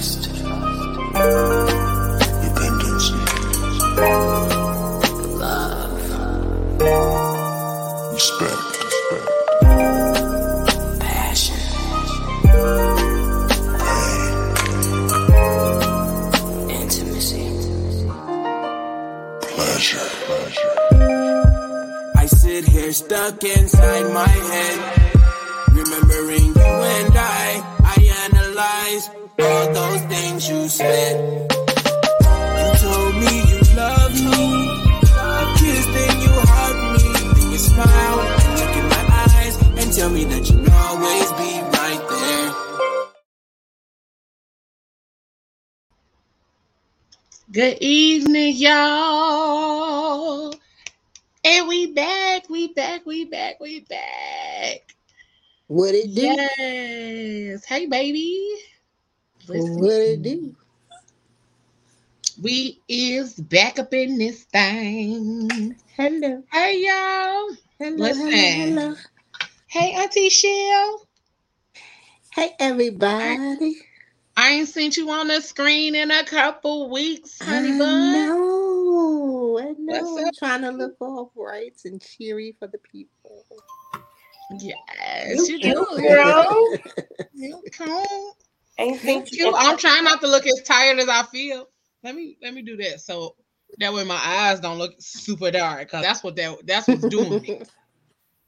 Trust. Things you said. Told me you loved me. You kissed and you hugged me. Then you smile and look in my eyes and tell me that you'll always be right there. Good evening, y'all. And we back, we back, we back, we back. What it do? Yes. Hey, baby. Listen, What it do? We is back up in this thing. Hello. Hey, y'all. Hello. Listen. Hello. hello. Hey, Auntie Shell. Hey everybody. I ain't seen you on the screen in a couple weeks, I honey bun. know. I know. What's I'm up? trying to look all bright and cheery for the people. Yes, you do, cute, girl. girl. You cute. Ain't You think cute. I'm trying not to look as tired as I feel. Let me let me do that so that way my eyes don't look super dark. Cause that's what that that's what's doing me.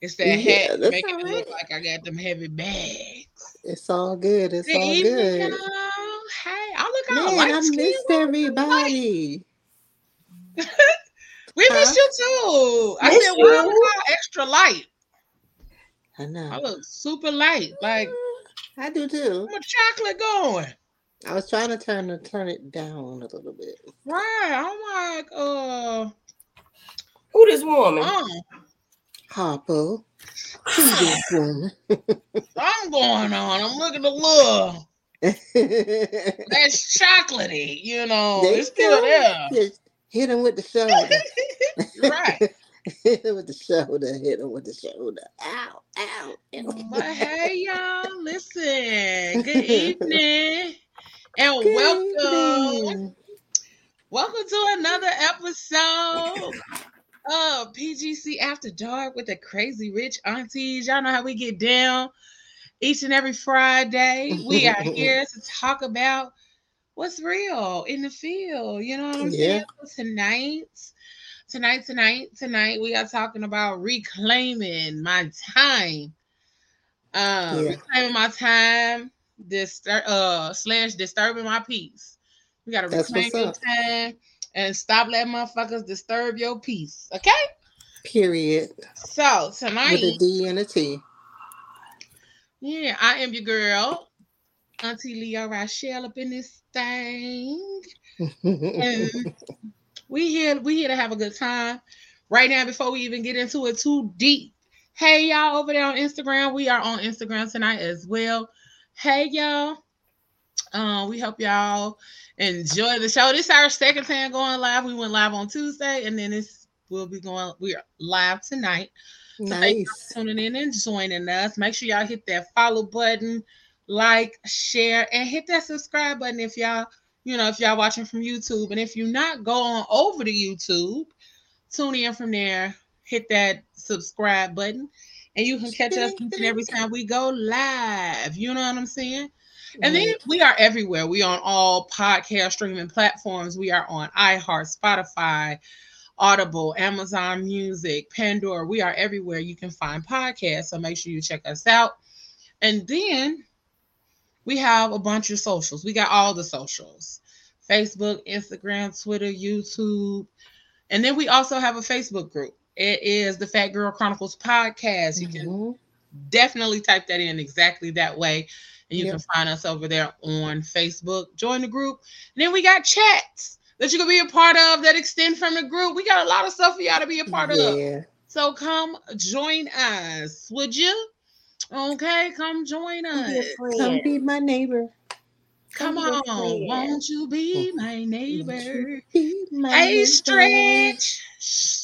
It's that hat making it look like I got them heavy bags. It's all good. It's all evening, good. y'all. Hey, I look all Man, I missed everybody. We Huh? missed you too. I said, why I look all extra light? I know. I look super light. Like mm, I do too. where my chocolate going? I was trying to turn to turn it down a little bit. Right. I'm like, uh, Who this woman? uh Harpo. Who this woman? I'm going on. I'm looking to little. That's chocolatey, you know. They it's still there. Just hit him with the shoulder. right. hit him with the shoulder. Hit him with the shoulder. Ow, ow. ow. But hey, y'all, listen. Good evening. And Good welcome. evening. Welcome to another episode of PGC After Dark with the crazy rich aunties. Y'all know how we get down each and every Friday. We are here to talk about what's real in the field. You know what I'm saying? Yeah. So tonight, tonight, tonight, tonight, we are talking about reclaiming my time. Um, Yeah. reclaiming my time, distur- uh slash disturbing my peace. We gotta That's reclaim your time and stop letting motherfuckers disturb your peace. Okay? Period. So tonight With a D and a T. yeah, I am your girl, Auntie Leo Rochelle up in this thing. And we here, we here to have a good time. Right now, before we even get into it too deep. Hey y'all over there on Instagram. We are on Instagram tonight as well. Hey y'all. Um, we hope y'all enjoy the show. This is our second time going live. We went live on Tuesday, and then this will be going. We are live tonight. So thank you nice. for tuning in and joining us. Make sure y'all hit that follow button, like, share, and hit that subscribe button if y'all, you know, if y'all watching from YouTube. And if you're not, go on over to YouTube, tune in from there, hit that subscribe button, and you can catch us every time we go live. You know what I'm saying? And then we are everywhere. We are on all podcast streaming platforms. We are on iHeart, Spotify, Audible, Amazon Music, Pandora. We are everywhere you can find podcasts. So make sure you check us out. And then we have a bunch of socials. We got all the socials Facebook, Instagram, Twitter, YouTube. And then we also have a Facebook group. It is the Phat Girl Chronicles podcast. You can Mhm. definitely type that in exactly that way. And you Yep. can find us over there on Facebook. Join the group. And then we got chats that you can be a part of that extend from the group. We got a lot of stuff for y'all to be a part of. So come join us, would you? Okay, come join us. Be Come be my neighbor. Come be a on, won't you be my Won't you neighbor? Be my Hey, neighbor? Stretch.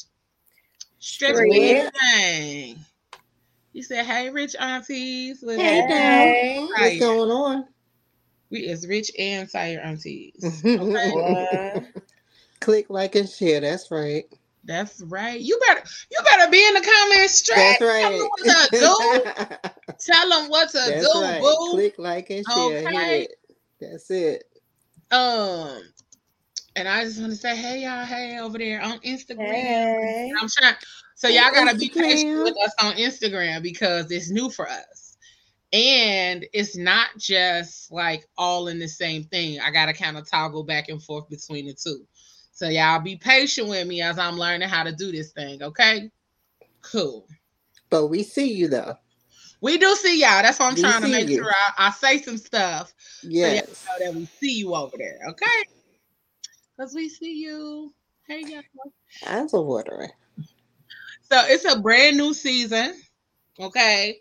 Stretch Stretch. anything. You said, hey, rich aunties. Hey, Hey. What's Right. going on? We is rich and tired aunties. What? Click, like, and share. That's right. That's right. You better you better be in the comments straight. That's Tell them what to do. Tell them what to That's do, right. boo. Click, like, and share. Okay. it. That's it. Um, and I just want to say, hey y'all, hey over there on Instagram. Hey. I'm trying. So y'all gotta be patient with us on Instagram because it's new for us, and it's not just like all in the same thing. I gotta kind of toggle back and forth between the two. So y'all be patient with me as I'm learning how to do this thing. Okay, cool. But we see you though. We do see y'all. That's why I'm We trying to make you. sure I, I say some stuff Yes. so that we see you over there. Okay, because we see you. Hey y'all. Eyes are watering. So it's a brand new season. Okay.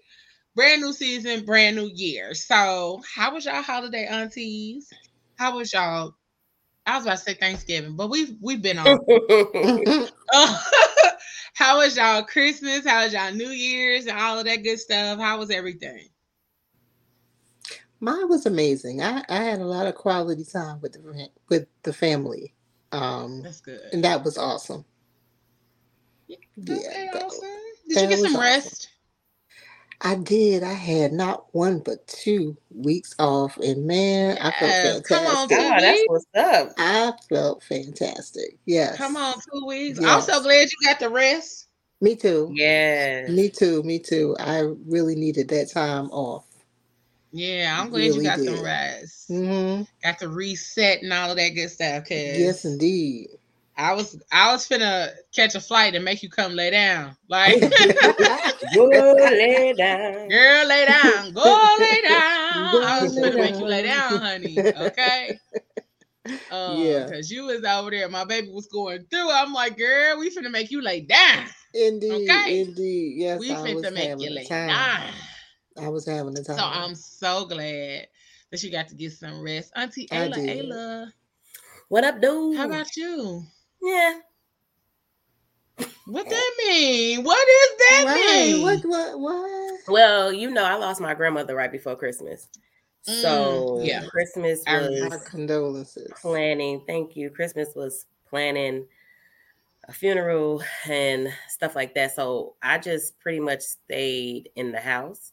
Brand new season, brand new year. So how was y'all holiday aunties? How was y'all? I was about to say Thanksgiving, but we've we've been on. How was y'all Christmas? How was y'all New Year's and all of that good stuff? How was everything? Mine was amazing. I, I had a lot of quality time with the with the family. Um, That's good. and that was awesome. Okay, Yeah, that- awesome. Did you get some awesome. rest? I did. I had not one but two weeks off, and man, I Yes, felt come on, fantastic. two Ah, that's weeks. what's up. I felt fantastic. Yes. Come on, two weeks. I'm so glad you got the rest. Me too. Yes. Me too. Me too. I really needed that time off. Yeah, I'm glad you Really got some did. rest. hmm got to reset and all of that good stuff. Cause Yes, indeed. I was I was finna catch a flight and make you come lay down. Like Go lay down. girl, lay down. Go lay down. Go I was lay finna make you lay down. down, honey. Okay. Um, Yeah. cause you was over there. My baby was going through. I'm like, girl, we finna make you lay down. Indeed. Okay. Indeed. Yes, we I finna make you lay time. down. I was having a time. So I'm so glad that you got to get some rest. Auntie I Ayla. Ayla, What up, dude? how about you? Yeah. What that mean? What does that Right. mean? What? What? What? Well, you know, I lost my grandmother right before Christmas. So Mm, yeah. Christmas was remember. Our condolences. planning. Thank you. Christmas was planning a funeral and stuff like that. So I just pretty much stayed in the house.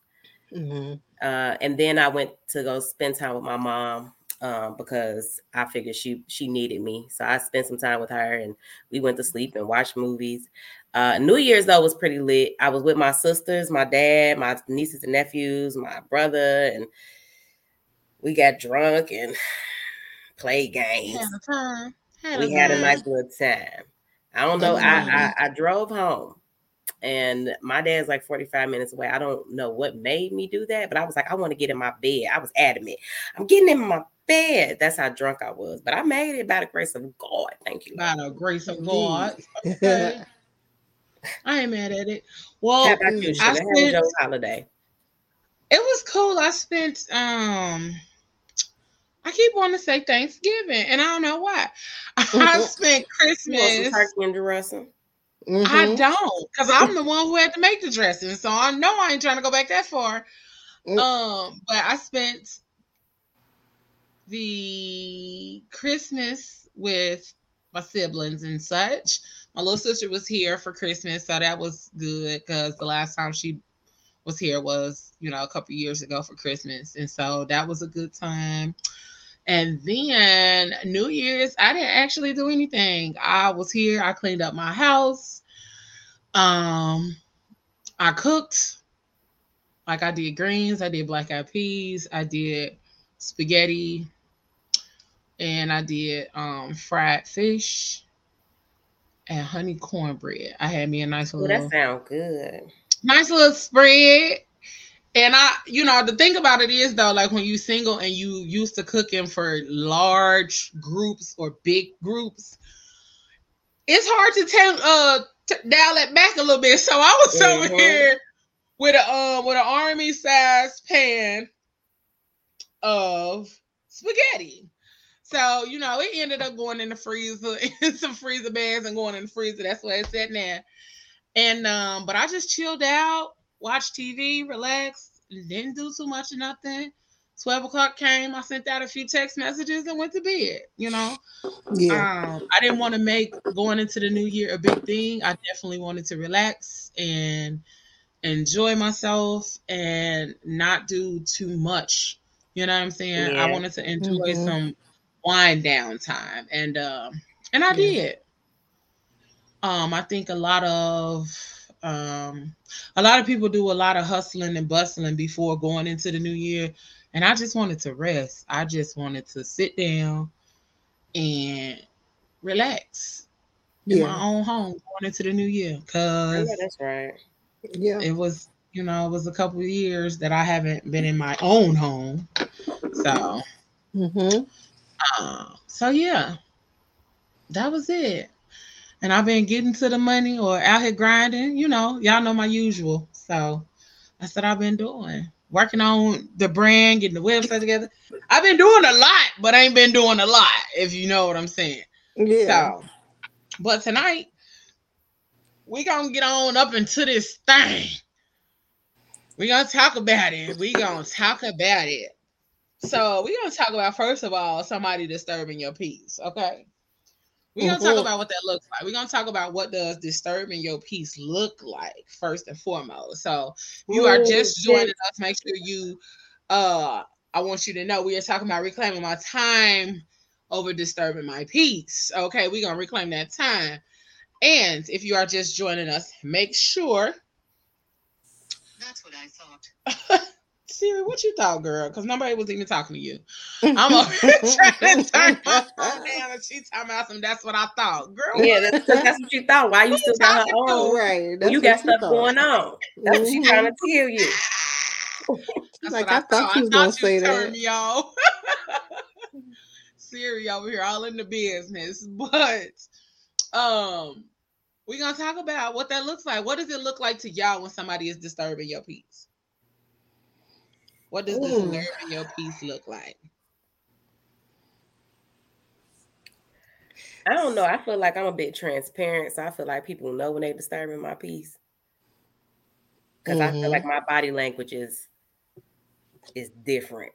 hmm Uh, and then I went to go spend time with my mom um, because I figured she she needed me. So I spent some time with her, and we went to sleep and watched movies. Uh, New Year's though was pretty lit. I was with my sisters, my dad, my nieces and nephews, my brother, and we got drunk and played games. Had a time. Had We a had a nice little time. I don't know. I, I I drove home, and my dad's like forty five minutes away. I don't know what made me do that, but I was like, I want to get in my bed. I was adamant. I'm getting in my bed. That's how drunk I was. But I made it by the grace of God. Thank you. By the grace of Indeed. God. Okay. I ain't mad at it. Well, How about you, I Sheila? How was spent, your holiday? it was cool. I spent um I keep wanting to say Thanksgiving, and I don't know why. I spent You want some Christmas. turkey and dressing? I Mhm. don't, because I'm the one who had to make the dressing. So I know I ain't trying to go back that far. Mm. Um, but I spent the Christmas with my siblings and such. My little sister was here for Christmas, so that was good because the last time she was here was, you know, a couple years ago for Christmas. And so that was a good time. And then New Year's, I didn't actually do anything. I was here, I cleaned up my house. Um, I cooked. Like I did greens, I did black eyed peas, I did spaghetti, and I did um fried fish and honey cornbread. I had me a nice Oh, little that sounds good. nice little spread. And I, you know, the thing about it is though, like when you single and you used to cooking for large groups or big groups, it's hard to tell uh t- dial it back a little bit. So I was over Mhm. here with a um with an army size pan of spaghetti. So, you know, it ended up going in the freezer, in some freezer bags and going in the freezer. That's where it's at now. And um, but I just chilled out, watched TV, relaxed, didn't do too much of nothing. 12 o'clock came, I sent out a few text messages and went to bed. You know, Yeah. um, I didn't want to make going into the new year a big thing. I definitely wanted to relax and enjoy myself and not do too much. You know what I'm saying? I wanted to enjoy Mhm. some wind down time, and um, and I Yeah. did. Um, I think a lot of um, a lot of people do a lot of hustling and bustling before going into the new year, and I just wanted to rest. I just wanted to sit down and relax in my own home going into the new year Cause Yeah, because that's right. Yeah. it was you know it was a couple of years that I haven't been in my own home so Mm-hmm. So yeah that was it and I've been getting to the money or out here grinding you know y'all know my usual so that's what I've been doing working on the brand getting the website together I've been doing a lot but I ain't been doing a lot if you know what I'm saying Yeah. So, but tonight we gonna get on up into this thing. We gonna talk about it. We gonna talk about it. So we're gonna talk about first of all somebody disturbing your peace. Okay. We're gonna talk about what that looks like. We're gonna talk about what does disturbing your peace look like first and foremost. So if you are just shit. joining us, make sure you uh I want you to know we are talking about reclaiming my time over disturbing my peace. Okay, we're gonna reclaim that time. And if you are just joining us, make sure. That's what I thought. Siri, what you thought, girl? Because nobody was even talking to you. I'm over here trying to turn my phone down, and she talking about some. That's what I thought, girl. Yeah, that's, that's what you thought. Why you still got her talking to? on? right. When you got stuff going on. That's what she Mhm. trying to tell you. That's Like, what I thought you was gonna say turned that. me off. Siri over here, all in the business, but um, we're gonna talk about what that looks like. What does it look like to y'all when somebody is disturbing your peace? What does Ooh. disturbing your peace look like? I don't know. I feel like I'm a bit transparent, so I feel like people know when they're disturbing my peace. Because I feel Mhm. like my body language is is different.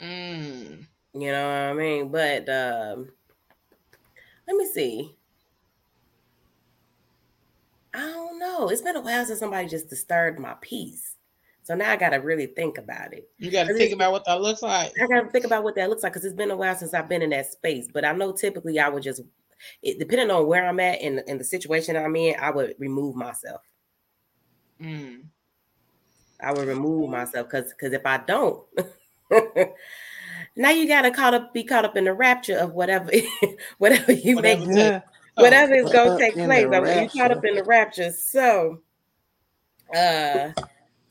Mm. You know what I mean? But um let me see. I don't know. It's been a while since somebody just disturbed my peace. So now I gotta really think about it. You got to think about what that looks like. I gotta think about what that looks like because it's been a while since I've been in that space. But I know typically I would just, it, depending on where I'm at and, and the situation I'm in, I would remove myself. Mm. I would remove myself because because if I don't, now you gotta caught up, be caught up in the rapture of whatever, whatever you make, Whatever Yeah. whatever is gonna take place. I'm you caught up in the rapture. So, uh,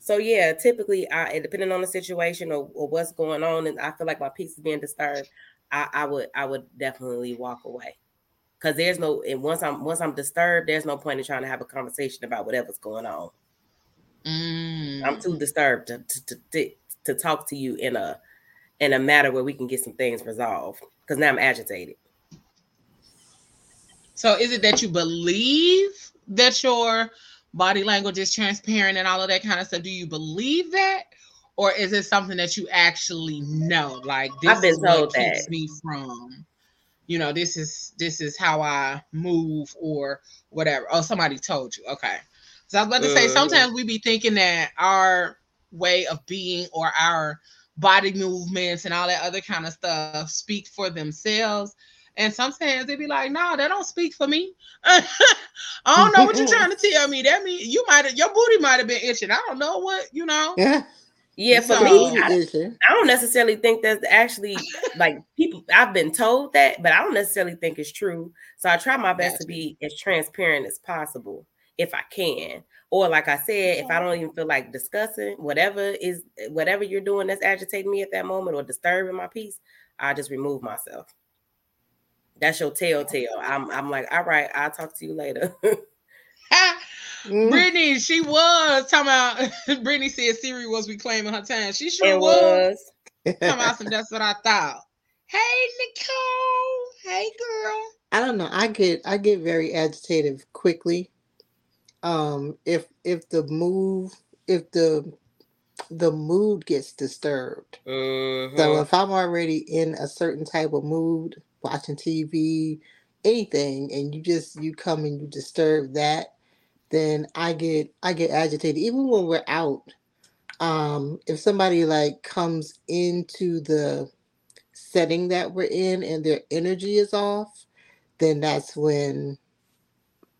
so yeah, typically, I depending on the situation or, or what's going on, and I feel like my peace is being disturbed. I, I would I would definitely walk away because there's no and once I'm once I'm disturbed, there's no point in trying to have a conversation about whatever's going on. Mm. I'm too disturbed to, to, to, to, talk to you in a in a matter where we can get some things resolved because now I'm agitated. So is it that you believe that your body language is transparent and all of that kind of stuff? Do you believe that? Or is it something that you actually know? Like this I've been is what told keeps me from, you know, this is this is how I move or whatever. Oh, somebody told you. Okay. So I was about to say Mhm. sometimes we be thinking that our way of being or our body movements and all that other kind of stuff speak for themselves. And sometimes they be like, no, that don't speak for me. I don't know what you're trying to tell me. That mean you might have your booty might have been itching. I don't know what, you know. Yeah. Yeah, for So- me, I, I don't necessarily think that's actually like people. I've been told that, but I don't necessarily think it's true. So I try my best to be as transparent as possible if I can. Or like I said, if I don't even feel like discussing whatever is whatever you're doing that's agitating me at that moment or disturbing my peace, I just remove myself. That's your telltale. I'm I'm like, all right, I'll talk to you later. Mm. Brittany, she was talking about Brittany said Siri was reclaiming her time. She sure it was. was. Talking about some that's what I thought. Hey Nicole. Hey girl. I don't know. I get I get very agitated quickly. Um, if if the move, if the the mood gets disturbed. So if I'm already in a certain type of mood, watching TV, anything, and you just you come and you disturb that, then I get I get agitated. Even when we're out, um, if somebody like comes into the setting that we're in and their energy is off, then that's when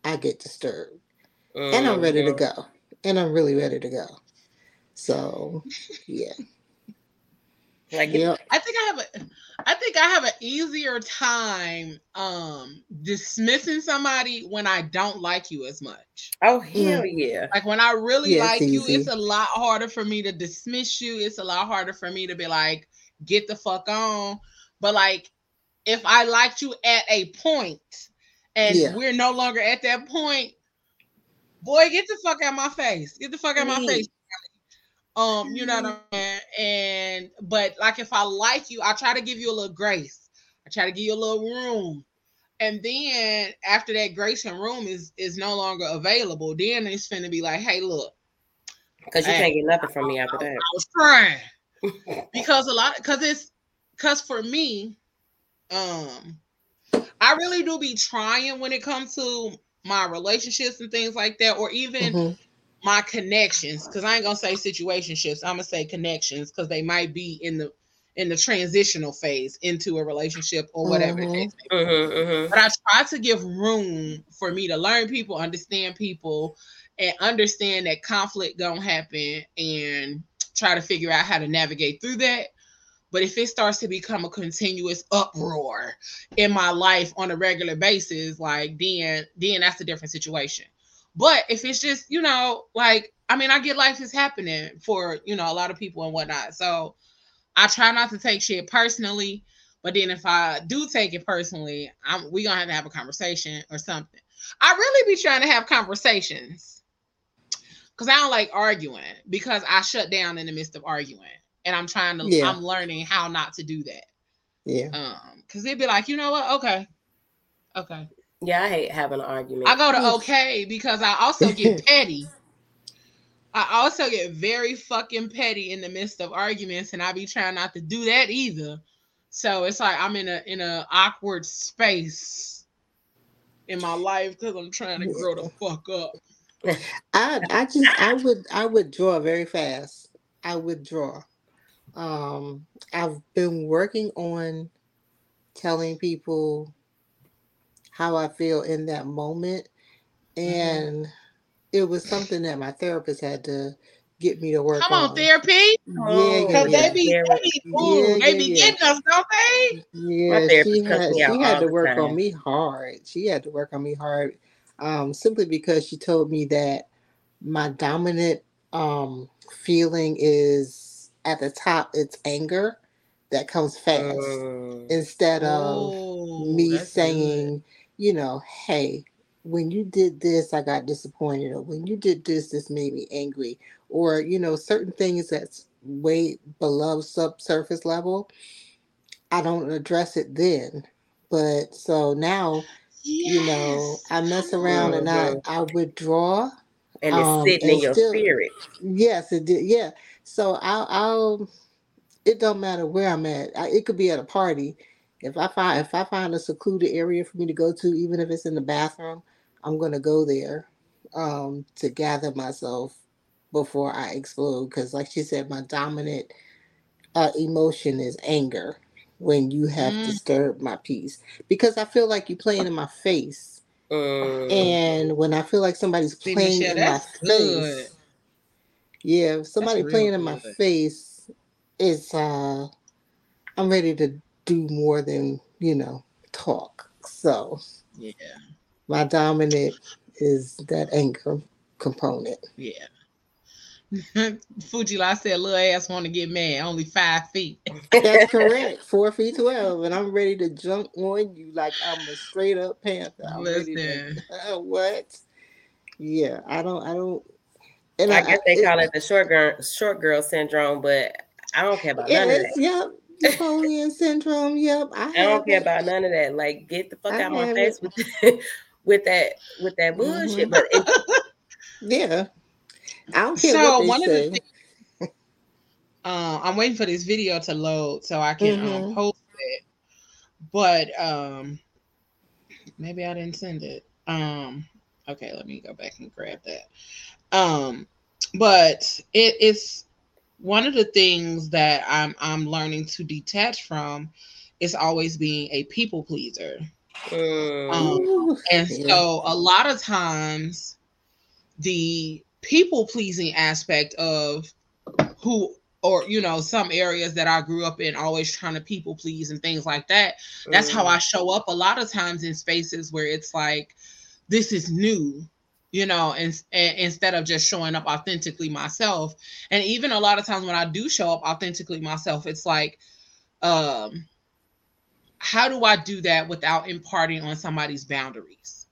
I get disturbed. And I'm ready to Mhm. go. And I'm really ready to go. So yeah. Like it- Yeah. I think I have a I think I have an easier time um dismissing somebody when I don't like you as much. oh hell yeah. Like when I really Yeah, it's like you, easy. it's a lot harder for me to dismiss you. It's a lot harder for me to be like, get the fuck on. But like if I liked you at a point and Yeah. we're no longer at that point, boy, get the fuck out my face. Get the fuck out my Mm. face. Um, you know what I mean? And but like if I like you, I try to give you a little grace. I try to give you a little room. And then after that grace and room is is no longer available, then it's finna be like, hey, look, Because you Hey. can't get nothing from me after that. I was trying. because a lot because it's because for me, um, I really do be trying when it comes to my relationships and things like that, or even Mhm. My connections because i ain't gonna say situationships i'm gonna say connections because they might be in the in the transitional phase into a relationship or whatever the Mhm. case. Mm-hmm, mm-hmm. but i try to give room for me to learn people understand people and understand that conflict gonna happen and try to figure out how to navigate through that but if it starts to become a continuous uproar in my life on a regular basis like then then that's a different situation but if it's just, you know, like, I mean, I get life is happening for, you know, a lot of people and whatnot. So I try not to take shit personally. But then if I do take it personally, I'm we gonna have to have a conversation or something. I really be trying to have conversations because I don't like arguing because I shut down in the midst of arguing. And I'm trying to Yeah. I'm learning how not to do that. Yeah. Um, because they'd be like, you know what? Okay. Okay. Yeah, I hate having an argument. I go to okay because I also get petty. I also get very fucking petty in the midst of arguments, and I be trying not to do that either. So it's like I'm in a in a awkward space in my life because I'm trying to grow the fuck up. I I just I would I would draw very fast. I would draw. Um I've been working on telling people how I feel in that moment Mm-hmm. and it was something that my therapist had to get me to work on. Come on, on. therapy, Yeah, yeah, yeah. they be they be, ooh, Yeah, they be yeah. getting us, don't they? Yeah, therapist she had me she had to work time. on me hard. She had to work on me hard, um, simply because she told me that my dominant um feeling is at the top. It's anger that comes fast Mm. instead of Oh, me saying, good. You know, hey, when you did this, I got disappointed, or when you did this, this made me angry, or you know, certain things that's way below subsurface level. I don't address it then, but so now, you know, I mess around and I I withdraw. And it's Um, sitting in and your still- spirit. Yes, it did. Yeah, so I'll I'll. It don't matter where I'm at. I, it could be at a party. If I find if I find a secluded area for me to go to, even if it's in the bathroom, I'm gonna go there um, to gather myself before I explode. Because, like she said, my dominant uh, emotion is anger when you have Mm. disturbed my peace. Because I feel like you're playing in my face, Mm. and when I feel like somebody's playing Michelle, in my good. face, yeah, if somebody playing in my face, it's uh, I'm ready to do more than you know talk. So Yeah, my dominant is that anger component. yeah. Fuji. Fujila said, "Little ass want to get mad. Only five feet." That's correct. Four feet twelve, and I'm ready to jump on you like I'm a straight up panther. I'm Listen. to uh, what? Yeah, I don't. I don't. And I guess they it- call it the short girl short girl syndrome, but I don't care about none of that. yep. Napoleon syndrome. Yep. I, I don't care it. about none of that. Like, get the fuck I out my face it. with with that with that bullshit. Mhm. But it, Yeah. I don't care So what one they of the say. things, I'm waiting for this video to load so I can um, Mhm. post it. But um, maybe I didn't send it. Um, okay, let me go back and grab that. Um, but it, it's one of the things that I'm I'm learning to detach from is always being a people pleaser. Mm. Um, and so a lot of times the people pleasing aspect of who or you know some areas that I grew up in always trying to people please and things like that that's how Mm. I show up a lot of times in spaces where it's like this is new you know and, and instead of just showing up authentically myself. And even a lot of times when I do show up authentically myself it's like um how do I do that without imparting on somebody's boundaries?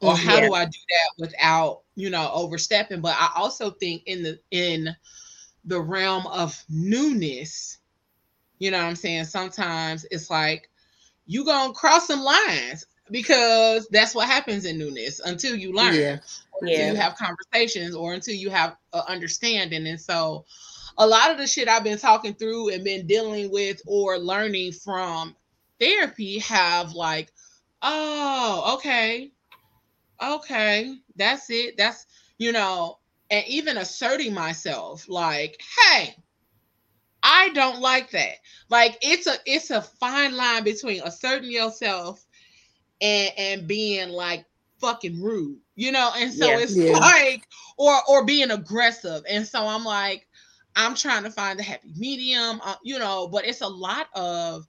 Or how Yeah. do I do that without you know overstepping? But I also think in the in the realm of newness you know what I'm saying? Sometimes it's like you gonna cross some lines because that's what happens in newness until you learn Yeah. or until Yeah. you have conversations or until you have an understanding. And so a lot of the shit I've been talking through and been dealing with or learning from therapy have like oh okay. Okay. That's it. That's you know and even asserting myself like hey i don't like that. Like it's a it's a fine line between asserting yourself and and being like fucking rude you know and so Yeah. it's Yeah. like or or being aggressive and so i'm like i'm trying to find the happy medium uh, you know but it's a lot of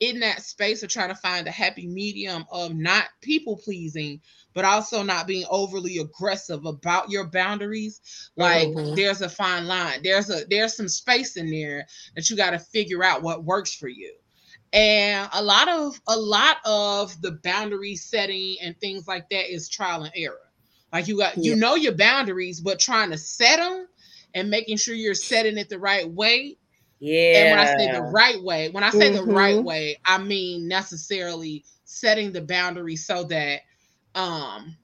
in that space of trying to find the happy medium of not people pleasing but also not being overly aggressive about your boundaries like Mhm. there's a fine line there's a there's some space in there that you got to figure out what works for you and a lot of a lot of the boundary setting and things like that is trial and error like you got you know your boundaries but trying to set them and making sure you're setting it the right way Yeah. and when I say the right way, when I say the right Mhm. way, I mean necessarily setting the boundary so that um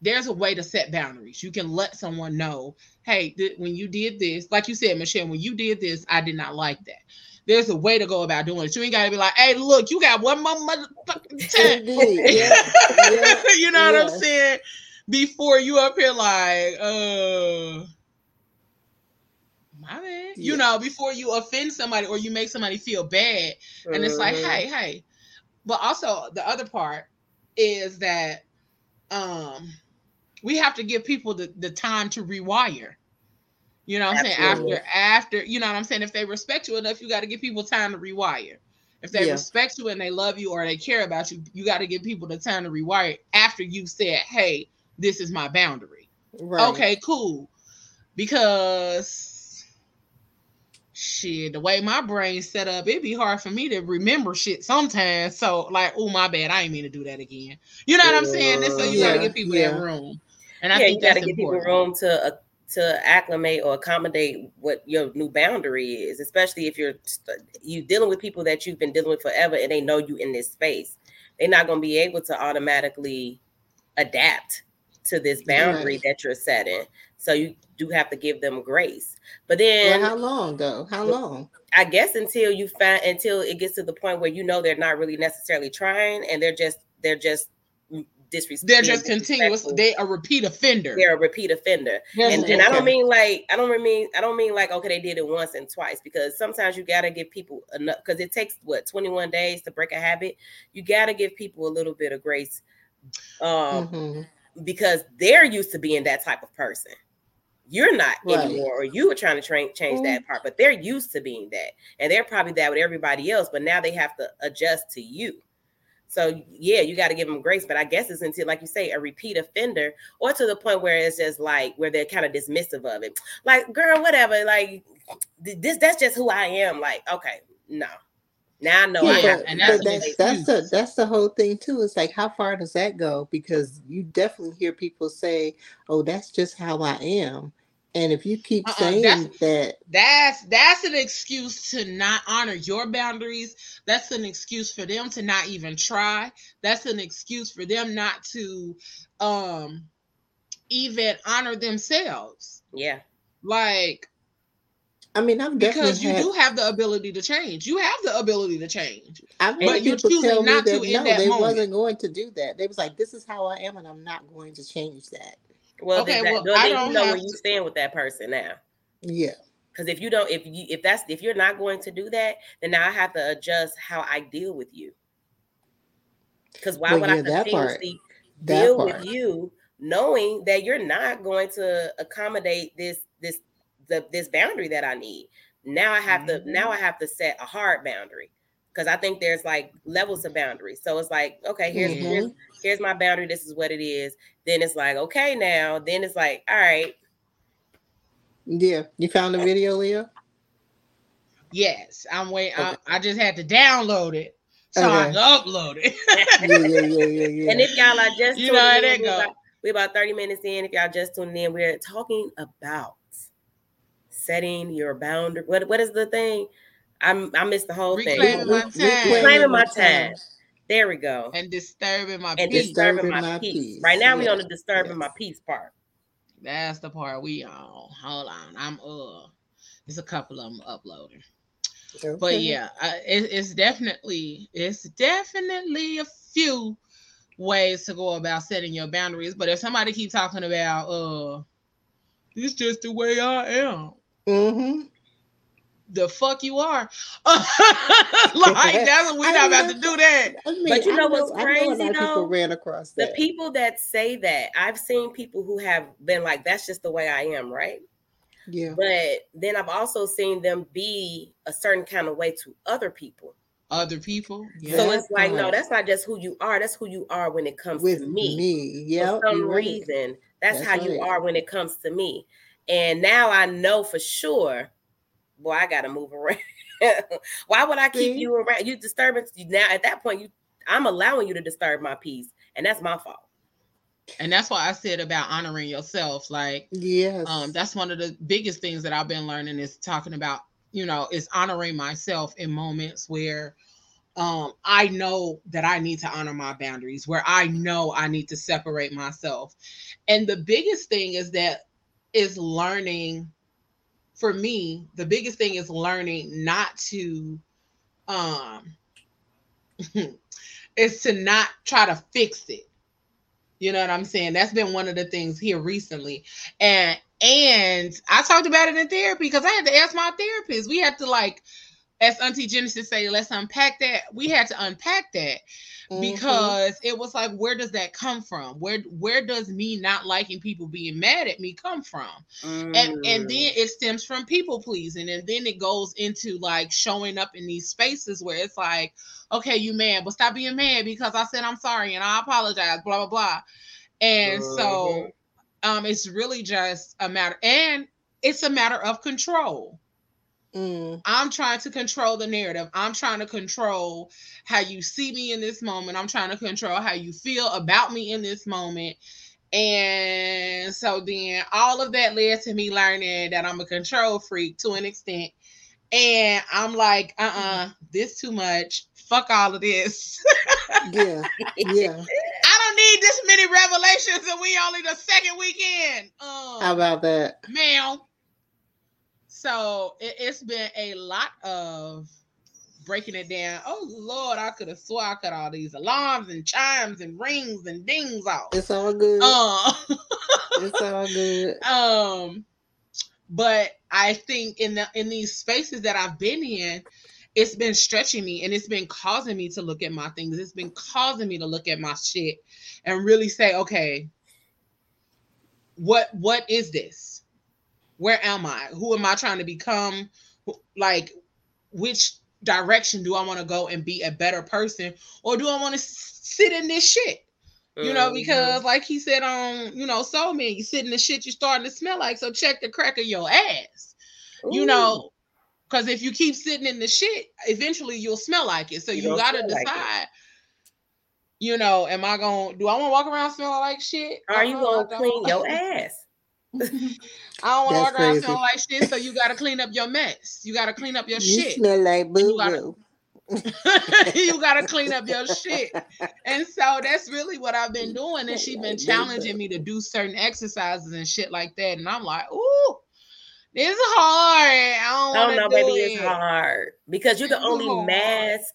there's a way to set boundaries. You can let someone know, hey, th- when you did this, like you said, Michelle, when you did this, I did not like that. There's a way to go about doing it. You ain't got to be like, hey, look, you got one more motherfucking time. Yeah. Yeah. you know what I'm saying? Before you up here like, uh my bad. You know, before you offend somebody or you make somebody feel bad. And it's like, Mhm. hey, hey. But also the other part is that um we have to give people the, the time to rewire. You know what I'm Absolutely. saying? After after, you know what I'm saying? If they respect you enough, you got to give people time to rewire. If they Yeah. respect you and they love you or they care about you, you got to give people the time to rewire after you said, "Hey, this is my boundary." Right. Okay, cool. Because shit, the way my brain's set up, it'd be hard for me to remember shit sometimes. So, like, oh my bad, I ain't mean to do that again. You know what I'm saying? And so you gotta give people yeah. that room. And I yeah, think you got to that's give important. people room to uh, to acclimate or accommodate what your new boundary is, especially if you're you dealing with people that you've been dealing with forever and they know you in this space. They're not going to be able to automatically adapt to this boundary Right. that you're setting. So you do have to give them grace. But Well, then how long though? How long? I guess until you find until it gets to the point where you know they're not really necessarily trying and they're just they're just disrespectful. They're just continuous. They a repeat offender. they're a repeat offender. There's And, a- and I don't mean like I don't mean I don't mean like okay they did it once and twice because sometimes you gotta give people enough because it takes what 21 days to break a habit. You gotta give people a little bit of grace um Mhm. because they're used to being that type of person. You're not Right. anymore, or you were trying to train change that part, but they're used to being that, and they're probably that with everybody else. But now they have to adjust to you. So yeah, you got to give them grace, but I guess it's until, like you say, a repeat offender, or to the point where it's just like where they're kind of dismissive of it. Like, girl, whatever. Like this, that's just who I am. Like, okay, no. Now I know I Yeah, have but, and that's that's that's the that's the whole thing too. It's like how far does that go? Because you definitely hear people say, "Oh, that's just how I am," and if you keep Uh-uh, saying that's- that, That's that's an excuse to not honor your boundaries. That's an excuse for them to not even try. That's an excuse for them not to um even honor themselves. yeah, Like I mean, I've because you had, do have the ability to change. You have the ability to change. I've but you're choosing tell me not to that in no, that they moment. wasn't going to do that. They was like, "This is how I am, and I'm not going to change that." Well, Okay, that, well, well, I don't you know where have you stand with that person now. Yeah, Because if you don't, if you if that's if you're not going to do that, then now I have to adjust how I deal with you. Because why Well, would yeah, I that part. continuously that deal part. with you knowing that you're not going to accommodate this this the this boundary that I need? Now I have to now I have to set a hard boundary because I think there's like levels of boundaries. So it's like, okay, here's Mhm. here's here's my boundary. This is what it is. Then it's like, okay, now then it's like, all right, Yeah, you found the video, Leah. Yes, I'm waiting. I, Okay. I just had to download it so I Okay. can upload it. Yeah, yeah, yeah, yeah, yeah. And if y'all are just You know how that we go. about, we about 30 minutes in. If y'all just tuning in, we're talking about setting your boundary. What what is the thing? I'm I missed the whole Reclaiming thing. my time. Reclaiming my time. There we go. and disturbing my And peace. disturbing, Disturbing my, my peace. peace. Right now we on the disturbing my peace part. That's the part we on. Hold on, I'm uh, there's a couple of them uploading, but yeah, I, it, it's definitely it's definitely a few ways to go about setting your boundaries. But if somebody keep talking about uh, it's just the way I am. Mm-hmm. The fuck you are, like that's what we're not mean, about to do that. I mean, But you I know what's I know crazy, lot though? ran across The that. people that say that, I've seen people who have been like, that's just the way I am, right? yeah. But then I've also seen them be a certain kind of way to other people. Other people, yeah. So it's like, no, that's not just who you are. That's who you are when it comes With to me. me, yeah. For some reason, that's, That's how you are when it comes to me. And now I know for sure, boy, I gotta move around. Why would I keep See? you around? You disturbance now at that point, you I'm allowing you to disturb my peace, and that's my fault. and that's why I said about honoring yourself. Like, Yes. um, that's one of the biggest things that I've been learning is talking about, you know, is honoring myself in moments where um I know that I need to honor my boundaries, where I know I need to separate myself. And the biggest thing is that is learning for me, the biggest thing is learning not to um is to not try to fix it. You know what I'm saying? That's been one of the things here recently. And and I talked about it in therapy because I had to ask my therapist. We had to like, as Auntie Genesis say, let's unpack that. We had to unpack that Mhm. because it was like, where does that come from? Where where does me not liking people being mad at me come from? and and Mm. then it stems from people pleasing and then it goes into like showing up in these spaces where it's like okay you mad but stop being mad because i said i'm sorry and i apologize blah blah blah and so um it's really just a matter and it's a matter of control Mm. i'm trying to control the narrative i'm trying to control how you see me in this moment i'm trying to control how you feel about me in this moment and so then all of that led to me learning that I'm a control freak to an extent. And I'm like, uh uh this too much. Fuck all of this. Yeah. Yeah. I don't need this many revelations and we only the second weekend. Um, How about that? ma'am. So it, it's been a lot of breaking it down. Oh Lord, I could have swore I cut all these alarms and chimes and rings and dings off. It's all good. Uh, it's all good. um but i think in the in these spaces that i've been in it's been stretching me and it's been causing me to look at my things it's been causing me to look at my shit and really say okay what what is this where am i who am i trying to become like which direction do i want to go and be a better person or do i want to sit in this shit you know, Mhm. because like he said on, you know, so man, you sit in the shit you're starting to smell like. So check the crack of your ass. You Ooh. know, because if you keep sitting in the shit, eventually you'll smell like it. So You you, gotta smell like decide. you know, am I gonna do I want to walk around smelling like shit? Are you gonna clean your ass? I don't want to walk That's around crazy. like shit. So you gotta clean up your mess. You gotta clean up your You shit. smell like boo You gotta- boo. you gotta clean up your shit. And so that's really what I've been doing. And she's been challenging me to do certain exercises and shit like that. And I'm like, ooh, It's hard. I I don't, don't know, wanna baby, it. it's hard because you can only mask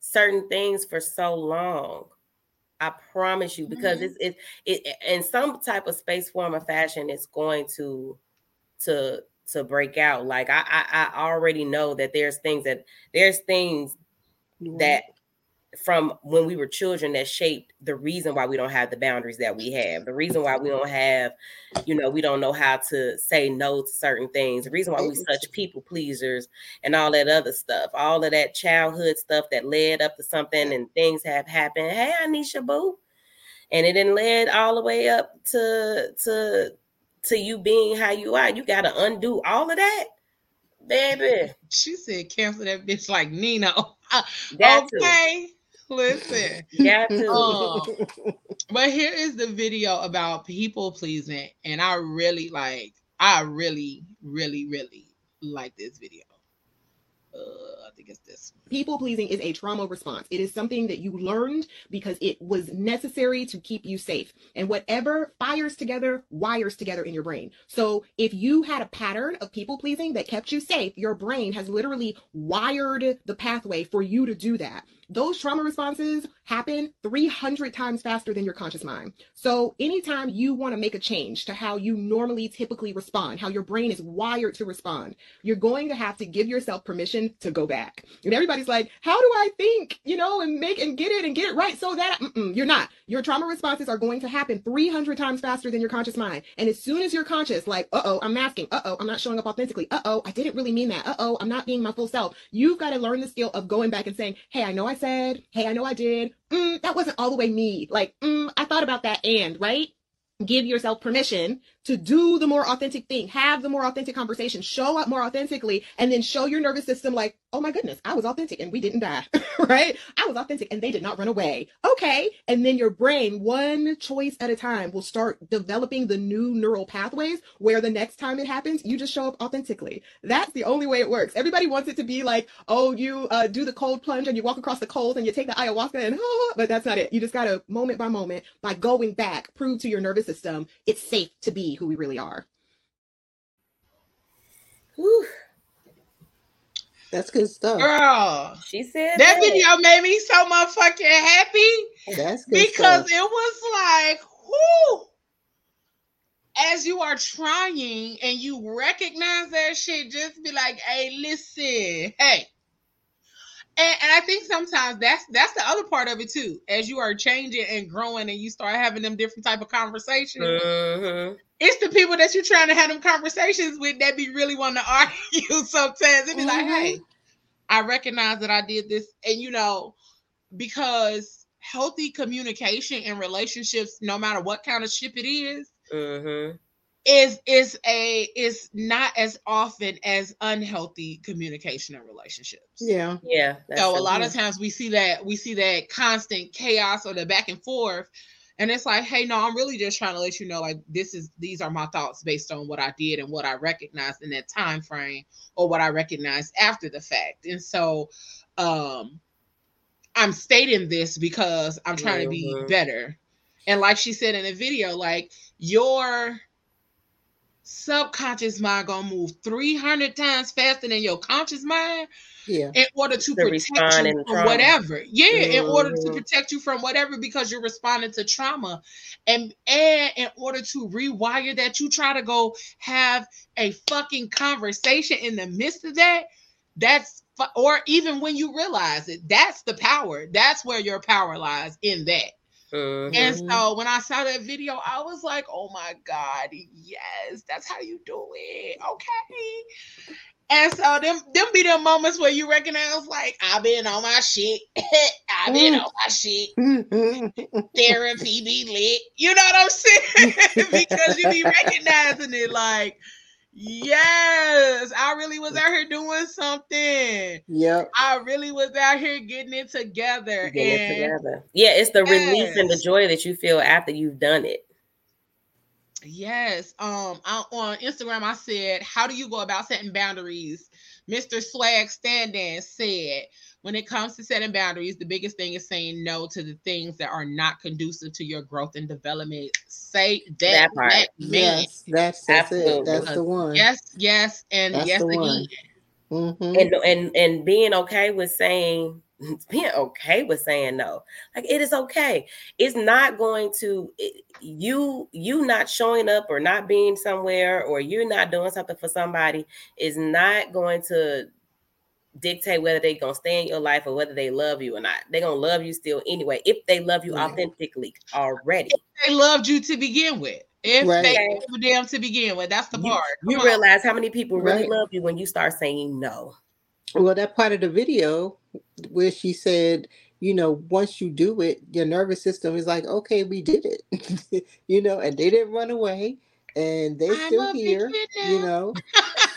certain things for so long. I promise you, because Mhm. it's it, it in some type of space, form, or fashion, it's going to to to break out. Like I I, I already know that there's things that there's things that from when we were children that shaped the reason why we don't have the boundaries that we have the reason why we don't have you know we don't know how to say no to certain things the reason why we mm-hmm. such people pleasers and all that other stuff all of that childhood stuff that led up to something and things have happened. Hey anisha boo. And it didn't lead all the way up to to to you being how you are. You got to undo all of that baby. She said cancel that bitch like Nino. to okay. Listen. got to Oh. But here is the video about people pleasing, and I really like. I really, really, really like this video. Uh, Think this. People pleasing is a trauma response. It is something that you learned because it was necessary to keep you safe. And whatever fires together, wires together in your brain. So if you had a pattern of people pleasing that kept you safe, your brain has literally wired the pathway for you to do that. Those trauma responses happen 300 times faster than your conscious mind. So anytime you want to make a change to how you normally typically respond, how your brain is wired to respond, you're going to have to give yourself permission to go back. And everybody's like, how do I think, you know, and make and get it and get it right so that you're not. Your trauma responses are going to happen 300 times faster than your conscious mind. And as soon as you're conscious, like, uh oh, I'm masking. Uh oh, I'm not showing up authentically. Uh oh, I didn't really mean that. Uh oh, I'm not being my full self. You've got to learn the skill of going back and saying, hey, I know I said, hey, I know I did. Mm, that wasn't all the way me. Like, mm, I thought about that and, right? Give yourself permission to do the more authentic thing, have the more authentic conversation, show up more authentically, and then show your nervous system, like, oh my goodness, I was authentic and we didn't die, right? I was authentic and they did not run away. Okay. And then your brain, one choice at a time, will start developing the new neural pathways where the next time it happens, you just show up authentically. That's the only way it works. Everybody wants it to be like, oh, you uh, do the cold plunge and you walk across the cold and you take the ayahuasca and, oh, but that's not it. You just got to, moment by moment, by going back, prove to your nervous system it's safe to be who we really are. Whew. That's good stuff. Girl, she said that video made me so motherfucking happy That's good because stuff. it was like, whoo. As you are trying and you recognize that shit, just be like, hey, listen, hey. And, and I think sometimes that's that's the other part of it too. As you are changing and growing and you start having them different type of conversations, Mhm. It's the people that you're trying to have them conversations with that be really want to argue sometimes. It be like, Mhm. hey, I recognize that I did this, and you know, because healthy communication in relationships, no matter what kind of ship it is, Mhm. is is a is not as often as unhealthy communication in relationships. Yeah. Yeah. So a lot of times we see that we see that constant chaos or the back and forth. And it's like, hey, no, I'm really just trying to let you know, like, this is these are my thoughts based on what I did and what I recognized in that time frame or what I recognized after the fact. And so um I'm stating this because I'm trying to be Mhm. better. And like she said in the video, like your subconscious mind gonna move 300 times faster than your conscious mind Yeah. in order to, To protect you from trauma. whatever. Yeah, in order to Mhm. protect you from whatever because you're responding to trauma. And and in order to rewire that, you try to go have a fucking conversation in the midst of that. That's or even when you realize it, that's the power. That's where your power lies in that. Mhm. And so when I saw that video, I was like, oh my God, yes, that's how you do it. Okay. And so them them be the moments where you recognize like I've been on my shit. I've been on my shit. Mm-hmm. Therapy be lit. You know what I'm saying? because you be recognizing it like, yes, I really was out here doing something. yep. I really was out here getting it together. Getting it together. Yeah, it's the release and the joy that you feel after you've done it. Yes. Um, I, on Instagram, I said, "How do you go about setting boundaries Mr. Swag Standan said, when it comes to setting boundaries, the biggest thing is saying no to the things that are not conducive to your growth and development. Say that, That part. that. Yes, that's that's it. Absolutely. That's the one. Yes, yes, and That's yes the again. one. Mhm. and and and being okay with saying being okay with saying no like it is okay it's not going to it- you you not showing up or not being somewhere or you're not doing something for somebody is not going to dictate whether they're gonna stay in your life or whether they love you or not they're gonna love you still anyway if they love you Right. authentically already They loved you to begin with. If Right. they gave a damn to begin with, that's the you, part. you Come on. realize how many people really Right. love you when you start saying no Well, that part of the video where she said, you know, once you do it, your nervous system is like, okay, we did it, you know, and they didn't run away and they're I still here, you know.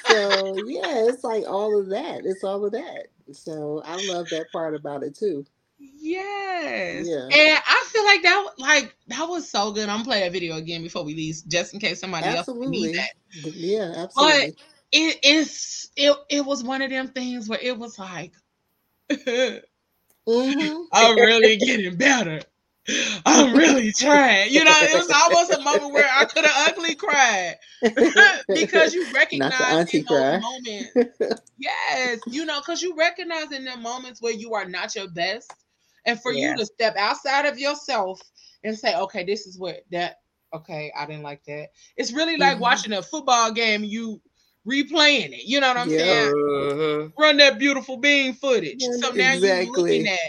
So yeah, it's like all of that. It's all of that. So I love that part about it too. Yes. Yeah. And I feel like that like that was so good. I'm gonna play that video again before we leave, just in case somebody else needs that. Yeah, absolutely. It is it it was one of them things where it was like hmm I'm really getting better. I'm really trying. You know, it was almost a moment where I could have ugly cried because you recognize in those cry. moments. Yes, you know, because you recognize in the moments where you are not your best, and for Yeah. you to step outside of yourself and say, "Okay, this is what that." Okay, I didn't like that. It's really like Mhm. watching a football game. You replaying it. You know what I'm Yeah. saying? Mhm. run that beautiful being footage. Yeah, So now you're looking at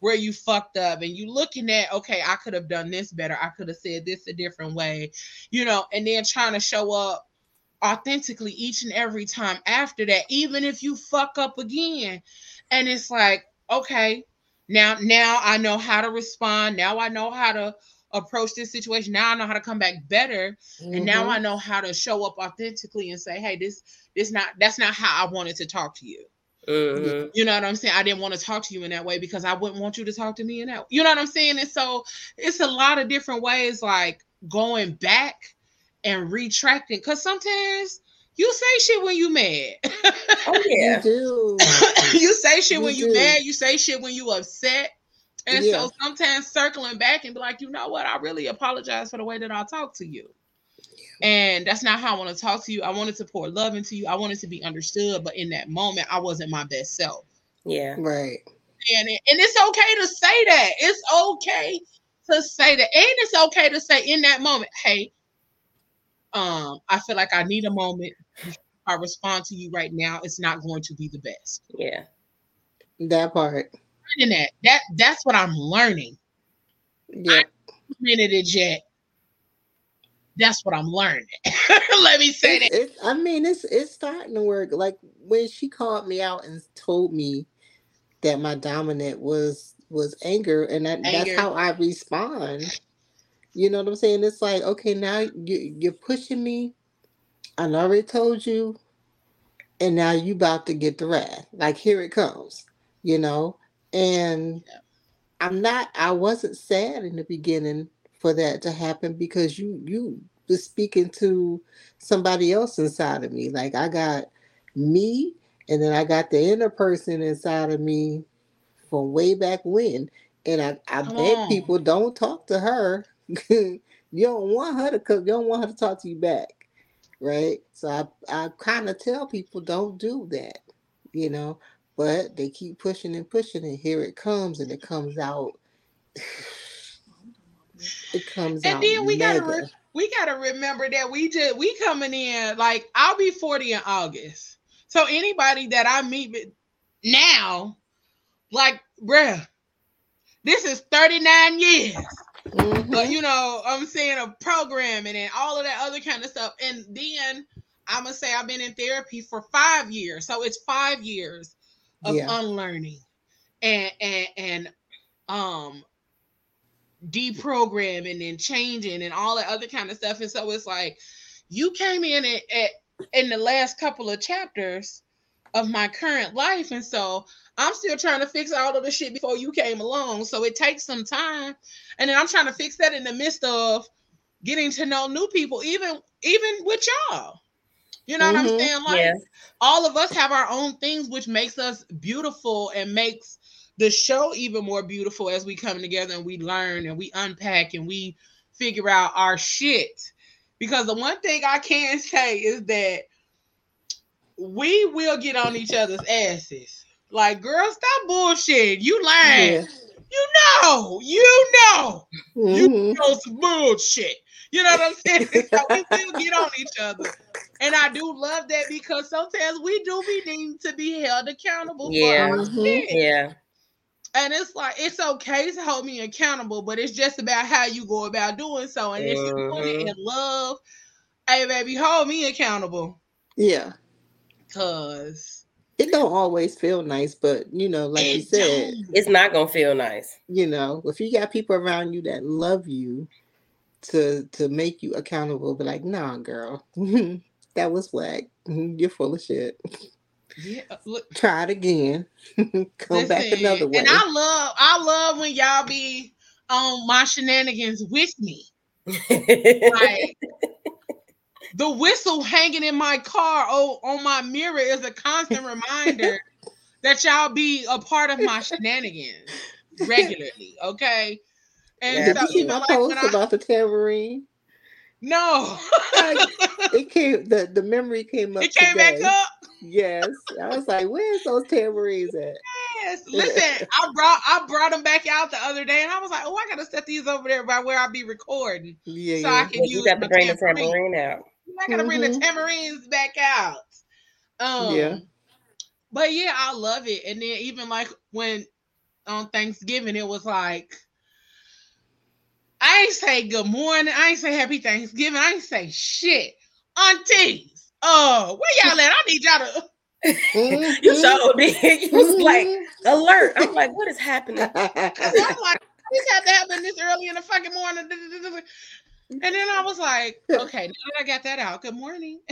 where you fucked up and you looking at, okay, I could have done this better. I could have said this a different way, you know, and then trying to show up authentically each and every time after that, even if you fuck up again. And it's like, okay, now now I know how to respond. Now I know how to approach this situation. Now I know how to come back better and now Mhm. I know how to show up authentically and say, "Hey, this this not that's not how I wanted to talk to you." You know what I'm saying? I didn't want to talk to you in that way because I wouldn't want you to talk to me in that. You know what I'm saying? And so it's a lot of different ways, like going back and retracting. Because sometimes you say shit when you mad. Oh yeah. You do. you say shit You when you do. mad. You say shit when you upset. And Yeah. so sometimes circling back and be like, you know what? I really apologize for the way that I talk to you. And that's not how I want to talk to you. I wanted to pour love into you. I wanted to be understood, but in that moment, I wasn't my best self. Yeah. Right. And, and it's okay to say that. It's okay to say that. And it's okay to say in that moment, hey, um, I feel like I need a moment. If I respond to you right now, it's not going to be the best. Yeah. That part. Learning that. That that's what I'm learning. Yeah. It yet. That's what I'm learning. Let me say It's, that. it's, I mean, it's it's starting to work. Like when she called me out and told me that my dominant was was anger, and that, Anger. that's how I respond. You know what I'm saying? It's like, okay, now you you're pushing me. I already told you, and now you about to get the wrath. Like here it comes. You know, and. I'm not. I wasn't sad in the beginning for that to happen because you you was speaking to somebody else inside of me. Like I got me, and then I got the inner person inside of me from way back when. And I, I Come beg on. people don't talk to her. you don't want her to come. You don't want her to talk to you back, right? So I I kind of tell people don't do that, you know. But they keep pushing and pushing, and here it comes, and it comes out. It comes And out. And then we gotta re- we gotta remember that we just we coming in like I'll be 40 in August. So anybody that I meet with now, like, bruh, this is 39 years. Mhm. But you know, I'm saying of programming and all of that other kind of stuff. And then I'm gonna say I've been in therapy for five years. So it's five years of Yeah. unlearning and and and um deprogramming and changing and all that other kind of stuff. And so it's like you came in at, at in the last couple of chapters of my current life. And so I'm still trying to fix all of the shit before you came along. So it takes some time. And then I'm trying to fix that in the midst of getting to know new people, even even with y'all. You know what I'm Mhm. saying? Like Yeah. all of us have our own things which makes us beautiful and makes the show even more beautiful as we come together and we learn and we unpack and we figure out our shit. Because the one thing I can say is that we will get on each other's asses. Like, girl, stop bullshit. You lying. Yeah. You know, you know, you Mhm. know some bullshit. You know what I'm saying? so we will get on each other. And I do love that because sometimes we do be needing to be held accountable Yeah. for our Mhm. Yeah. And it's like it's okay to hold me accountable, but it's just about how you go about doing so. And if you want it in love, hey baby, hold me accountable. Yeah. Cause It don't always feel nice, but you know, like you said. It's not gonna feel nice. you know, if you got people around you that love you to to make you accountable, be like, nah, girl, that was whack. You're full of shit. yeah, uh, look, Try it again. Come back another way. And I love, I love when y'all be on my shenanigans with me. Like the whistle hanging in my car oh, on my mirror is a constant reminder that y'all be a part of my shenanigans regularly. Okay. And Yeah, Did so you see my like post when I, about the tambourine? No, It came the, the memory came up. it came back up. Yes. I was like, where's those tambourines at? Yes. Listen, I brought I brought them back out the other day, and I was like, oh, I gotta set these over there by where I be recording, Yeah, so yeah. I can you use got to my bring the tambourine. tambourine out. I gotta bring the Mhm. tamarines back out. Um, Yeah. But yeah, I love it. And then even like when on Thanksgiving, it was like I ain't say good morning. I ain't say happy Thanksgiving. I ain't say shit. Aunties, oh, where y'all at? I need y'all to. Mhm. You sure me. You was like Mhm. alert. I'm like, what is happening? I'm like, this had to happen this early in the fucking morning. And then I was like, okay, now that I got that out. Good morning.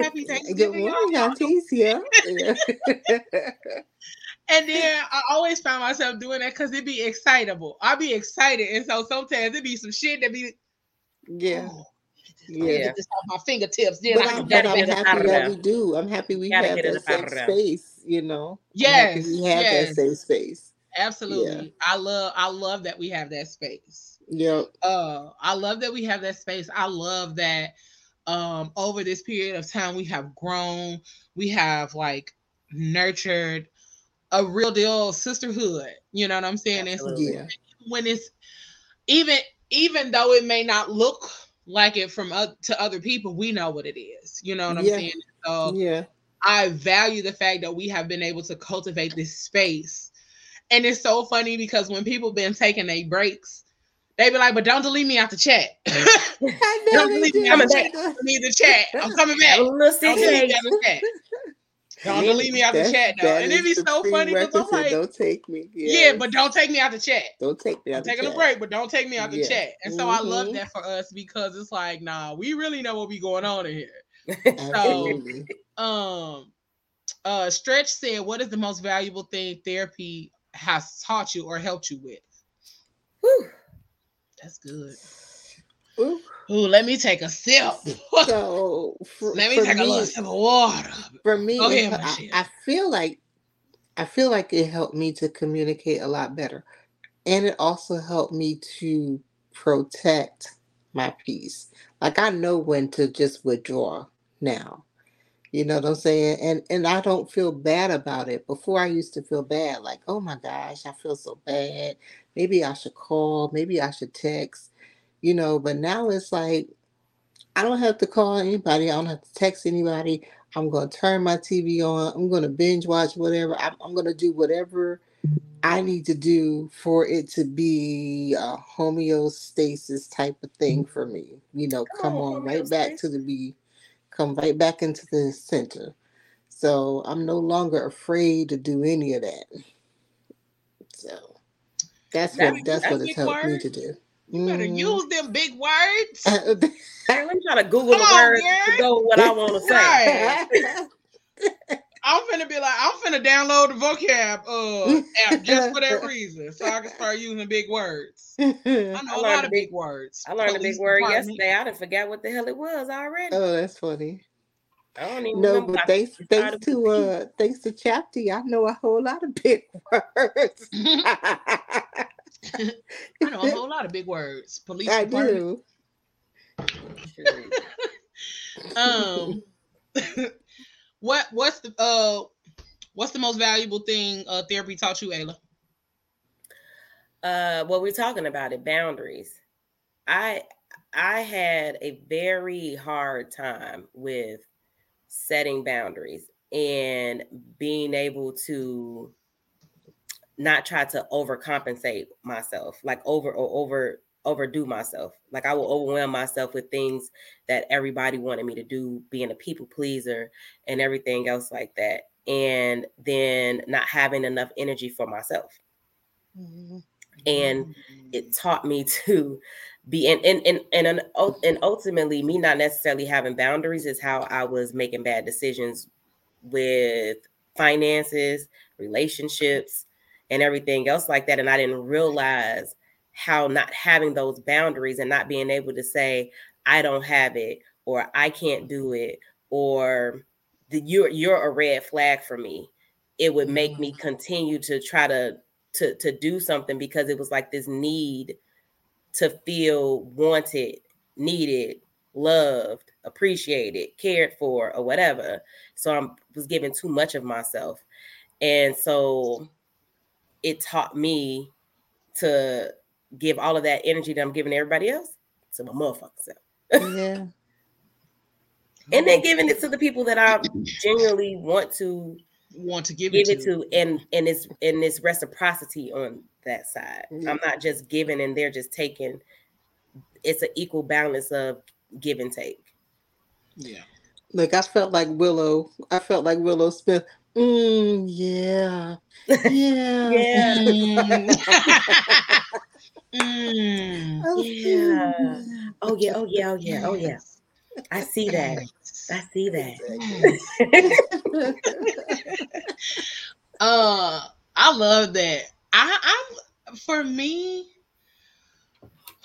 Happy Good Thanksgiving. y'all. morning, aunties. Yeah. yeah. And then I always found myself doing that because it'd be excitable. I'd be excited. And so sometimes it'd be some shit that be, yeah. oh, Yeah. get this off my fingertips. Then But I I'm, but I'm get it out happy that we do. I'm happy we Gotta have get it that safe space, you know. I'm Yes, we have yes. that safe space. absolutely. I love I love that we have that space. Yeah. Uh I love that we have that space. I love that um over this period of time we have grown, we have like nurtured a real deal sisterhood. You know what I'm saying? It's Yeah. when it's even even though it may not look like it from uh, to other people, we know what it is. You know what I'm Yeah. saying? So Yeah. I value the fact that we have been able to cultivate this space. And it's so funny because when people been taking their breaks, they be like, but don't delete me out the chat. I know Don't delete me out the chat. I need the chat. I'm coming back. Have a Don't delete me out the chat. Don't delete me out the chat though. And it'd be so funny because I'm like, don't take me. yeah, but don't take me out the chat. don't take me I'm out the taking a break, but don't take me out the Yeah. chat. And so I love Mhm. that for us because it's like, nah, we really know what be going on in here. Absolutely. Um, uh, Stretch said, "What is the most valuable thing therapy has taught you or helped you with?" Whew. That's good. Ooh. Ooh, let me take a sip. So for, let me take a little sip of water. for me, ahead. I, I feel like I feel like it helped me to communicate a lot better, and it also helped me to protect my peace. Like I know when to just withdraw now. You know what I'm saying? And and I don't feel bad about it. Before I used to feel bad, like, oh my gosh, I feel so bad. Maybe I should call, maybe I should text, you know, but now it's like I don't have to call anybody. I don't have to text anybody. I'm going to turn my TV on. I'm going to binge watch whatever. I'm, I'm going to do whatever I need to do for it to be a homeostasis type of thing mm-hmm. for me. You know, come Oh, on right back to the be, come right back into the center. So I'm no longer afraid to do any of that. So that's That- what that's that's what it's helped me to do. You better Mhm. use them big words. Girl, let me try to Google Come the words girl. to go with what I want to say. Right. I'm finna be like, I'm finna download the vocab uh, app just for that reason, so I can start using big words. I know I a lot of big- big words. I learned a big word department. yesterday. I didn't forget what the hell it was already. oh, that's funny. I don't even No, but thanks thanks to uh thanks to Chapty, I know a whole lot of big words. I know a whole lot of big words. Police I department. do. Um, what what's the uh what's the most valuable thing uh therapy taught you, Ayla? uh what we're talking about it boundaries i i had a very hard time with setting boundaries and being able to not try to overcompensate myself like over or over overdo myself. Like i will overwhelm myself with things that everybody wanted me to do being a people pleaser and everything else like that and then not having enough energy for myself. And it mm. taught me to be and and and and, and, and ultimately me not necessarily having boundaries is how I was making bad decisions with finances, relationships, and everything else like that. And I didn't realize how not having those boundaries and not being able to say I don't have it or I can't do it or the, you're you're a red flag for me. It would make me mm-hmm. continue to try to to to do something because it was like this need to feel wanted, needed, loved, appreciated, cared for, or whatever. So I was giving too much of myself, and so it taught me to give all of that energy that I'm giving everybody else to my motherfucking self, Yeah. and then giving it to the people that I genuinely want to Want to give, give it it to? to and and it's and it's reciprocity on that side Yeah. i'm not just giving and they're just taking it's an equal balance of give and take Yeah. Like I felt like Willow. I felt like Willow Smith. Mm, yeah. Yeah. Yeah. Mm. Oh, Yeah. mm. oh yeah oh yeah oh yeah oh yeah i see that i see that Uh, I love that. I, I'm for me.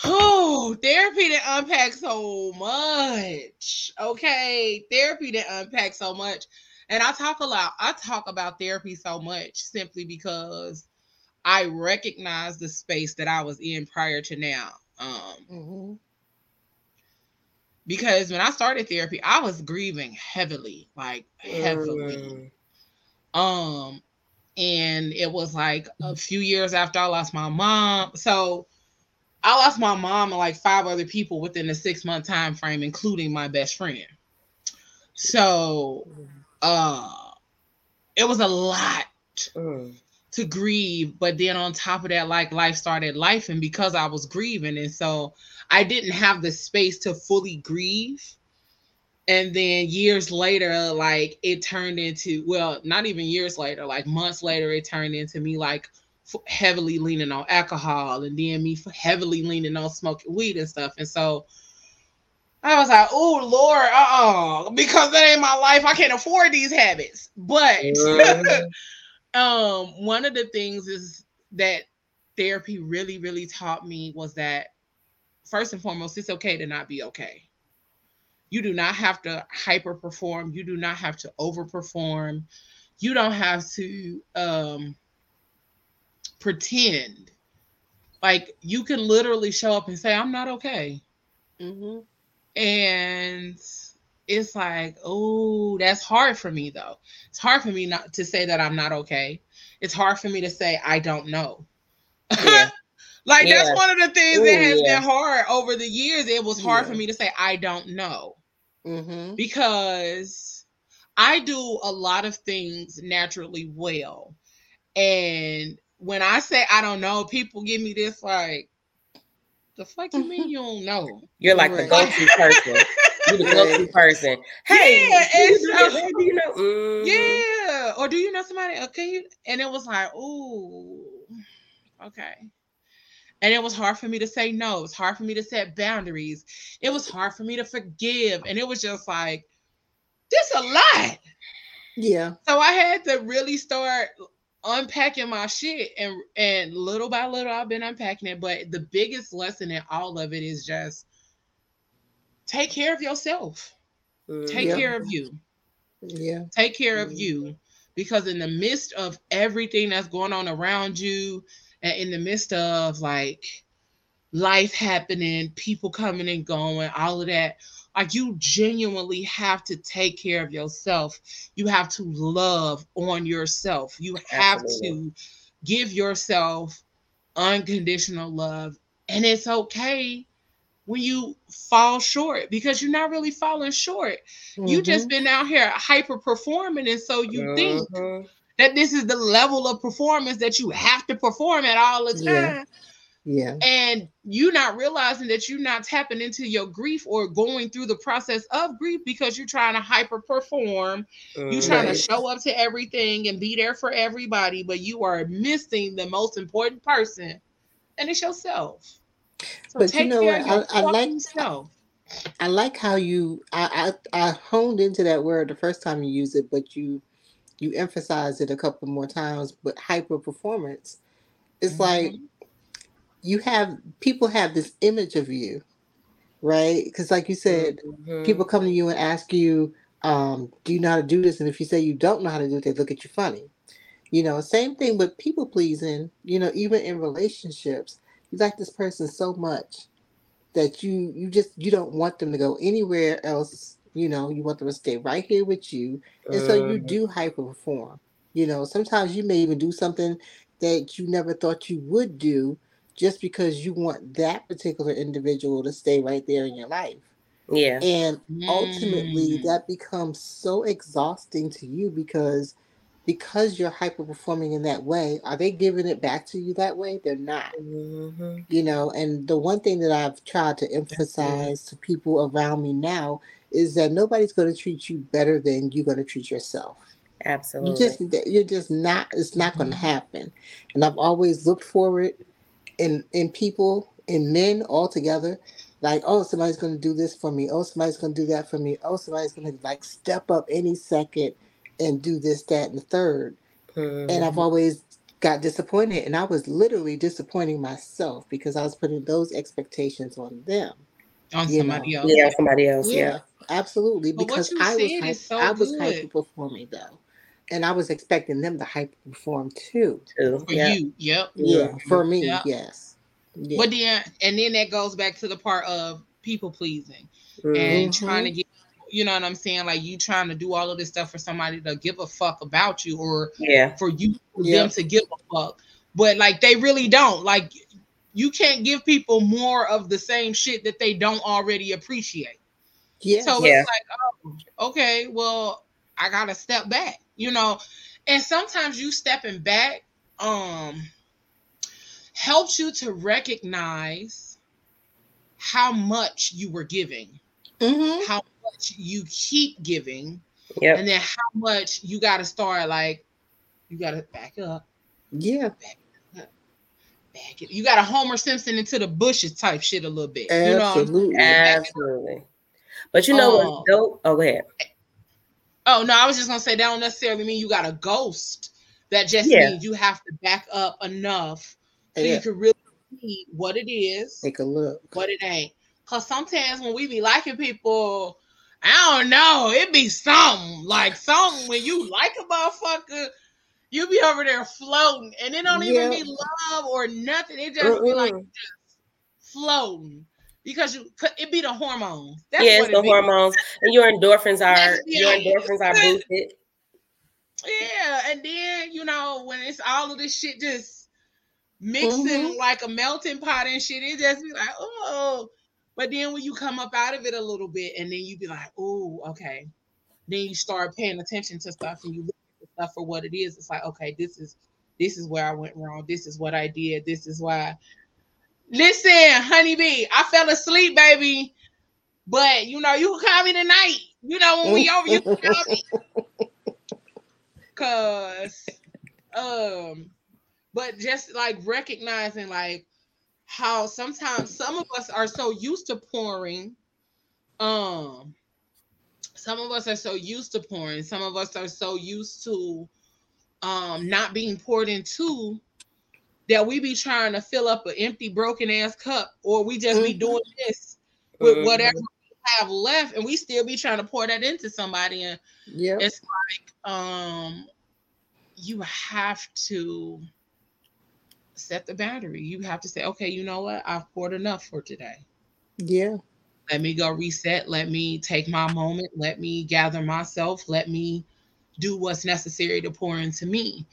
Oh, therapy that unpack so much. Okay, therapy that unpack so much, and I talk a lot. I talk about therapy so much simply because I recognize the space that I was in prior to now. Um, Mhm. because when I started therapy, I was grieving heavily, like heavily. Mm. Um, and it was like a few years after I lost my mom. So I lost my mom and like five other people within a six month time frame, including my best friend. So uh it was a lot Mm. to grieve, but then on top of that, like life started life, and because I was grieving, and so I didn't have the space to fully grieve. And then years later, like it turned into well, not even years later, like months later, it turned into me like f- heavily leaning on alcohol, and then me f- heavily leaning on smoking weed and stuff. And so I was like, "Oh Lord, uh, uh because that ain't my life. I can't afford these habits." But um one of the things is that therapy really really taught me was that first and foremost it's okay to not be okay. You do not have to hyper perform you do not have to overperform. You don't have to um pretend. Like you can literally show up and say i'm not okay. Mhm. And it's like oh that's hard for me though it's hard for me not to say that i'm not okay it's hard for me to say i don't know Yeah. like Yeah. that's one of the things that has yeah. been hard over the years it was hard for me to say i don't know Mhm. because i do a lot of things naturally well and when i say i don't know people give me this like the fuck you mean you don't know you're like the Right. go-to person you're the go-to person hey Yeah, do you it's do so- that? do you know Mhm. Yeah. Or do you know somebody? Okay. You, and it was like, ooh, okay. And it was hard for me to say no. It was hard for me to set boundaries. It was hard for me to forgive. And it was just like, this a lot. Yeah. So I had to really start unpacking my shit and and little by little I've been unpacking it. But the biggest lesson in all of it is just take care of yourself. Mhm. Take Yeah. care of you. Yeah. Take care of Mhm. you because in the midst of everything that's going on around you and in the midst of like life happening, people coming and going, all of that, like you genuinely have to take care of yourself. You have to love on yourself. You have Absolutely. to give yourself unconditional love. And it's okay when you fall short because you're not really falling short. You just been out here hyper performing, and so you think Mhm. that this is the level of performance that you have to perform at all the time. Yeah. Yeah. And you not realizing that you're not tapping into your grief or going through the process of grief because you're trying to hyper perform. You Mhm. trying to show up to everything and be there for everybody, but you are missing the most important person, and it's yourself. So But you know what? I- I like- fucking self. I like how you I, I I honed into that word the first time you used it, but you you emphasized it a couple more times. But hyper performance, it's like Mhm. You have people have this image of you, right? Because like you said, Mhm. people come to you and ask you, um, "Do you know how to do this?" And if you say you don't know how to do it, they look at you funny. You know, same thing with people pleasing. You know, even in relationships, you like this person so much that you you just you don't want them to go anywhere else. You know, you want them to stay right here with you, and so you Mhm. do hyper perform. You know, sometimes you may even do something that you never thought you would do just because you want that particular individual to stay right there in your life. Yeah. And ultimately Mm. that becomes so exhausting to you because because you're hyper performing in that way, are they giving it back to you that way? They're not Mhm. you know and the one thing that i've tried to emphasize to people around me now is that nobody's going to treat you better than you're going to treat yourself you Absolutely. just you're just not it's not going to happen and i've always looked for it in in people in men all together like oh somebody's going to do this for me oh somebody's going to do that for me oh somebody's going to like step up any second and do this that and the third and Mhm. I've always got disappointed, and I was literally disappointing myself because I was putting those expectations on them. on you somebody know. else. Yeah, somebody else. Yeah. Yeah, absolutely. But Because I was said hy- is so I was good. hyper performing though, and I was expecting them to hyper perform too. Too. For Yeah. you, yep. Yeah, for me, Yeah. yes. Yeah. But then, and then that goes back to the part of people pleasing Mhm. and trying to get, you know what I'm saying? Like you trying to do all of this stuff for somebody to give a fuck about you or Yeah. for you for Yeah. them to give a fuck. But like they really don't. Like you can't give people more of the same shit that they don't already appreciate. yes. So Yeah. it's like, oh, okay, well, I gotta step back, you know. And sometimes you stepping back um helps you to recognize how much you were giving, Mhm. how much you keep giving, Yep. and then how much you gotta start like you gotta back up, Yeah, back it. You gotta Homer Simpson into the bushes type shit a little bit. You know absolutely. Absolutely. But you know Oh. what's dope? Oh, go ahead. Oh no, I was just gonna say that don't necessarily mean you got a ghost. That just Yeah. means you have to back up enough so Yeah. you can really see what it is, Take a look. what it ain't. Cause sometimes when we be liking people, I don't know, it be something like something when you like a motherfucker, you be over there floating, and it don't even be love or nothing. It just be like Mm-mm. floating because you it be the hormones. That's yeah, it's the be. hormones, and your endorphins are your endorphins are boosted. Yeah, and then you know when it's all of this shit just mixing Mhm. like a melting pot and shit, it just be like, oh. But then when you come up out of it a little bit, and then you be like, oh, okay. Then you start paying attention to stuff, and you look at the stuff for what it is. It's like, okay, this is this is where I went wrong. This is what I did. This is why. Listen, honeybee, I fell asleep, baby. But you know, you can call me tonight. You know, when we over, you can call me. Cause um, but just like recognizing like how sometimes some of us are so used to pouring, um, some of us are so used to pouring, some of us are so used to um not being poured into that we be trying to fill up an empty broken ass cup or we just be Mhm. doing this with Mhm. whatever we have left, and we still be trying to pour that into somebody. And yeah. it's like, um, you have to set the boundary. You have to say, okay, you know what? I've poured enough for today. Yeah. Let me go reset. Let me take my moment. Let me gather myself. Let me do what's necessary to pour into me.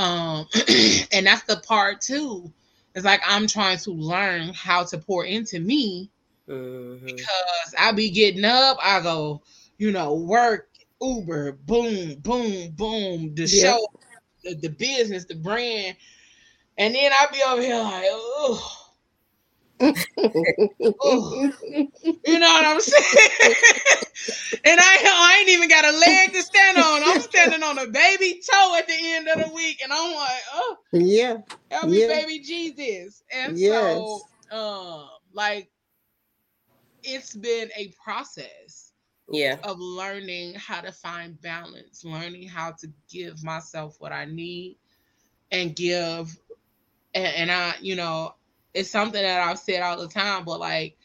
Um, and that's the part too. It's like I'm trying to learn how to pour into me Mhm. because I be getting up, I go, you know, work, Uber, boom, boom, boom, the Yeah. show, the, the business, the brand. And then I be over here like, oh, Oh. you know what I'm saying? and I, I ain't even got a leg to stand on. I'm standing on a baby toe at the end of the week, and I'm like, oh, yeah. help me, Yeah. baby Jesus. And Yes. so, um, like, it's been a process Yeah. of learning how to find balance, learning how to give myself what I need and give. And, and I, you know, it's something that I've said all the time, but like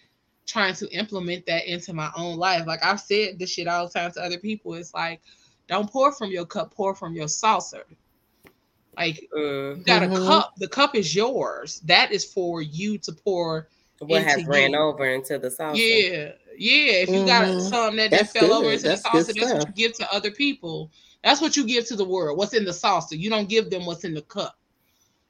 trying to implement that into my own life. Like I've said this shit all the time to other people. It's like, don't pour from your cup, pour from your saucer. Like Mm. you got Mhm. a cup, the cup is yours. That is for you to pour What has Into ran you. over into the saucer? Yeah, yeah. If you got Mhm. something that That's just fell over into the That's good saucer, that's what you give to other people. That's what you give to the world. What's in the saucer? You don't give them what's in the cup.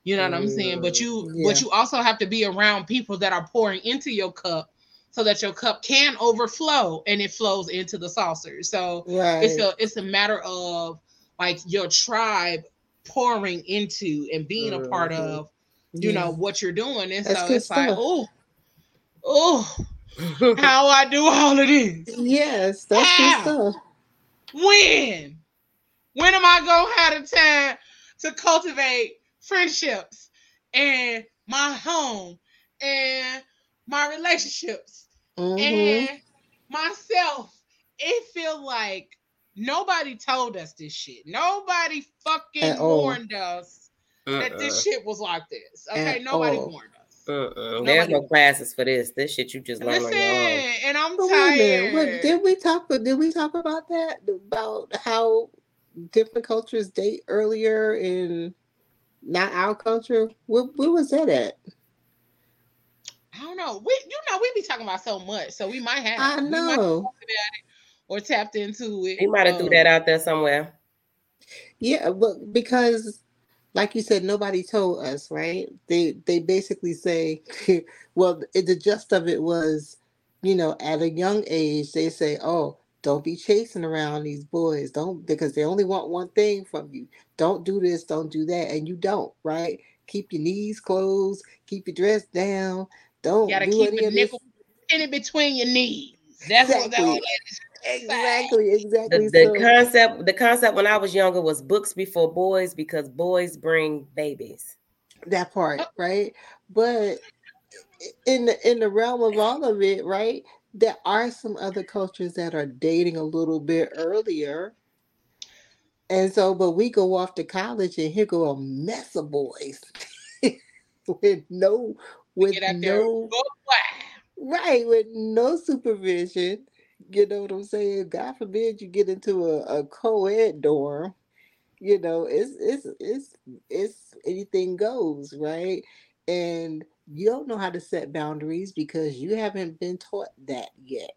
You know what I'm saying? But you, Yeah. but you also have to be around people that are pouring into your cup, so that your cup can overflow and it flows into the saucer. So Right. it's a it's a matter of like your tribe pouring into and being a part Mhm. of you Yeah. know what you're doing and That's so it's like oh oh how I do all of this. Yes, that's How? good stuff. When? When am I gonna have the time to cultivate friendships and my home and my relationships Mhm. and myself? It feel like nobody told us this shit. Nobody fucking At all. warned us that this shit was like this. Okay, At nobody all. warned us. Mm-mm. There's no classes for this. This shit you just learn Listen, on your own. and I'm But wait a tired. What did we talk? Did we talk about that? About how different cultures date earlier in not our culture? Where, where was that at? I don't know. We, you know, we be talking about so much, so we might have. I We have know. about it or tapped into it. He might have threw Um, that out there somewhere. Yeah, but because, like you said, nobody told us, right? They they basically say, well, it, the gist of it was, you know, at a young age, they say, oh, don't be chasing around these boys, don't because they only want one thing from you. Don't do this, don't do that, and you don't, right? Keep your knees closed, keep your dress down, don't You gotta do keep any a of this. nickel penny between your knees. That's what that Exactly. Exactly, The, exactly. the so, concept the concept when I was younger was books before boys because boys bring babies. that part Oh. right but in the in the realm of all of it right there are some other cultures that are dating a little bit earlier and so but we go off to college and here go a mess of boys with no with get out there. no Go right with no supervision you know what i'm saying god forbid you get into a, a co-ed dorm you know it's it's it's it's anything goes right and you don't know how to set boundaries because you haven't been taught that yet.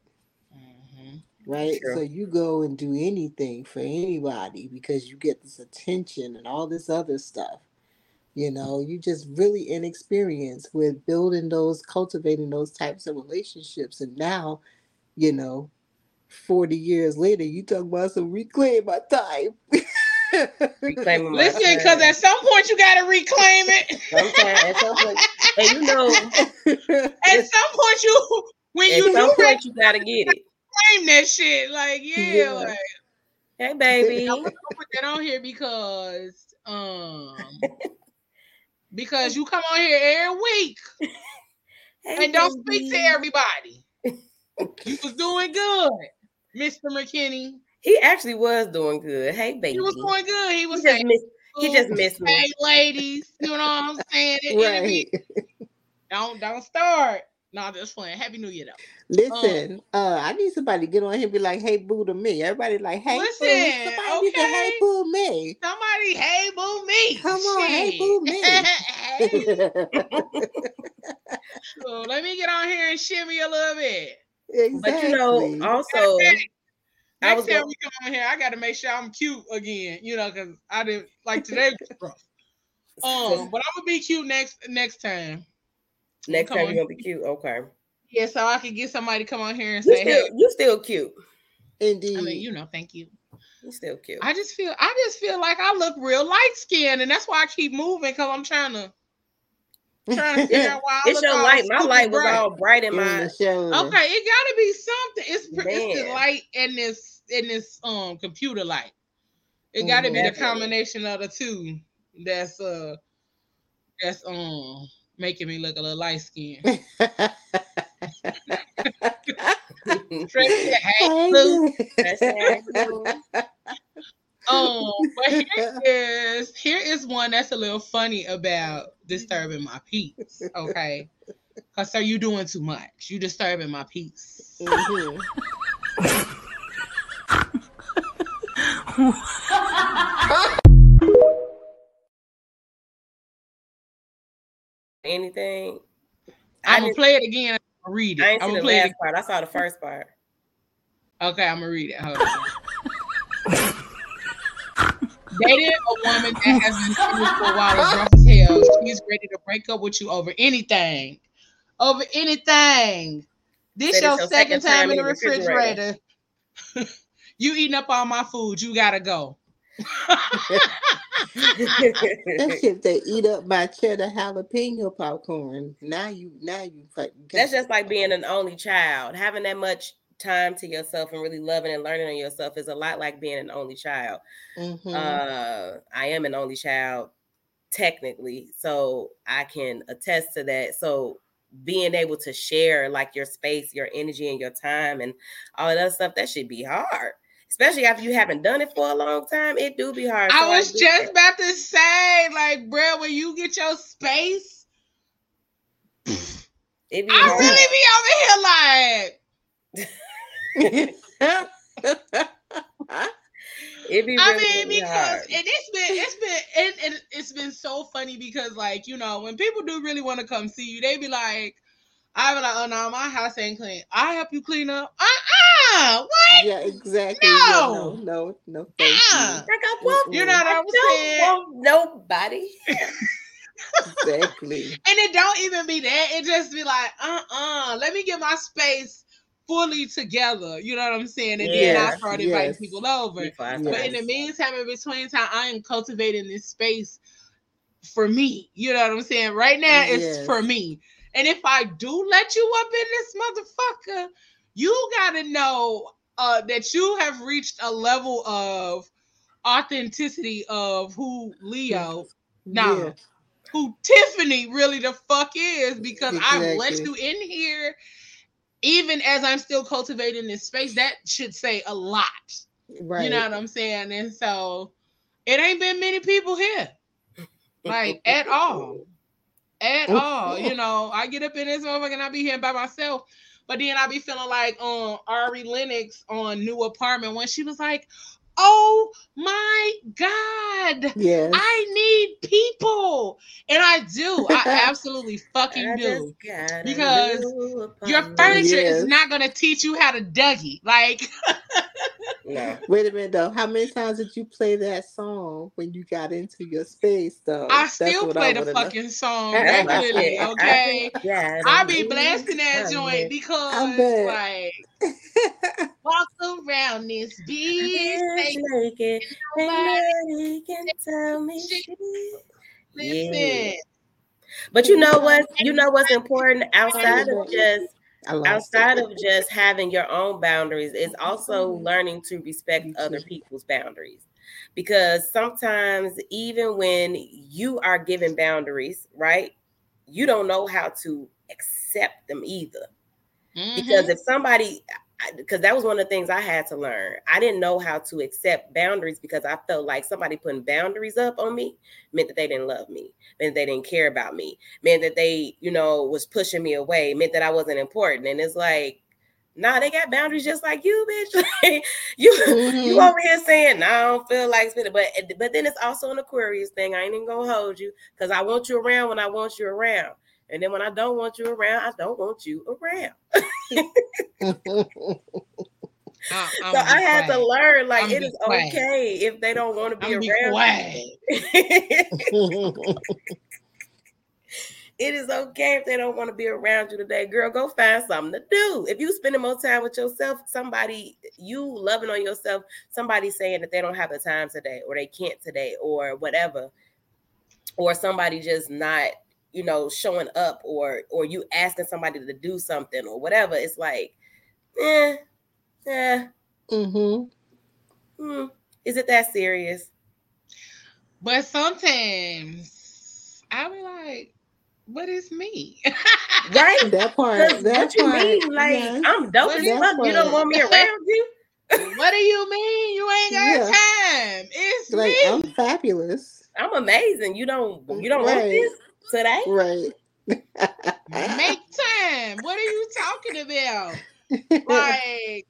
Right True. so you go and do anything for anybody because you get this attention and all this other stuff you mm. know you just really inexperienced with building those cultivating those types of relationships and now you know 40 years later you talk about some reclaim my time Reclaiming my Listen, because at some point you gotta reclaim it. Sometimes at some point, and you know, At some point you when at you some do point you gotta get it. Reclaim that shit, like yeah, Yeah. like Hey baby. I put that on here because um because you come on here every week Hey, and don't speak to everybody. you was doing good, Mr. McKinney. He actually was doing good. Hey baby. He was doing good. He was just saying, he just "Ooh, missed me. hey ladies, you know what I'm saying? It- it be- right Don't don't start. No, I'm just playing. Happy New Year though. Listen, uh, I need somebody to get on here and be like, "Hey, boo" to me. Everybody like, "Hey, Listen, boo." Somebody need to "Hey, boo" me. Somebody, hey boo me. Come on, hey, Shit. boo me. So let me get on here and shimmy a little bit. exactly. But you know, also, I Next was time gonna- we come on here, I got to make sure I'm cute again. You know, because I didn't like today. Um, but I'm gonna be cute next next time. Next time you're gonna be cute. Okay. Yeah, so I can get somebody to come on here and You say, still, "Hey." you still cute. Indeed. I mean, you know, thank you. You're still cute. I just feel, I just feel like I look real light skinned, and that's why I keep moving because I'm trying to trying to figure out why I it's look your all light. My stupid light was all bright in In my. the shoulder. Okay, it gotta be something. It's pr- it's the light in this in this um computer light. It gotta Mhm. be the Definitely. combination of the two that's uh that's um making me look a little light skinned. hey, Hey, Lou. Hashtag Um, but here is here is one that's a little funny about disturbing my peace. Okay, cause so you doing too much. You disturbing my peace. Mhm. Anything. I'm gonna play it again. I'm gonna read it. I ain't I'm gonna the play it. part. I saw the first part. Okay, I'm gonna read it. Hold on. Dated a woman that has been single for a while is rough as hell. She's ready to break up with you over anything. Over anything. This your, your second, time in the refrigerator. refrigerator. you eating up all my food. You gotta go. That shit they eat up my cheddar jalapeno popcorn. Now you, now you fucking. That's just like being an only child. Having that much time to yourself and really loving and learning on yourself is a lot like being an only child. Mhm. Uh, I am an only child, technically, so I can attest to that. So being able to share like your space, your energy, and your time, and all that stuff, that should be hard. Especially after you haven't done it for a long time, it do be hard. So I was get just that. about to say, like, bro, when you get your space, It be I hard. really be over here like. it be really, I mean, really because hard. and it's been it's been and, and it's been so funny because like you know when people do really want to come see you, they be like, I be like, oh no, my house ain't clean. I help you clean up. Uh uh what? yeah, exactly. No. Yeah, no, no, no, thank Uh-uh. Like I want, You know what I I'm don't saying? want nobody. Exactly. And it don't even be that. It just be like, uh uh let me get my space fully together. You know what I'm saying? And then I start inviting yes. people over. Before I Yeah. But in the meantime, in between time, I am cultivating this space for me. You know what I'm saying? Right now, it's for me. And if I do let you up in this motherfucker, you gotta know uh, that you have reached a level of authenticity of who Leo, nah, Yeah. who Tiffany really the fuck is, because I've let you in here, even as I'm still cultivating this space. That should say a lot. Right. You know what I'm saying? And so it ain't been many people here. Like at all. At all. You know, I get up in this motherfucker and I be here by myself. But then I be feeling like um Ari Lennox on new apartment when she was like, Oh my god. Yes. I need people. And I do. I absolutely fucking I do. just got a Because Your apartment. furniture is not gonna teach you how to Dougie. Like No. Wait a minute though. How many times did you play that song when you got into your space though? I That's still what play I the wanna know. fucking song regularly, shit. okay? I got I a be blasting that joint apartment. because bet. like walk around this bitch. Bitch say, naked. Ain't nobody nobody can tell me shit. shit. Listen, Yeah. But you know what? You know what's important outside of just outside of just having your own boundaries is also Mm-hmm. learning to respect other people's boundaries because sometimes even when you are given boundaries right you don't know how to accept them either Mhm. because if somebody because that was one of the things I had to learn. I didn't know how to accept boundaries because I felt like somebody putting boundaries up on me meant that they didn't love me, meant they didn't care about me, meant that they, you know, was pushing me away, meant that I wasn't important. And it's like, nah, they got boundaries just like you, bitch. Like, you Mhm. you over here saying, nah, I don't feel like spending. But but then it's also an Aquarius thing. I ain't even gonna hold you because I want you around when I want you around. And then when I don't want you around, I don't want you around. I, so I had to learn like I'm it be is quiet. okay if they don't want to be I'm around. quiet. it is okay if they don't want to be around you today. Girl, go find something to do. If you spending more time with yourself, somebody you loving on yourself, somebody saying that they don't have the time today or they can't today or whatever, or somebody just not, you know, showing up or or you asking somebody to do something or whatever. It's like, eh, eh, hmm hmm, is it that serious? But sometimes I be like, what is me? Right? That part. Because That what you part. mean? Like yes. I'm dope What as is fuck. You don't want me around you? what do you mean you ain't got Yeah. time? It's like me. I'm fabulous. I'm amazing. You don't you don't want this today? Right. Make time. What are you talking about? Like,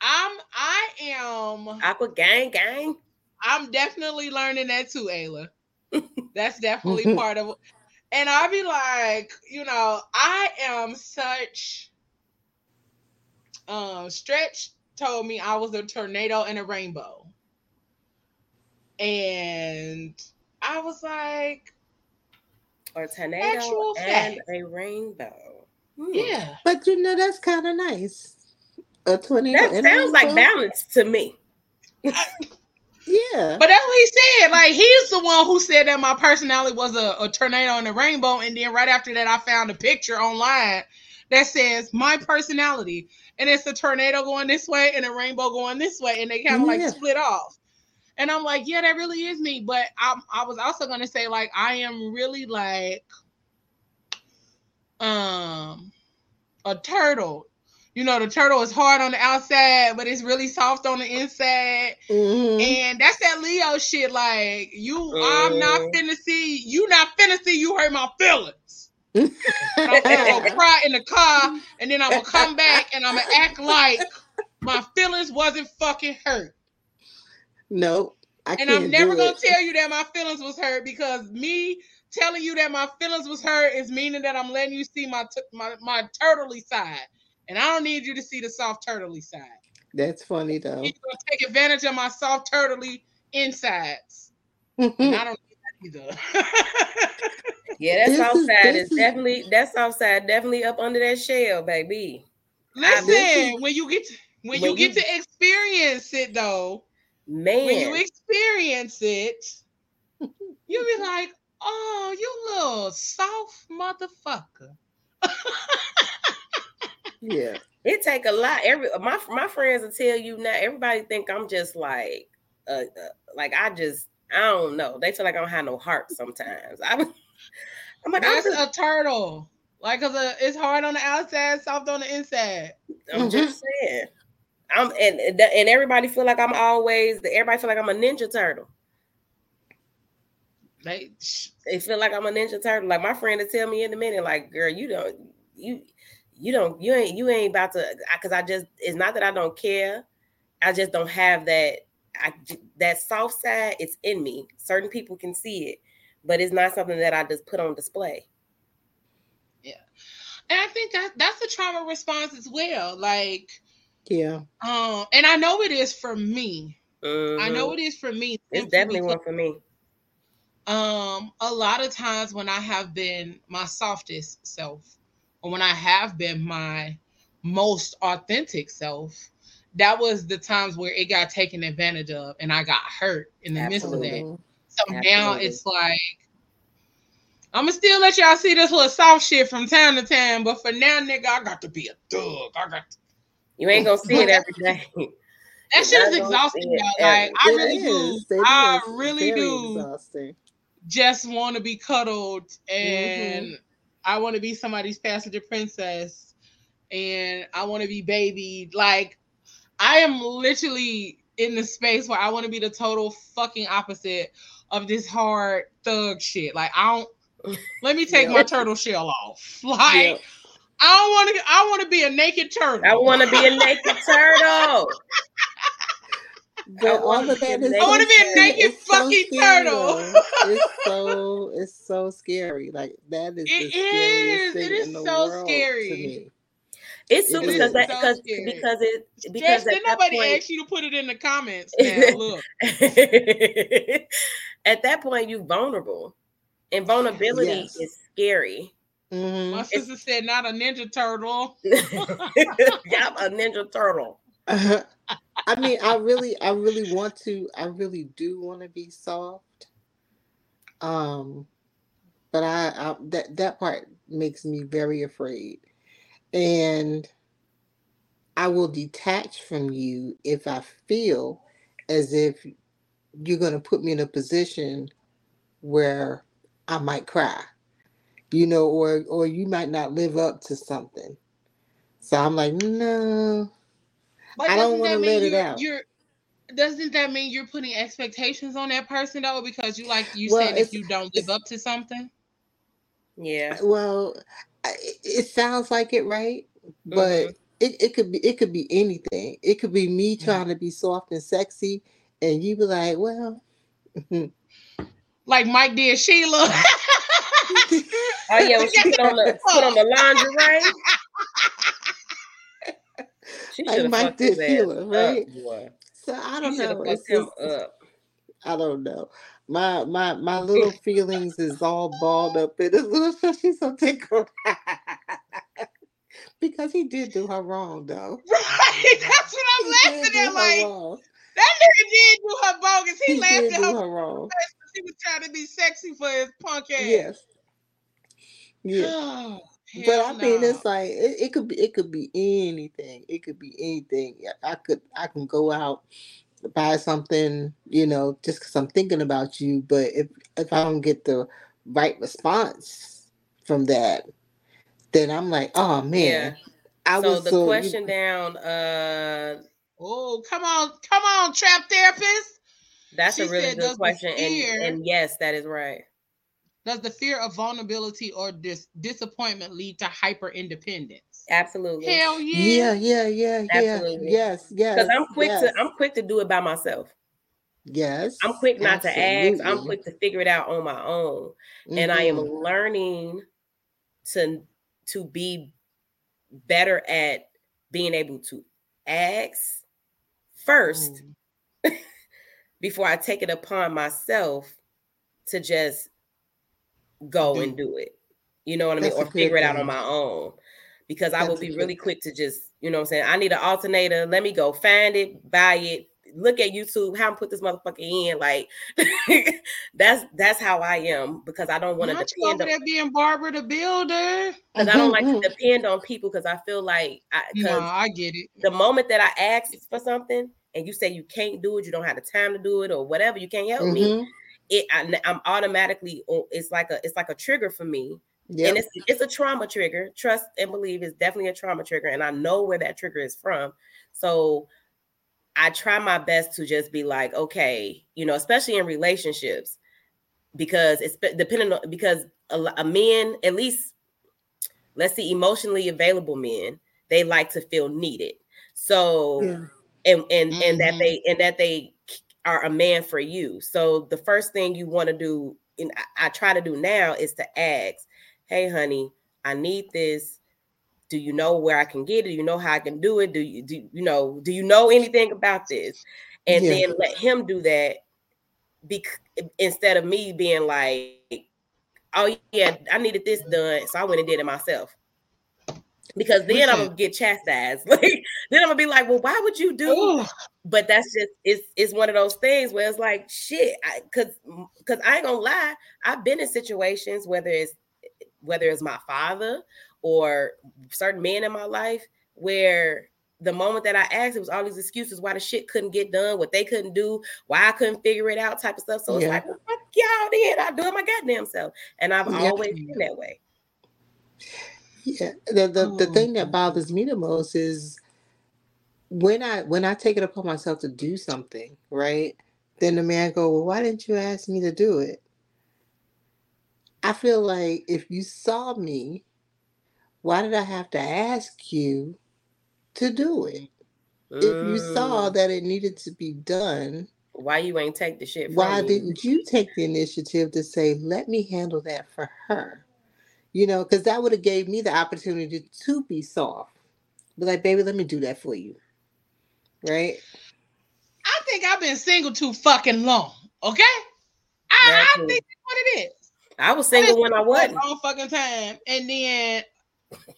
I'm I am Aqua gang gang. I'm definitely learning that too, Ayla. That's definitely part of and I'll be like, you know, I am such um stretch told me I was a tornado and a rainbow. And I was like, Or tornado Actual and fact. a rainbow. Hmm. yeah. but you know that's kind of nice. A tornado. That sounds like balance to me. Yeah. But that's what he said. Like he's the one who said that my personality was a, a tornado and a rainbow. And then right after that, I found a picture online that says my personality, and it's a tornado going this way and a rainbow going this way, and they kind of like split off. And I'm like, yeah, that really is me. But I, I was also gonna say like I am really like um a turtle. You know, the turtle is hard on the outside, but it's really soft on the inside. Mhm. And that's that Leo shit. Like you, I'm not Mm. finna see you. Not finna see you hurt my feelings. I'm gonna cry in the car, and then I'm gonna come back and I'm gonna act like my feelings wasn't fucking hurt. Nope. I And can't I'm never gonna it. tell you that my feelings was hurt because me telling you that my feelings was hurt is meaning that I'm letting you see my t- my my turtley side, and I don't need you to see the soft turtley side. That's funny though. You're gonna take advantage of my soft turtley insides. And I don't need that either. Yeah, that This south is- side this is is- definitely that south side definitely up under that shell, baby. Listen, this when you get to, when, when you get you- to experience it though, Man. when you experience it, you'll be like, "Oh, you little soft motherfucker." yeah. it take a lot. Every my my friends will tell you now. Everybody think I'm just like, uh, uh like I just I don't know. They feel like I don't have no heart sometimes. I'm, I'm like I'm That's just, a turtle. Like, cause uh, it's hard on the outside, soft on the inside. I'm just saying. I'm and and everybody feel like I'm always. Everybody feel like I'm a ninja turtle. They, They feel like I'm a ninja turtle. Like my friend to tell me in a minute, like, girl, you don't you you don't you ain't you ain't about to because I just it's not that I don't care. I just don't have that I that soft side. It's in me. Certain people can see it, but it's not something that I just put on display. Yeah, and I think that that's a trauma response as well. Like, Yeah. um, and I know it is for me. I know it is for me. it's definitely one for me. um a lot of times when i have been my softest self or when i have been my most authentic self that was the times where it got taken advantage of and i got hurt in the midst of that so now it's like i'm gonna still let y'all see this little soft shit from time to time but for now nigga i got to be a thug i got to You ain't gonna see it every day. that shit is You're not gonna exhausting y'all. like i really is. do It i is really very do Exhausting. just want to be cuddled and Mm-hmm. I want to be somebody's passenger princess. and I want to be baby. Like I am literally in the space where I want to be the total fucking opposite of this hard thug shit. Like I don't let me take Yeah. my turtle shell off. Like Yeah. I don't want to I want to be a naked turtle. I want to be a naked turtle. But I all wanna of be a that is naked- I wanna be a naked it's fucking scary, turtle. It's so it's so scary. Like that is It the scariest is. thing It is in the so world scary. to me. It's super is. because that So because scary. because it because Jess, at did that nobody point, ask you to put it in the comments? Now look. at that point you vulnerable, and vulnerability Yes. is scary. Mhm. My sister said not a ninja turtle. yeah, I'm a ninja turtle. I mean, I really, I really want to. I really do want to be soft. Um, but I, I that that part makes me very afraid, and I will detach from you if I feel as if you're going to put me in a position where I might cry, you know, or or you might not live up to something. So I'm like, no. But I don't wanna let it you're, out. You're doesn't that mean you're putting expectations on that person though? Because you like you Well, said if you don't live up to something. Yeah, Well, I- it it sounds like it, right? Mm-hmm. But it, it could be it could be anything. It could be me Mhm. trying to be soft and sexy, and you be like, "Well, Like Mike did Sheila. Oh yeah, when she put on the put on the lingerie. She should have fucked his did ass Sheila, up, right? boy. so I don't have know. fucked It's him just, up. I don't know. My my my little feelings is all balled up in his little. She's so tickled because he did do her wrong, though. right. That's what I'm He laughing at. Like wrong. that nigga did do her bogus. He, He laughed at her. her wrong. He was trying to be sexy for his punk ass. Yes. Yeah. Oh, But hell I mean, it's like it, it could be it could be anything. It could be anything. I could I can go out buy something, you know, just because I'm thinking about you. But if if I don't get the right response from that, then I'm like, oh man, I so was the so you- question down, uh, Oh, come on, come on, trap therapist. that's She a really good question, and and yes, that is right. Does the fear of vulnerability or dis- disappointment lead to hyper independence? Absolutely. Hell yeah. yeah, yeah, yeah, yeah, yes, yes. Because I'm quick yes, to I'm quick to do it by myself. yes. I'm quick not to ask. I'm quick to figure it out on my own. And I am Mhm. learning to to be better at being able to ask first Mm. before I take it upon myself to just go Do and do it. You know what I mean? That's Or figure it out on my own. Because I will be really quick to just, you know what I'm saying? I need an alternator. Let me go find it, buy it, look at YouTube, how to put this motherfucker in. Like that's that's how I am because I don't want to Not you depend over on there being Barbara the Builder. because I don't like to depend on people because I feel like I No, I get it. the moment that I ask for something and you say you can't do it, you don't have the time to do it, or whatever, you can't help me. It I, am automatically it's like a it's like a trigger for me, Yep. and it's it's a trauma trigger. Trust and believe is definitely a trauma trigger, and I know where that trigger is from. So I try my best to just be like, okay, you know, especially in relationships, because it's be- depending on because a, lo- a men, at least let's see, emotionally available men, they like to feel needed. So Yeah. and and and that Mhm. they and that they are a man for you. So the first thing you want to do, and I, I try to do now, is to ask, "Hey, honey, I need this. Do you know where I can get it? Do you know how I can do it? Do you do you know? Do you know anything about this?" And Yeah. then let him do that, bec- instead of me being like, "Oh yeah, I needed this done, so I went and did it myself." Because then I'm gonna get chastised. Like then I'm gonna be like, "Well, why would you do?" Ooh, but that's just it's it's one of those things where it's like shit I, cause cause I ain't gonna lie I've been in situations whether it's whether it's my father or certain men in my life where the moment that I asked it was all these excuses why the shit couldn't get done what they couldn't do why I couldn't figure it out type of stuff so it's like well, fuck y'all then I do it my goddamn self and I've Yeah. always been that way Yeah, the the, the Oh. thing that bothers me the most is when I when I take it upon myself to do something, right? Then the man go, "Well, why didn't you ask me to do it?" I feel like if you saw me, why did I have to ask you to do it? If you saw Mm, that it needed to be done, why you ain't take the shit from why me? didn't you take the initiative to say, "Let me handle that for her"? You know, because that would have gave me the opportunity to be soft. Be like, baby, let me do that for you. Right? I think I've been single too fucking long. Okay, I, I think that's what it is. I was I've single when I single for a wasn't. long fucking time, and then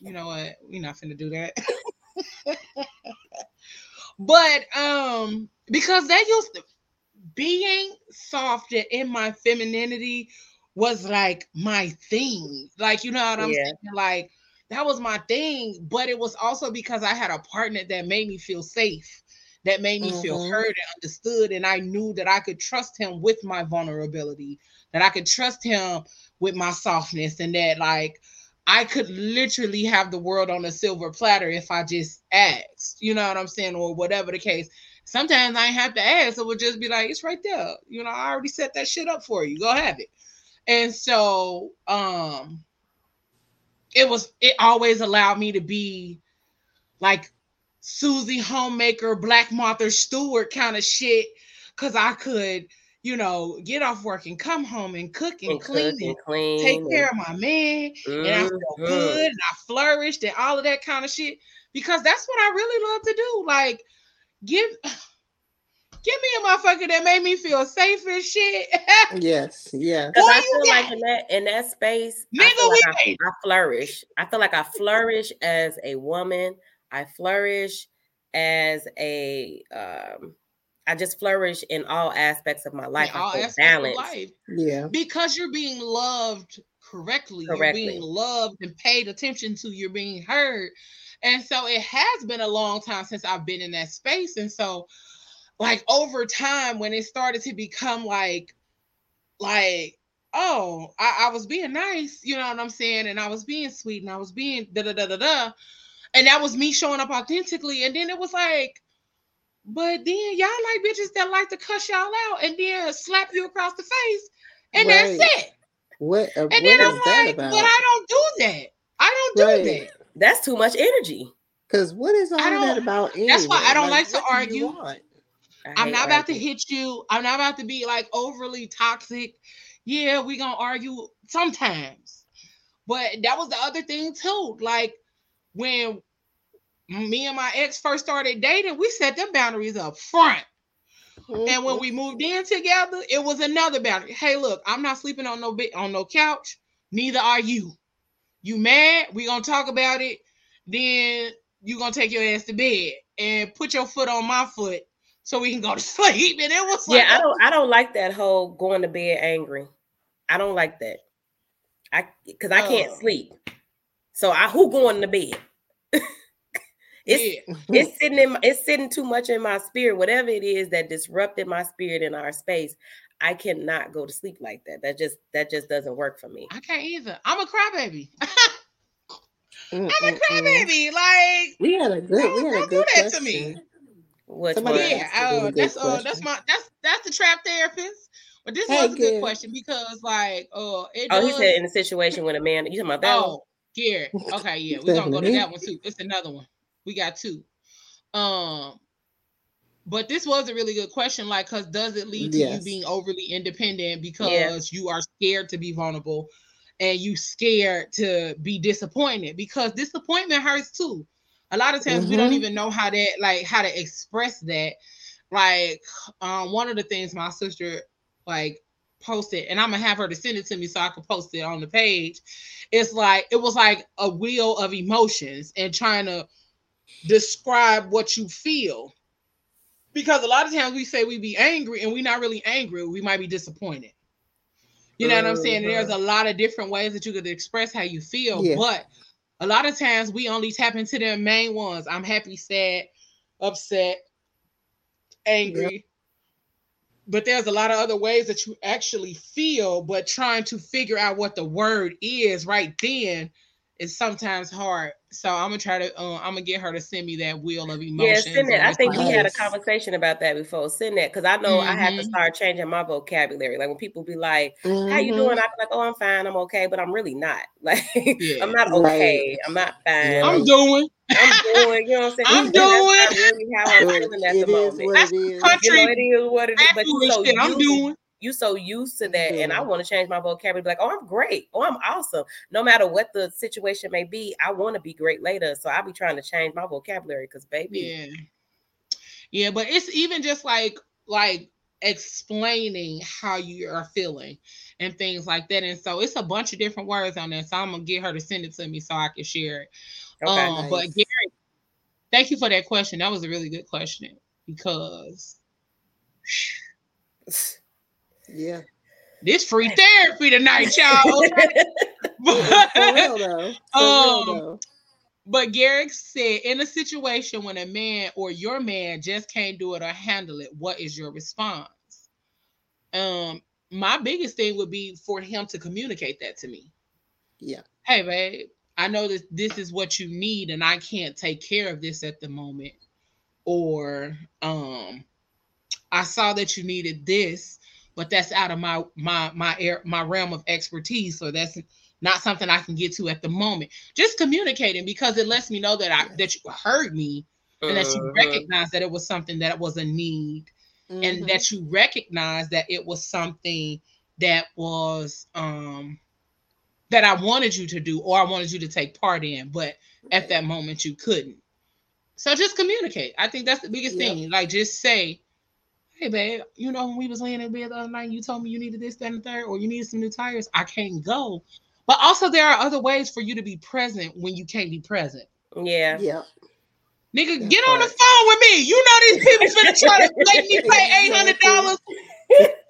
you know what? We're not finna do that. but um, because that used to being soft and in my femininity was like my thing. Like, you know what I'm Yeah. saying? Like that was my thing, but it was also because I had a partner that made me feel safe, that made me feel Mhm. heard and understood. And I knew that I could trust him with my vulnerability, that I could trust him with my softness, and that like I could literally have the world on a silver platter if I just asked, you know what I'm saying, or whatever the case. Sometimes I have to ask, it would just be like, it's right there. You know, I already set that shit up for you. Go have it. And so um it was it always allowed me to be like Susie Homemaker, Black Martha Stewart kind of shit. Cause I could, you know, get off work and come home and cook and And clean cook and clean. take and- care of my man and I felt Mhm. good and I flourished and all of that kind of shit because that's what I really love to do. Like, give give me a motherfucker that made me feel safe and shit. Yes, yeah. Because I you feel like got in that in that space, I Nigga, feel like we I, I flourish. I feel like I flourish as a woman. I flourish as a um I just flourish in all aspects of my life. in all I feel aspects balanced. of life Yeah. because you're being loved correctly. correctly. You're being loved and paid attention to. You're being heard. And so it has been a long time since I've been in that space. And so, like over time, when it started to become like, like, oh, I, I was being nice, you know what I'm saying? And I was being sweet and I was being da da da da da. And that was me showing up authentically. And then it was like, but then y'all like bitches that like to cuss y'all out and then slap you across the face. And Right. that's it. What uh, And what then I'm like, about? but I don't do that. I don't do Right. that. That's too much energy. Because what is all that about anyway? that's why I don't like to what do I'm not about to hit you. I'm not about to be like overly toxic. Yeah, we gonna argue sometimes. But that was the other thing too. Like when me and my ex first started dating, we set them boundaries up front. And when we moved in together, it was another boundary. Hey, look, I'm not sleeping on no bed on no couch. Neither are you. You mad? We gonna talk about it. Then you gonna take your ass to bed and put your foot on my foot so we can go to sleep. And it was like, Yeah, I don't I don't like that whole going to bed angry. I don't like that. I because I can't Oh. sleep. So I who going to bed? it's yeah. it's sitting in my, it's sitting too much in my spirit whatever it is that disrupted my spirit in our space i cannot go to sleep like that that just that just doesn't work for me I can't either. I'm a crybaby. Mm, I'm a mm, mm. crybaby. Like, We had a good. We Don't- had a don't do good that to me. Which Somebody one? yeah, asked a really uh, that's uh, that's my that's that's the trap therapist. But this Hey, was a good Gary. question because, like, uh, it oh he said in a situation when a man you talking about that one? Oh, Garrett. Okay, yeah, we're gonna go to that one too. It's another one. We got two. Um, but this was a really good question. Like, cause does it lead to you being overly independent because you are scared to be vulnerable and you scared to be disappointed? Because disappointment hurts too. A lot of times we don't Mhm. even know how that like how to express that. Like, um, one of the things my sister like posted, and I'm gonna have her to send it to me so I can post it on the page. It's like it was like a wheel of emotions and trying to describe what you feel. Because a lot of times we say we be angry and we're not really angry, we might be disappointed. You know what I'm saying? There's a lot of different ways that you could express how you feel, Yeah. but a lot of times we only tap into the main ones. I'm happy, sad, upset, angry. But there's a lot of other ways that you actually feel, but trying to figure out what the word is right then is sometimes hard. So I'm gonna try to. Uh, I'm gonna get her to send me that wheel of emotions. Yeah, send that. I think we had a conversation about that before. Send that because I know I have to start changing my vocabulary. Like when people be like, "How you doing?" I be like, "Oh, I'm fine. I'm okay," but I'm really not. Like Yeah. I'm not Right. okay. I'm not fine. I'm doing. I'm doing. You know what I'm saying? I'm And That's doing. really how I'm But feeling at the moment. what That's it is. country You know, it is what it is. But you Accurate so shit I'm doing. You so used to that, and I want to change my vocabulary. Be like, oh, I'm great. Oh, I'm awesome. No matter what the situation may be, I want to be great later. So I'll be trying to change my vocabulary because, baby, Yeah. Yeah, but it's even just like like explaining how you are feeling and things like that. And so it's a bunch of different words on there. So I'm gonna get her to send it to me so I can share it. okay. Um, but Gary, thank you for that question. That was a really good question because Yeah. this free therapy tonight, y'all. For real though. For Um, real though. But Garrick said, in a situation when a man or your man just can't do it or handle it, what is your response? Um, my biggest thing would be for him to communicate that to me. Yeah. Hey, babe, I know that this is what you need, and I can't take care of this at the moment. Or, um, I saw that you needed this, but that's out of my my my air my realm of expertise, so that's not something I can get to at the moment. Just communicating because it lets me know that I that you heard me and that you Mhm. recognize that it was something that was a need and Mhm. that you recognize that it was something that was um that I wanted you to do or I wanted you to take part in, but at that moment you couldn't. So just communicate. I think that's the biggest Yep. thing. Like just say, hey babe, you know when we was laying in bed the other night, you told me you needed this, that, and the third, or you needed some new tires. I can't go. But also there are other ways for you to be present when you can't be present. Yeah. Yep. Nigga, That get on the phone with me. You know these people finna try to make me pay eight hundred dollars.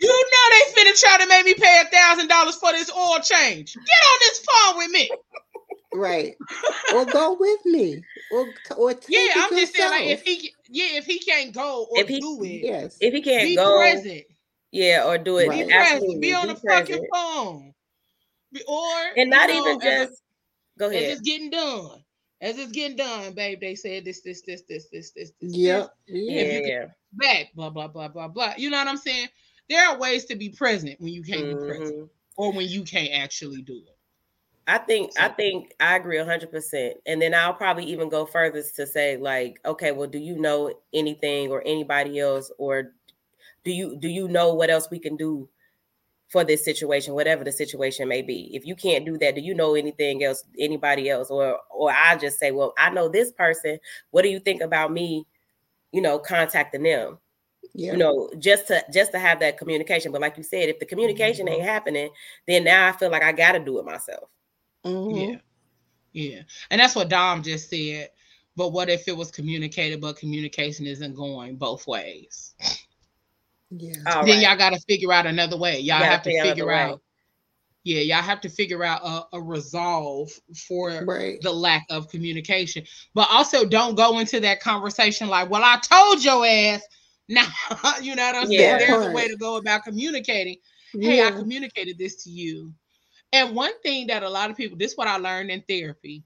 You know they finna try to make me pay a thousand dollars for this oil change. Get on this phone with me. Right. or go with me. Or or take Yeah, it I'm just saying, like, if he, yeah, if he can't go or If he- do it, Yes. If he can't be go, present. yeah, or do it, Right. Be present. Be on be the fucking phone. Be- Or and not you know, even as a- just go ahead. it's getting done. As it's getting done, babe, they said this, this, this, this, this, this, this. Yep. Yeah, Yeah. you yeah. back, blah, blah, blah, blah, blah. You know what I'm saying? There are ways to be present when you can't be present Mhm. or when you can't actually do it. I think I think I agree hundred percent. And then I'll probably even go further to say, like, okay, well, do you know anything or anybody else, or do you do you know what else we can do for this situation, whatever the situation may be? If you can't do that, do you know anything else, anybody else? Or or I just say, Well, I know this person. What do you think about me, you know, contacting them? Yeah. you know just to just to have that communication but like you said if the communication mm-hmm. ain't happening then now i feel like i gotta do it myself Mhm. Yeah. Yeah. And that's what Dom just said. But what if it was communicated, but communication isn't going both ways? Yeah. All then right. y'all got to figure out another way. Y'all Gotta have to figure out way. Yeah, y'all have to figure out a, a resolve for Right. the lack of communication. But also don't go into that conversation like, well, I told your ass. Nah, you know what I'm Yeah. saying? There's a way to go about communicating. Hey, I communicated this to you. And one thing that a lot of people, this is what I learned in therapy,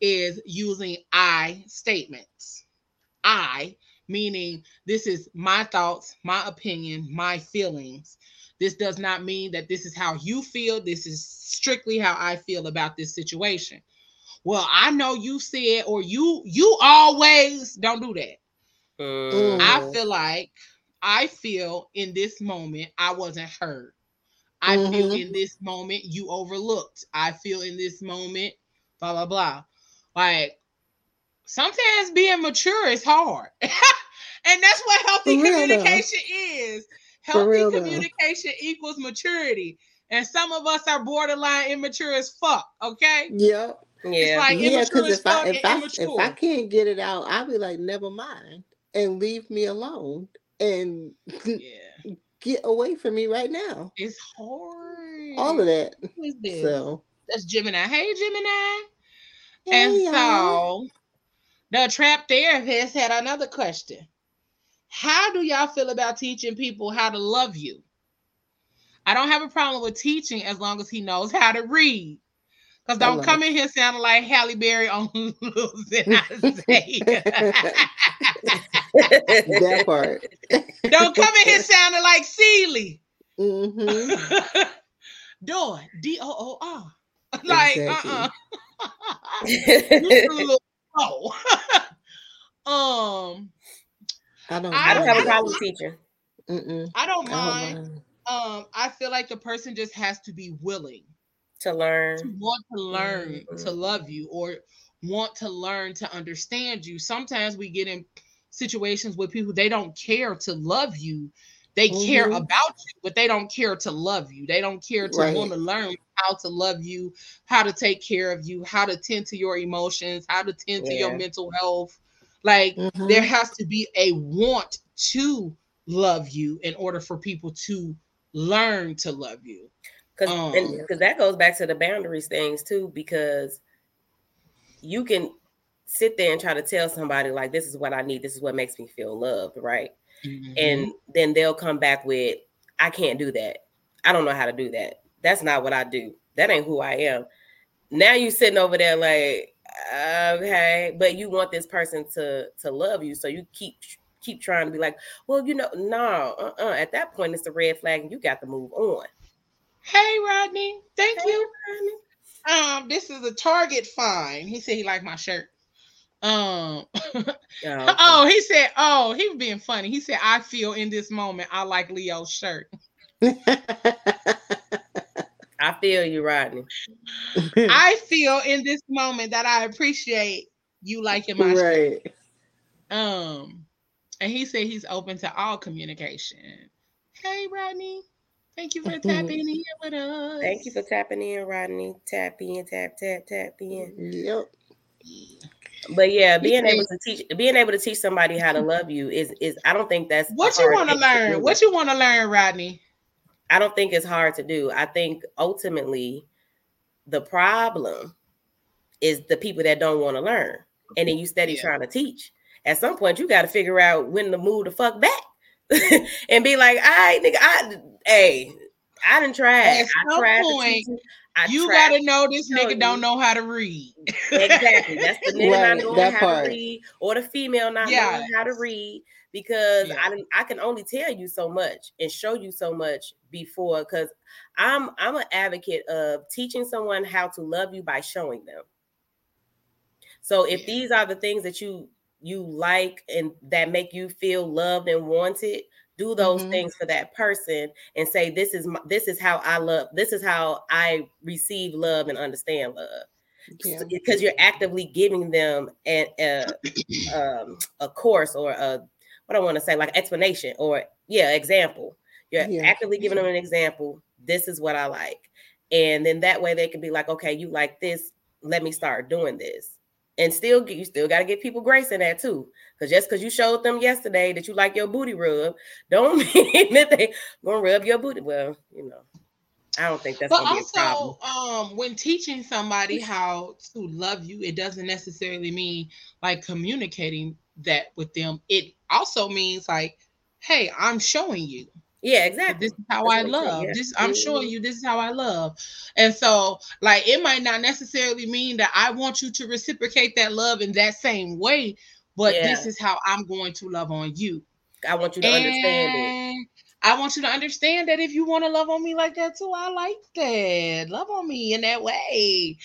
is using I statements. I, meaning this is my thoughts, my opinion, my feelings. This does not mean that this is how you feel. This is strictly how I feel about this situation. Well, I know you said, or you, you always don't do that. Mm, I Mhm. feel like I feel in this moment I wasn't heard. I feel Mhm. in this moment you overlooked. I feel in this moment, blah blah blah. Like sometimes being mature is hard. and that's what healthy For real, though. communication is. Healthy real, though. communication equals maturity. And some of us are borderline immature as fuck. Okay. Yep. yeah like Yeah, immature because if I if I if I can't get it out, I'll be like, never mind, and leave me alone and Yeah. Get away from me right now. It's hard. All of that. Who is this? So That's Gemini. Hey, Gemini. Hey, and y'all. so the trap therapist had another question. How do y'all feel about teaching people how to love you? I don't have a problem with teaching as long as he knows how to read. Cause don't love come in here sounding like Halle Berry on losing Isaiah. that part. don't come in here sounding like Celie. hmm Door, D O O R. Like, Exactly. uh uh You a little um, I don't. I I don't have a don't- problem teaching. Mm-mm. I don't I don't mind. mind. Um, I feel like the person just has to be willing To learn to want to learn to Mhm. love you or want to learn to understand you. Sometimes we get in situations with people they don't care to love you. They care Mhm. about you, but they don't care to love you. They don't care to Right. want to learn how to love you, how to take care of you, how to tend to your emotions, how to tend to your mental health. Like Mhm. there has to be a want to love you in order for people to learn to love you. Because Um, because that goes back to the boundaries things too. Because you can sit there and try to tell somebody like, "This is what I need. This is what makes me feel loved," right? Mm-hmm. And then they'll come back with, "I can't do that. I don't know how to do that. That's not what I do. That ain't who I am." Now you sitting over there like, okay, but you want this person to to love you, so you keep keep trying to be like, well, you know, no, uh-uh. At that point, it's a red flag, and you got to move on. Hey Rodney, thank Hey, you. honey. Um, this is a Target fine. He said he liked my shirt. Um, Oh, oh, he said, oh, he was being funny. He said, I feel in this moment I like Leo's shirt. I feel you, Rodney. I feel in this moment that I appreciate you liking my shirt. Um, and he said he's open to all communication. Hey Rodney, thank you for tapping in with us. Thank you for tapping in, Rodney. Tap in, tap, tap, tap in. Yep. But yeah, being said- able to teach, being able to teach somebody how to love you is is. I don't think that's What you want to learn? What you want to learn, Rodney? I don't think it's hard to do. I think ultimately the problem is the people that don't want to learn. And then you steady Yeah. trying to teach. At some point, you got to figure out when to move the fuck back and be like, all right, nigga, I hey, I didn't try. At I some tried point, you. I you tried gotta know this tell nigga don't know how to read. exactly. That's the nigga Right, not knowing how part. to read, or the female not Yeah. knowing how to read, because Yeah. I. I can only tell you so much and show you so much before. Because I'm I'm an advocate of teaching someone how to love you by showing them. So if Yeah. these are the things that you you like and that make you feel loved and wanted, do those Mm-hmm. Mhm. things for that person and say this is my, this is how I love. This is how I receive love and understand love Yeah. because you're actively giving them a, a, um, a course or a what I want to say like explanation or yeah example. You're Yeah. actively giving them an example. This is what I like, and then that way they can be like, okay, you like this. Let me start doing this. And still, you still got to give people grace in that too, because just because you showed them yesterday that you like your booty rub, don't mean that they gonna rub your booty. Well, you know, I don't think that's But gonna be a also, um, when teaching somebody how to love you, it doesn't necessarily mean like communicating that with them. It also means like, hey, I'm showing you. Yeah, exactly. This is how That's I what I'm saying, love. yeah. This I'm showing Mhm. you this is how I love. And so like it might not necessarily mean that I want you to reciprocate that love in that same way, but this is how I'm going to love on you. I want you to understand it. I want you to understand that if you want to love on me like that too, I like that. Love on me in that way.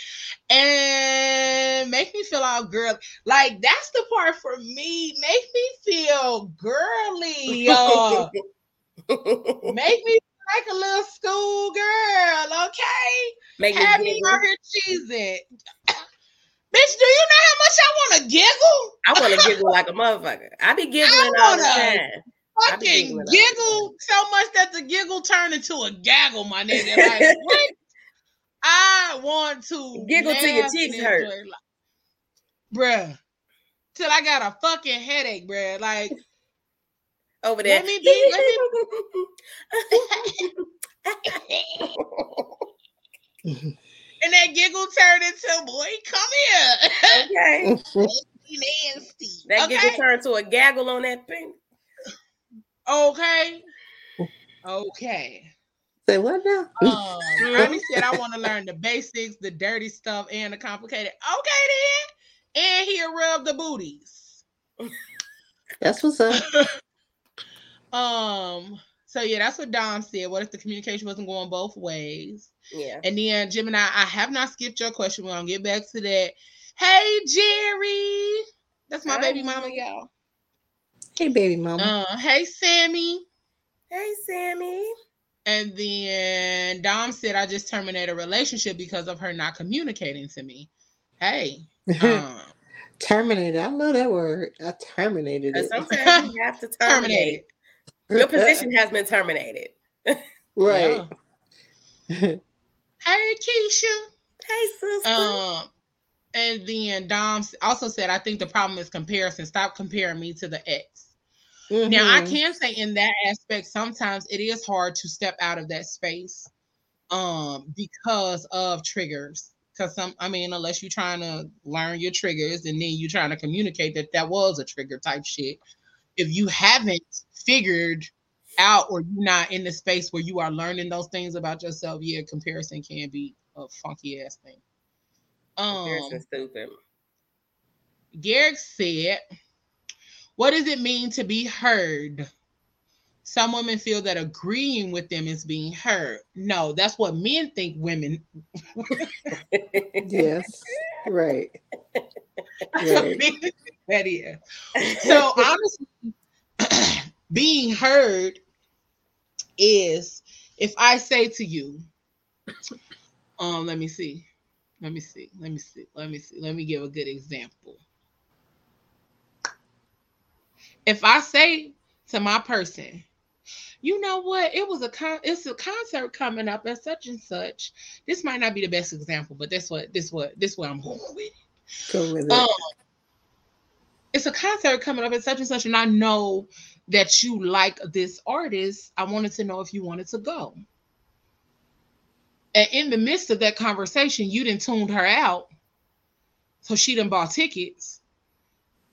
And make me feel all girl. Like that's the part for me. Make me feel girly. Make me like a little school girl, okay? Make me Have me out here cheesing. Bitch, do you know how much I want to giggle? I want to giggle like a motherfucker. I be giggling all the time. I fucking giggle so much that the giggle turned into a gaggle, my nigga. Like what? I want to Giggle till your cheeks hurt. enjoy li- bruh. Till I got a fucking headache, bruh. Like Over there. Let me be- Let me. and that giggle turned into boy, come here. okay. Nasty. That okay. giggle turned to a gaggle on that thing. okay. Okay. Say what now? Um, I Tommy said, I want to learn the basics, the dirty stuff, and the complicated. Okay, then. And he'll rub the booties. That's what's up. Um, so yeah, that's what Dom said. What if the communication wasn't going both ways? Yeah. And then Gemini, I have not skipped your question. We're gonna get back to that. Hey Jerry. That's my Hi. baby mama, y'all. Hey, baby mama. Uh, hey Sammy. Hey, Sammy. And then Dom said, I just terminated a relationship because of her not communicating to me. Hey, um, terminated. I love that word. I terminated And it. sometimes you have to terminate. Your position has been terminated. right. hey Keisha. Hey, sister. Um, and then Dom also said, I think the problem is comparison. Stop comparing me to the ex. Now, I Mhm. can say in that aspect, sometimes it is hard to step out of that space um, because of triggers. Because some, I mean, unless you're trying to learn your triggers and then you're trying to communicate that that was a trigger type shit. If you haven't figured out or you're not in the space where you are learning those things about yourself, yeah, comparison can be a funky ass thing. Um, Comparison's stupid. Garrick said, What does it mean to be heard? Some women feel that agreeing with them is being heard. No, that's what men think women. Yes. Right. Right. that is. So honestly, being heard is if I say to you, um, let me see, let me see, let me see, let me see, let me give a good example. If I say to my person, you know what, it was a con it's a concert coming up at such and such. This might not be the best example, but that's what this what this what I'm going with. Go with it. Um, it's a concert coming up at such and such, and I know that you like this artist. I wanted to know if you wanted to go. And in the midst of that conversation, you didn't tuned her out. So she didn't bought tickets.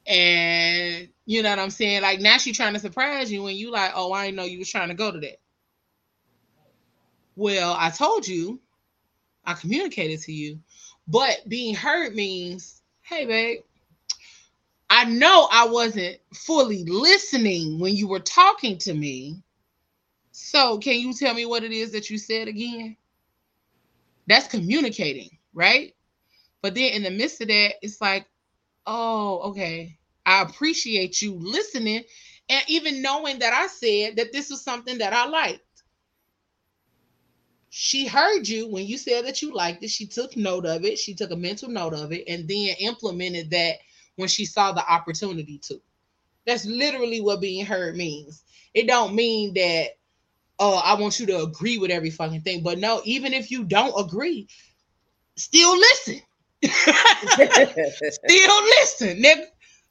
And you know what I'm saying? Like now she trying to surprise you when you like, oh, I didn't know you was trying to go to that. Well, I told you, I communicated to you, but being heard means, hey, babe, I know I wasn't fully listening when you were talking to me. So, can you tell me what it is that you said again? That's communicating, right? But then in the midst of that, it's like, oh, okay. I appreciate you listening and even knowing that I said that this was something that I liked. She heard you when you said that you liked it. She took note of it. She took a mental note of it and then implemented that when she saw the opportunity to. That's literally what being heard means. It don't mean that oh, I want you to agree with every fucking thing. But no, even if you don't agree, still listen. still listen, nigga.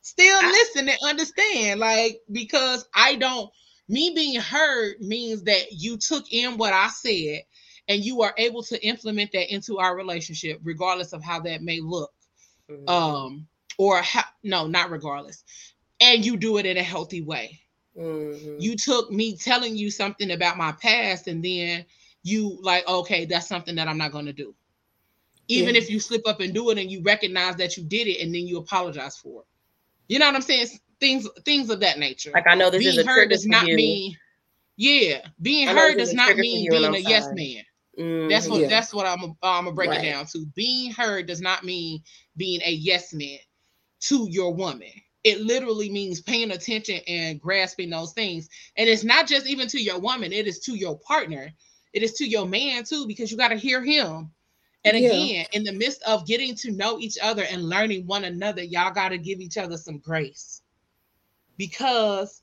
Still listen and understand. Like, because I don't me being heard means that you took in what I said and you are able to implement that into our relationship, regardless of how that may look Mhm. um or how no not regardless and you do it in a healthy way Mhm. you took me telling you something about my past and then you like okay that's something that i'm not going to do even Yeah. if you slip up and do it and you recognize that you did it and then you apologize for it you know what i'm saying things things of that nature like I know this is being a heard does not you. mean yeah being heard does not mean being a yes man that's Mhm. what Yeah. that's what I'm I'm gonna break Right. it down to. Being heard does not mean being a yes man to your woman. It literally means paying attention and grasping those things. And it's not just even to your woman, it is to your partner. It is to your man too, because you got to hear him. And Yeah. again, in the midst of getting to know each other and learning one another, y'all got to give each other some grace. Because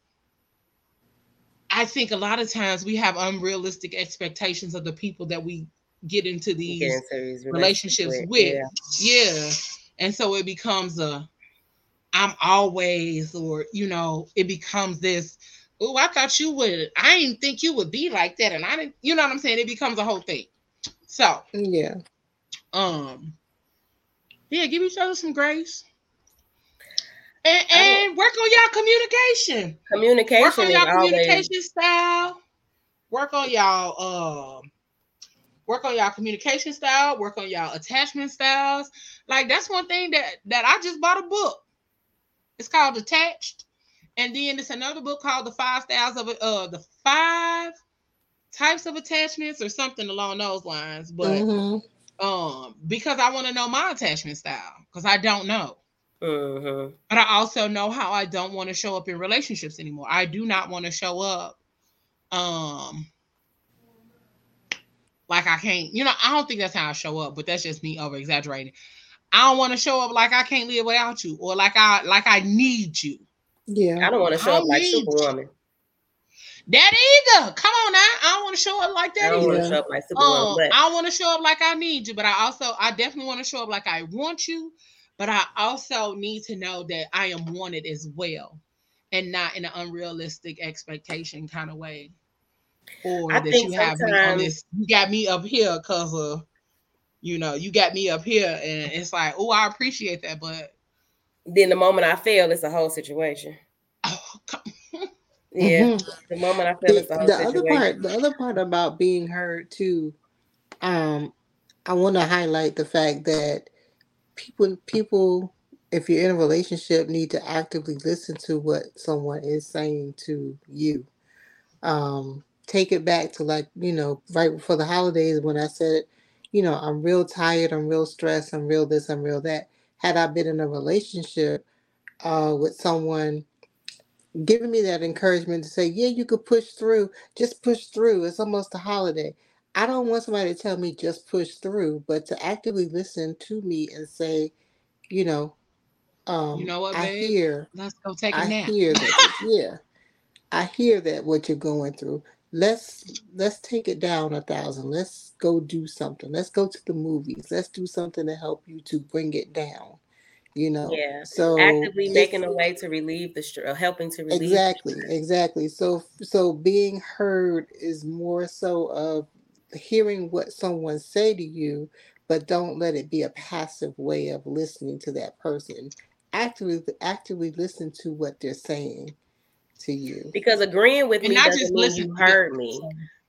I think a lot of times we have unrealistic expectations of the people that we get into these Get into these relationships with. Yeah. Yeah. And so it becomes a I'm always, or you know, it becomes this, oh, I thought you would, I didn't think you would be like that. And I didn't, you know what I'm saying? It becomes a whole thing. So Yeah. Um yeah, give each other some grace. And, and work on y'all communication. Communication Work on y'all always communication style. Work on y'all um work on y'all communication style, work on y'all attachment styles. Like that's one thing that that I just bought a book. It's called Attached, and then it's another book called The Five Styles of uh the Five Types of Attachments or something along those lines. But Mhm. Um because I want to know my attachment style because I don't know. Uh-huh. But I also know how I don't want to show up in relationships anymore. I do not want to show up um like I can't, you know, I don't think that's how I show up, but that's just me over exaggerating. I don't want to show up like I can't live without you or like I like I need you. Yeah. I don't want to show I up like need- Superwoman. That either. Come on now. I don't want to show up like I that don't either. show up like Superwoman. Um, I want to show up like I need you, but I also I definitely want to show up like I want you, but I also need to know that I am wanted as well, and not in an unrealistic expectation kind of way, or I that you have me on this. You got me up here because of, you know, you got me up here, and it's like, oh, I appreciate that, but then the moment I fail, it's a whole situation. oh, come, Yeah. Mhm. The moment I feel the, whole the other part the other part about being heard too um i want to highlight the fact that people people if you're in a relationship need to actively listen to what someone is saying to you um take it back to like you know right before the holidays when i said you know i'm real tired i'm real stressed i'm real this i'm real that had i been in a relationship uh with someone giving me that encouragement to say, yeah, you could push through. Just push through. It's almost a holiday. I don't want somebody to tell me just push through, but to actively listen to me and say, you know, um, You know what, I babe? hear, let's go take a I nap. hear that, yeah, I hear that what you're going through. Let's let's take it down a thousand. Let's go do something. Let's go to the movies. Let's do something to help you to bring it down. You know, Yeah. So Actively making a way to relieve the str- uh, helping to relieve. Exactly, exactly. So so being heard is more so of hearing what someone say to you, but don't let it be a passive way of listening to that person. Actively actively listen to what they're saying to you. Because agreeing with And me not doesn't just mean listen you heard me.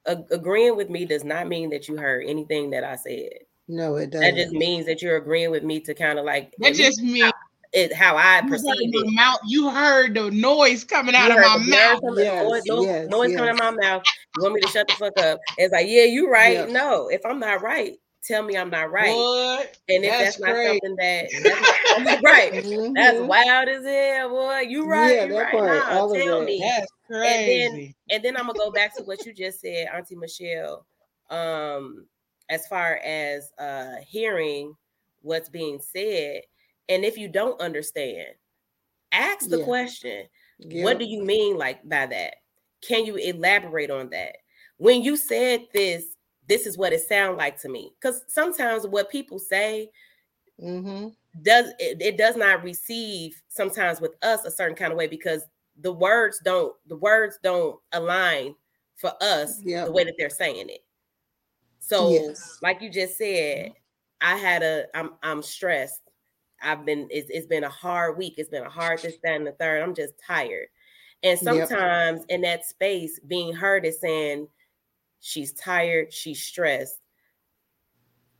A- agreeing with me does not mean that you heard anything that I said. No, it doesn't. just means that you're agreeing with me to kind of like That just means it, how I you perceive heard, it. mouth, you heard the noise coming out You of my mouth. noise, coming- Yes, noise, noise- yes, coming out of my mouth. You want me to shut the fuck up? It's like, yeah, you're right. Yep. No, if I'm not right, tell me I'm not right. What? and if That's that's, not something that that's not, right, that's Mhm. wild as hell, boy. You right. Yeah, you that right. part, Nah, tell me. That's then- crazy. And then I'm gonna go back to what you just said, Auntie Michelle. Um, as far as uh hearing what's being said, and if you don't understand, ask the Yeah. question. Yep. What do you mean like by that? Can you elaborate on that? When you said this, this is what it sounded like to me. Because sometimes what people say mm-hmm. does it, it does not receive sometimes with us a certain kind of way because the words don't the words don't align for us Yep. the way that they're saying it. So Yes. like you just said, mm-hmm. I had a I'm I'm stressed. I've been it's, it's been a hard week. It's been a hard this, that, and the third. I'm just tired. And Yep. sometimes in that space, being heard is saying she's tired, she's stressed.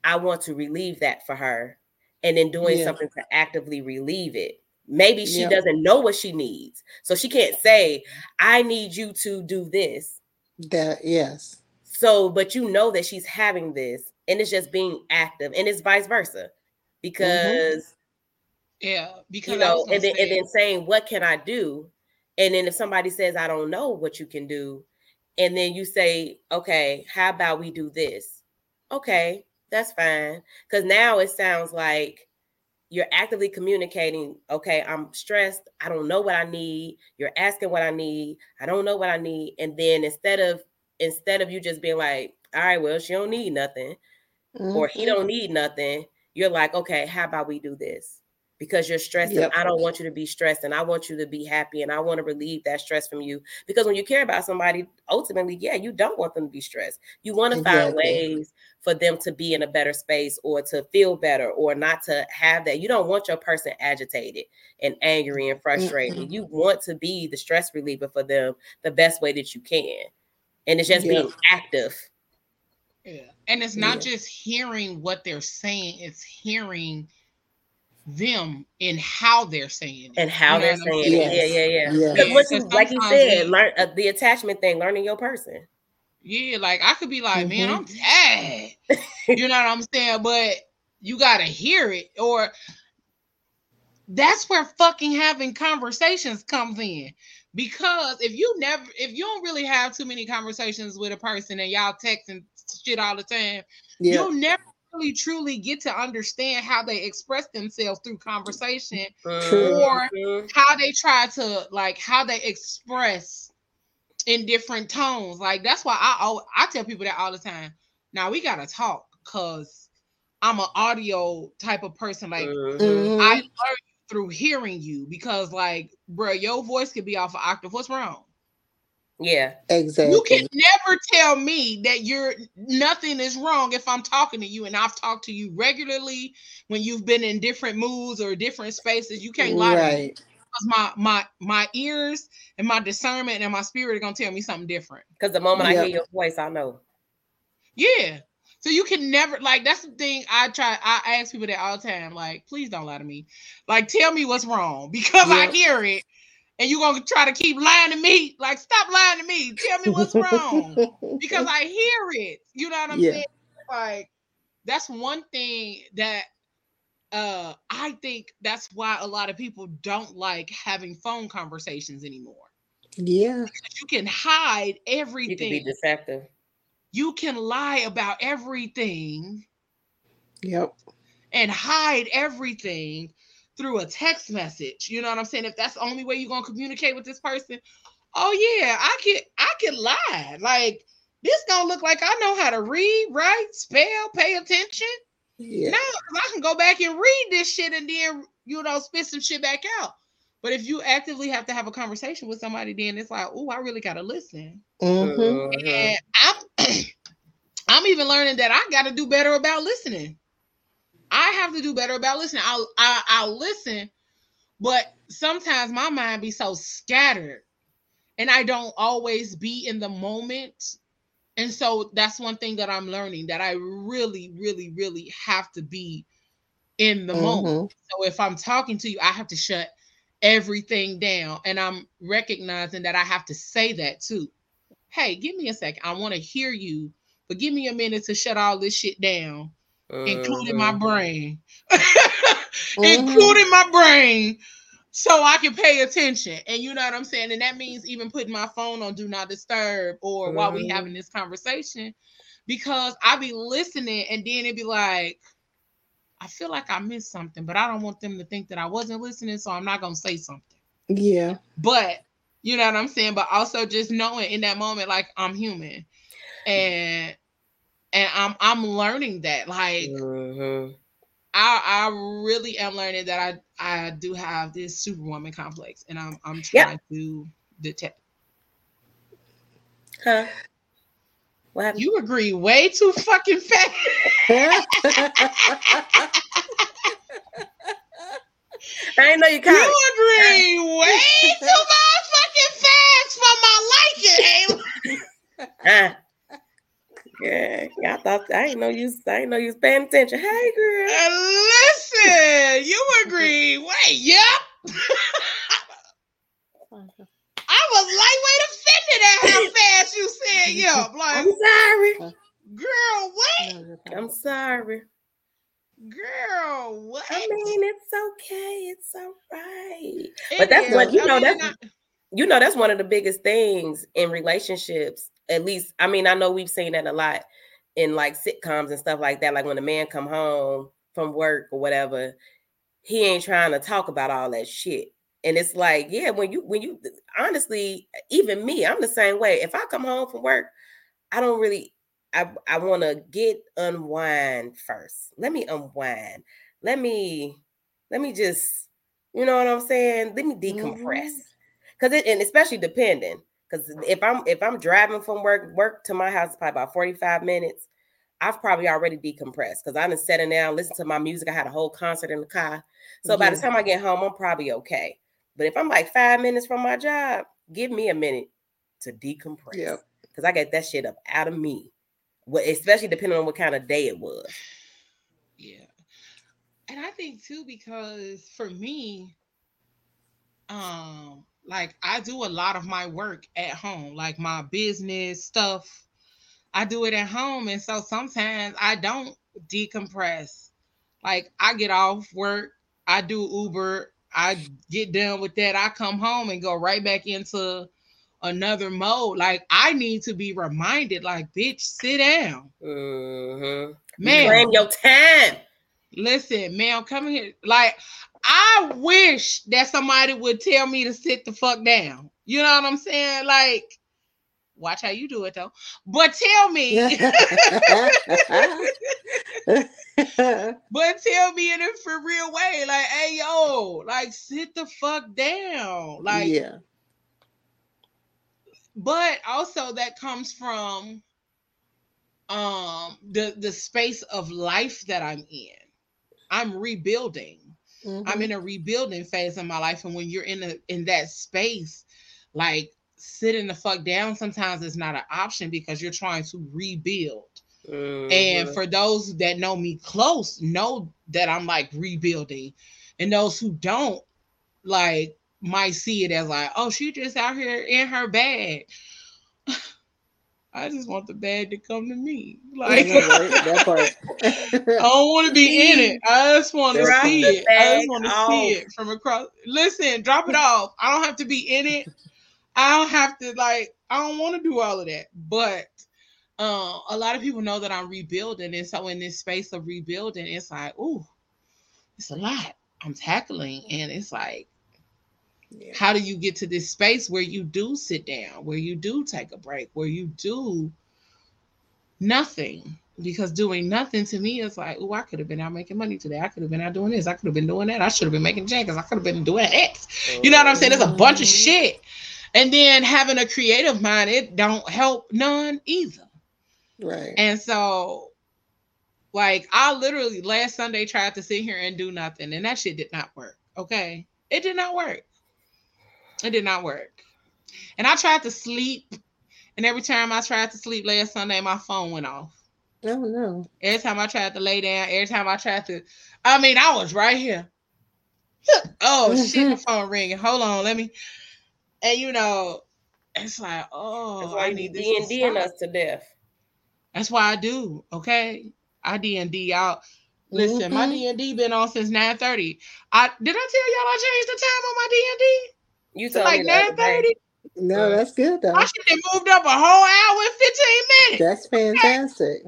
I want to relieve that for her. And then doing Yeah. something to actively relieve it. Maybe she Yep. doesn't know what she needs. So she can't say, mm-hmm. I need you to do this. That yes. So, but you know that she's having this, and it's just being active, and it's vice versa, because Yeah, because you know, and then, and then saying, "What can I do?" And then if somebody says, "I don't know what you can do," and then you say, "Okay, how about we do this?" Okay, that's fine, because now it sounds like you're actively communicating. Okay, I'm stressed. I don't know what I need. You're asking what I need. I don't know what I need, and then instead of instead of you just being like, "All right, well, she don't need nothing," or he Mhm. don't need nothing, you're like, okay, how about we do this? Because you're stressed, Yep. and I don't want you to be stressed, and I want you to be happy, and I want to relieve that stress from you. Because when you care about somebody, ultimately, yeah, you don't want them to be stressed. You want to find Exactly. ways for them to be in a better space or to feel better or not to have that. You don't want your person agitated and angry and frustrated. You want to be the stress reliever for them the best way that you can. And it's just Yep. being active Yeah. And it's not Yeah. just hearing what they're saying, it's hearing them in how they're saying it. and how You know they're saying it. saying? Yeah, yeah, yeah. Yeah. Because what you, 'cause like you said, we- learn uh, the attachment thing, learning your person. Yeah, like I could be like, man, Mhm. I'm tired. you know what I'm saying? But you gotta hear it, or that's where fucking having conversations comes in. Because if you never, if you don't really have too many conversations with a person and y'all texting shit all the time, Yeah. you'll never really truly get to understand how they express themselves through conversation True. or how they try to like how they express in different tones. Like that's why I al- I tell people that all the time. Now we gotta talk because I'm an audio type of person. Like. Mhm. I learn you through hearing you because like bro, your voice could be off an octave. What's wrong? Yeah. exactly. You can never tell me that you're nothing is wrong if I'm talking to you and I've talked to you regularly when you've been in different moods or different spaces. You can't lie to me right. because my my my ears and my discernment and my spirit are gonna tell me something different. Because the moment I hear your voice, I know. Yeah. So you can never like that's the thing I try I ask people that all the time. Like, please don't lie to me. Like, tell me what's wrong because I hear it, and you're gonna try to keep lying to me. Like, stop lying to me. Tell me what's wrong because I hear it. You know what I'm Yeah. saying? Like, that's one thing that uh I think that's why a lot of people don't like having phone conversations anymore. yeah. You can hide everything. You can everything. be deceptive. You can lie about everything Yep. and hide everything through a text message. You know what I'm saying? If that's the only way you're gonna communicate with this person, oh yeah, I can I can lie. Like this gonna look like I know how to read, write, spell, pay attention. Yeah. No, I can go back and read this shit and then you know spit some shit back out. But if you actively have to have a conversation with somebody, then it's like, oh, I really gotta listen. Mhm. Mhm. And I'm I'm even learning that I got to do better about listening. I have to do better about listening. I'll I, I'll listen, but sometimes my mind be so scattered, and I don't always be in the moment. And so that's one thing that I'm learning that I really, really, really have to be in the moment. Mhm. So if I'm talking to you, I have to shut everything down. And I'm recognizing that I have to say that too. Hey, give me a second. I want to hear you, but give me a minute to shut all this shit down, including my Mhm. brain. Mm-hmm. including my brain. So I can pay attention. And you know what I'm saying? And that means even putting my phone on do not disturb or while we Mhm. having this conversation. Because I be listening and then it be like, I feel like I missed something, but I don't want them to think that I wasn't listening, so I'm not gonna say something. Yeah. But you know what I'm saying? But also just knowing in that moment, like I'm human. And and I'm I'm learning that. Like Mhm. I I really am learning that I I do have this superwoman complex, and I'm I'm Yeah. trying to detect. Huh? What happened? You agree way too fucking fast. I didn't know you You caught it. agree way too motherfucking fast for my liking. Ayla. Ah. Yeah, I thought I didn't know you. I didn't know you was paying attention. Hey, girl. And listen, you agree. Wait, yep. I was lightweight offended at how fast you said yep. Like, I'm sorry. girl, what? I'm sorry. Girl, what? I mean, it's okay. It's all right. It but that's is. what- you I know, mean, that's- and You know, that's one of the biggest things in relationships. At least, I mean, I know we've seen that a lot in like sitcoms and stuff like that. Like when a man come home from work or whatever, he ain't trying to talk about all that shit. And it's like, yeah, when you when you honestly, even me, I'm the same way. If I come home from work, I don't really I I want to get unwind first. Let me unwind. Let me let me just you know what I'm saying? Let me decompress. Mm-hmm. Cuz it and especially depending cuz if I'm if I'm driving from work work to my house is probably about 45 minutes, I've probably already decompressed cuz I done sitting down, listening to my music. I had a whole concert in the car. So by the time I get home, I'm probably okay. But if I'm like 5 minutes from my job, give me a minute to decompress Yep. because I get that shit up out of me. What, especially depending on what kind of day it was. Yeah. And I think too, because for me, um, like I do a lot of my work at home, like my business stuff. I do it at home. And so sometimes I don't decompress. Like I get off work, I do Uber, I get done with that, I come home and go right back into another mode. Like I need to be reminded, like, bitch, sit down. Mm-hmm. Man, Claim your time. listen, man, Coming here. Like, I wish that somebody would tell me to sit the fuck down. You know what I'm saying? Like, watch how you do it though. But tell me, but tell me in a for real way. Like, hey yo, like sit the fuck down. Like, yeah. but also that comes from um the the space of life that I'm in. I'm rebuilding. I'm Mhm. in a rebuilding phase in my life, and when you're in a in that space, like sitting the fuck down sometimes is not an option because you're trying to rebuild. And Mhm. for those that know me close, know that I'm like rebuilding, and those who don't, like might see it as like, oh, she just out here in her bag. I just want the bag to come to me. Like know, right? That part. I don't want to be in it. I just want to see it. I just want to see it from across. Listen, drop it off. I don't have to be in it. I don't have to like. I don't want to do all of that. But uh, a lot of people know that I'm rebuilding, and so in this space of rebuilding, it's like, ooh, it's a lot I'm tackling, and it's like, Yeah. how do you get to this space where you do sit down, where you do take a break, where you do nothing? Because doing nothing to me is like, oh, I could have been out making money today. I could have been out doing this. I could have been doing that. I should have been making jackets. I could have been doing X. You know what I'm saying? There's a bunch of shit. And then having a creative mind, it don't help none either. Right. And so, like, I literally last Sunday tried to sit here and do nothing, and that shit did not work. Okay. It did not work. It did not work. And I tried to sleep, and every time I tried to sleep last Sunday, my phone went off. Oh no. Every time I tried to lay down, every time I tried to, I mean, I was right here. Oh shit, the phone ringing. Hold on, let me. And you know, it's like, oh, That's I why you need D and D in us to death. That's why I do. Okay, I D and D out. Listen, my Mhm. D and D been on since nine thirty. I did I tell y'all I changed the time on my D and D You to told like me the nine thirty. No, that's good though. I should have moved up a whole hour and fifteen minutes. That's fantastic.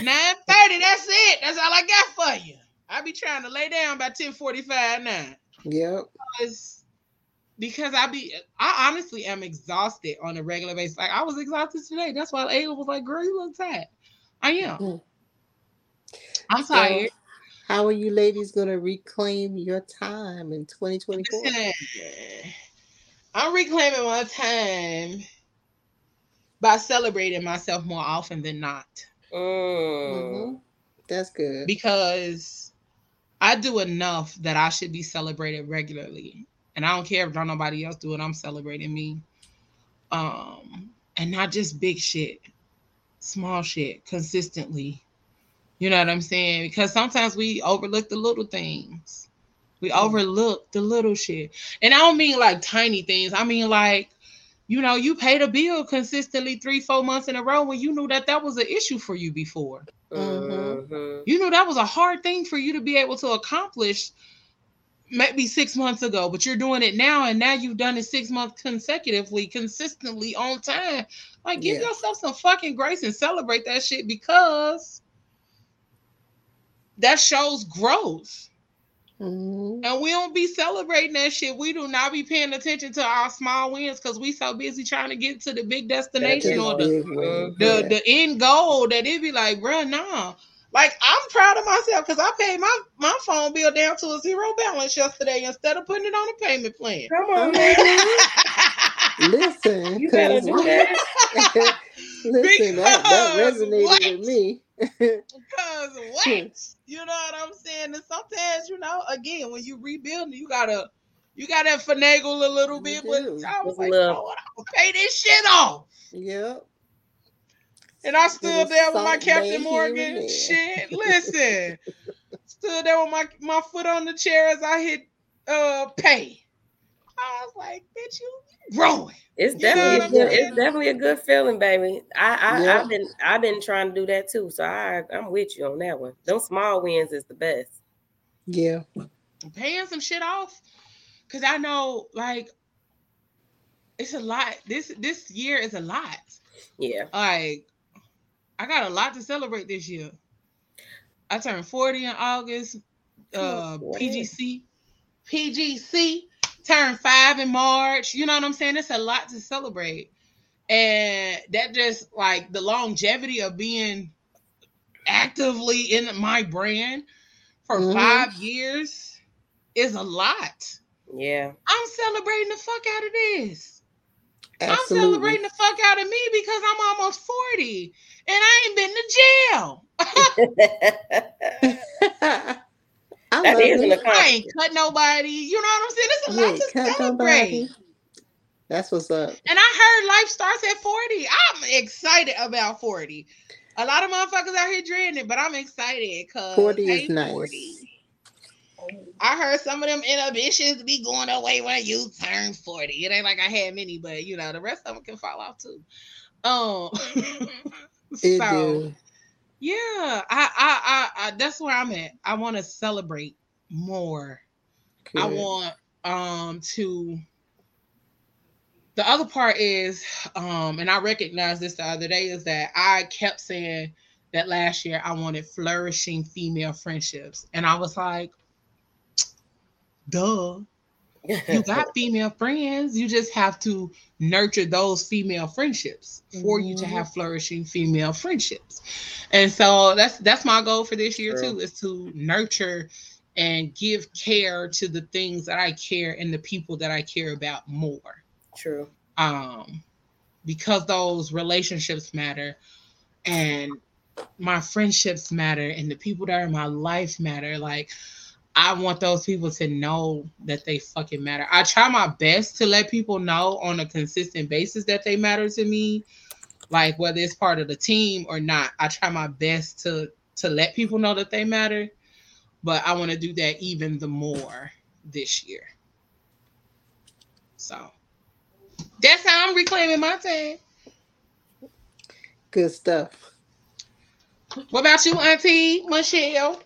Nine thirty. That's it. That's all I got for you. I be trying to lay down by ten forty five now. Yep. because because I be I honestly am exhausted on a regular basis. Like I was exhausted today. That's why Ayla was like, "Girl, you look tired." I am. Mm. I'm So, tired. how are you ladies gonna reclaim your time in 2024? I'm reclaiming my time by celebrating myself more often than not Mm. Mhm. That's good. because I do enough that I should be celebrated regularly. And I don't care if don't nobody else do it, I'm celebrating me. Um, and not just big shit, small shit consistently. You know what I'm saying? Because sometimes we overlook the little things. We overlook the little shit. And I don't mean like tiny things. I mean like, you know, you paid a bill consistently three, four months in a row when you knew that that was an issue for you before. Mhm. You knew that was a hard thing for you to be able to accomplish maybe six months ago, but you're doing it now, and now you've done it six months consecutively, consistently on time. Like, give Yeah. yourself some fucking grace and celebrate that shit because that shows growth. Mhm. And we don't be celebrating that shit. We do not be paying attention to our small wins because we so busy trying to get to the big destination or the the Yeah. the end goal that it be like, bro, nah. Like I'm proud of myself because I paid my my phone bill down to a zero balance yesterday instead of putting it on a payment plan. Come on, man. Listen, You better 'cause- do that. listen, that, that resonated what? with me. Because what? You know what I'm saying? And sometimes, you know, again, when you rebuild, you gotta you gotta finagle a little bit, but I was Just like, little. oh, what? I'm gonna pay this shit off. Yep. And I stood there with my Captain bay here and Morgan. Shit, listen. stood there with my, my foot on the chair as I hit uh pay. I was like, bitch, you growing. It's You know definitely what a I'm good, it's definitely a good feeling, baby. I, I Yeah. I've been I've been trying to do that too. So I I'm with you on that one. Those small wins is the best. Yeah. paying some shit off because I know like it's a lot. This this year is a lot. Yeah. Like I got a lot to celebrate this year. I turned 40 in August. Uh Oh. PGC. PGC turned five in March. You know what I'm saying? It's a lot to celebrate. And that just like the longevity of being actively in my brand for Mhm. five years is a lot. Yeah. I'm celebrating the fuck out of this. I'm celebrating the fuck out of me because I'm almost 40 and I ain't been to jail. I That love an. I ain't cut nobody. You know what I'm saying? It's a lot to celebrate. nobody. That's what's up. And I heard life starts at 40. I'm excited about 40. A lot of motherfuckers out here dreading it, but I'm excited because 40 is nice. I heard some of them inhibitions be going away when you turn 40. It ain't like I had many, but you know, the rest of them can fall off too. Um It so do. yeah, I, I I I that's where I'm at. I want to celebrate more. I want um to the other part is um and I recognized this the other day is that I kept saying that last year I wanted flourishing female friendships and I was like duh you got female friends you just have to nurture those female friendships for you to Mhm. have flourishing female friendships and so that's that's my goal for this year too is to nurture and give care to the things that I care and the people that I care about more. True. Um, because those relationships matter and my friendships matter and the people that are in my life matter. Like, I want those people to know that they fucking matter. I try my best to let people know on a consistent basis that they matter to me, like whether it's part of the team or not. I try my best to to let people know that they matter, but I want to do that even the more this year. So that's how I'm reclaiming my time. Good stuff. What about you, Auntie Michelle?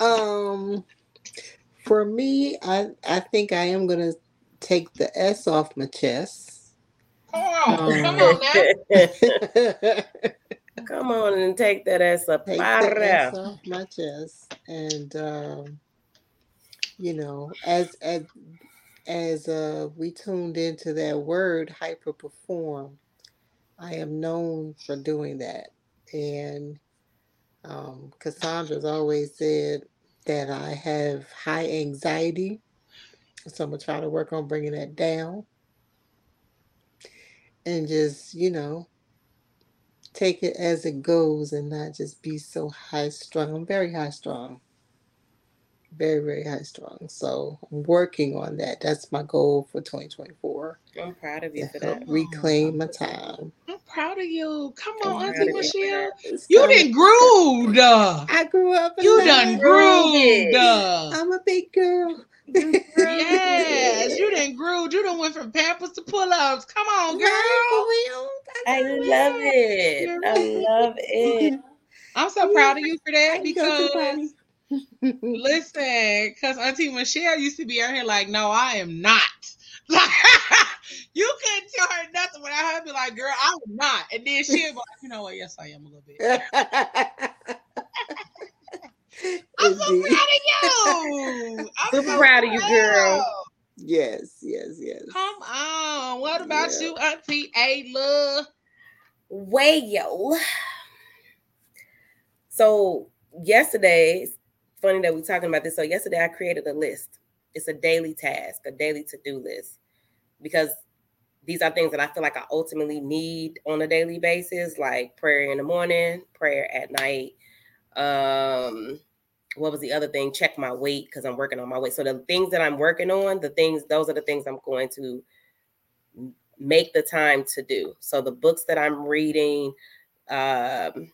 Um, for me, I I think I am gonna take the S off my chest. Come on, Um, come on now. Come on and take that ass up. the S off my chest, and um, you know, as as as uh, we tuned into that word hyper perform, I am known for doing that, and um, Cassandra's always said that I have high anxiety, so I'm gonna try to work on bringing that down, and just you know take it as it goes and not just be so high strung. I'm very high strung. Very, very high strung. So I'm working on that. That's my goal for 2024. I'm proud of you for help that. reclaim my time. I'm proud of you. Come I'm on, Auntie of you for Michelle. You coming. done grooved. uh. I grew up. You done Grooved. grooved. uh. I'm a big girl. Yes, you didn't grooved. You done went from Pampers to pull-ups. Come on, girl. Right, I love it. I love it. I'm so proud of you for that can go to the party. because listen, because Auntie Michelle used to be out here like, no, I am not. Like you couldn't tell her nothing without her be like, girl, I'm not. And then she'd be like, you know what? Yes, I am a little bit. I'm so Indeed. proud of you. I'm Super so proud of you, girl. Yes, yes, yes. Come on. What about Yeah. you, Auntie Ayla? Wayo. So yesterday, it's funny that we're talking about this. So yesterday I created a list. It's a daily task, a daily to-do list. Because these are things that I feel like I ultimately need on a daily basis, like prayer in the morning, prayer at night. Um, what was the other thing? Check my weight because I'm working on my weight. So the things that I'm working on, the things, those are the things I'm going to make the time to do. So the books that I'm reading, um,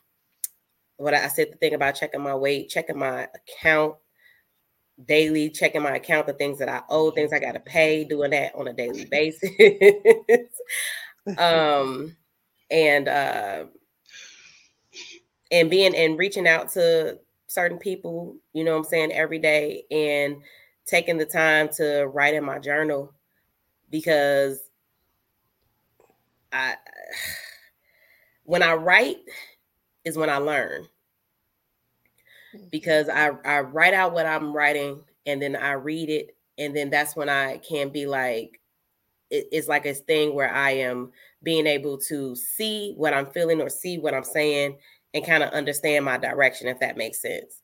what I said the thing about checking my weight, checking my account daily, checking my account, the things that I owe, things I got to pay, doing that on a daily basis. um, and uh, and being and reaching out to certain people, you know what I'm saying, every day and taking the time to write in my journal because I when I write is when I learn. Mm-hmm. Because I, I write out what I'm writing and then I read it and then that's when I can be like it, it's like a thing where I am being able to see what I'm feeling or see what I'm saying and kind of understand my direction if that makes sense.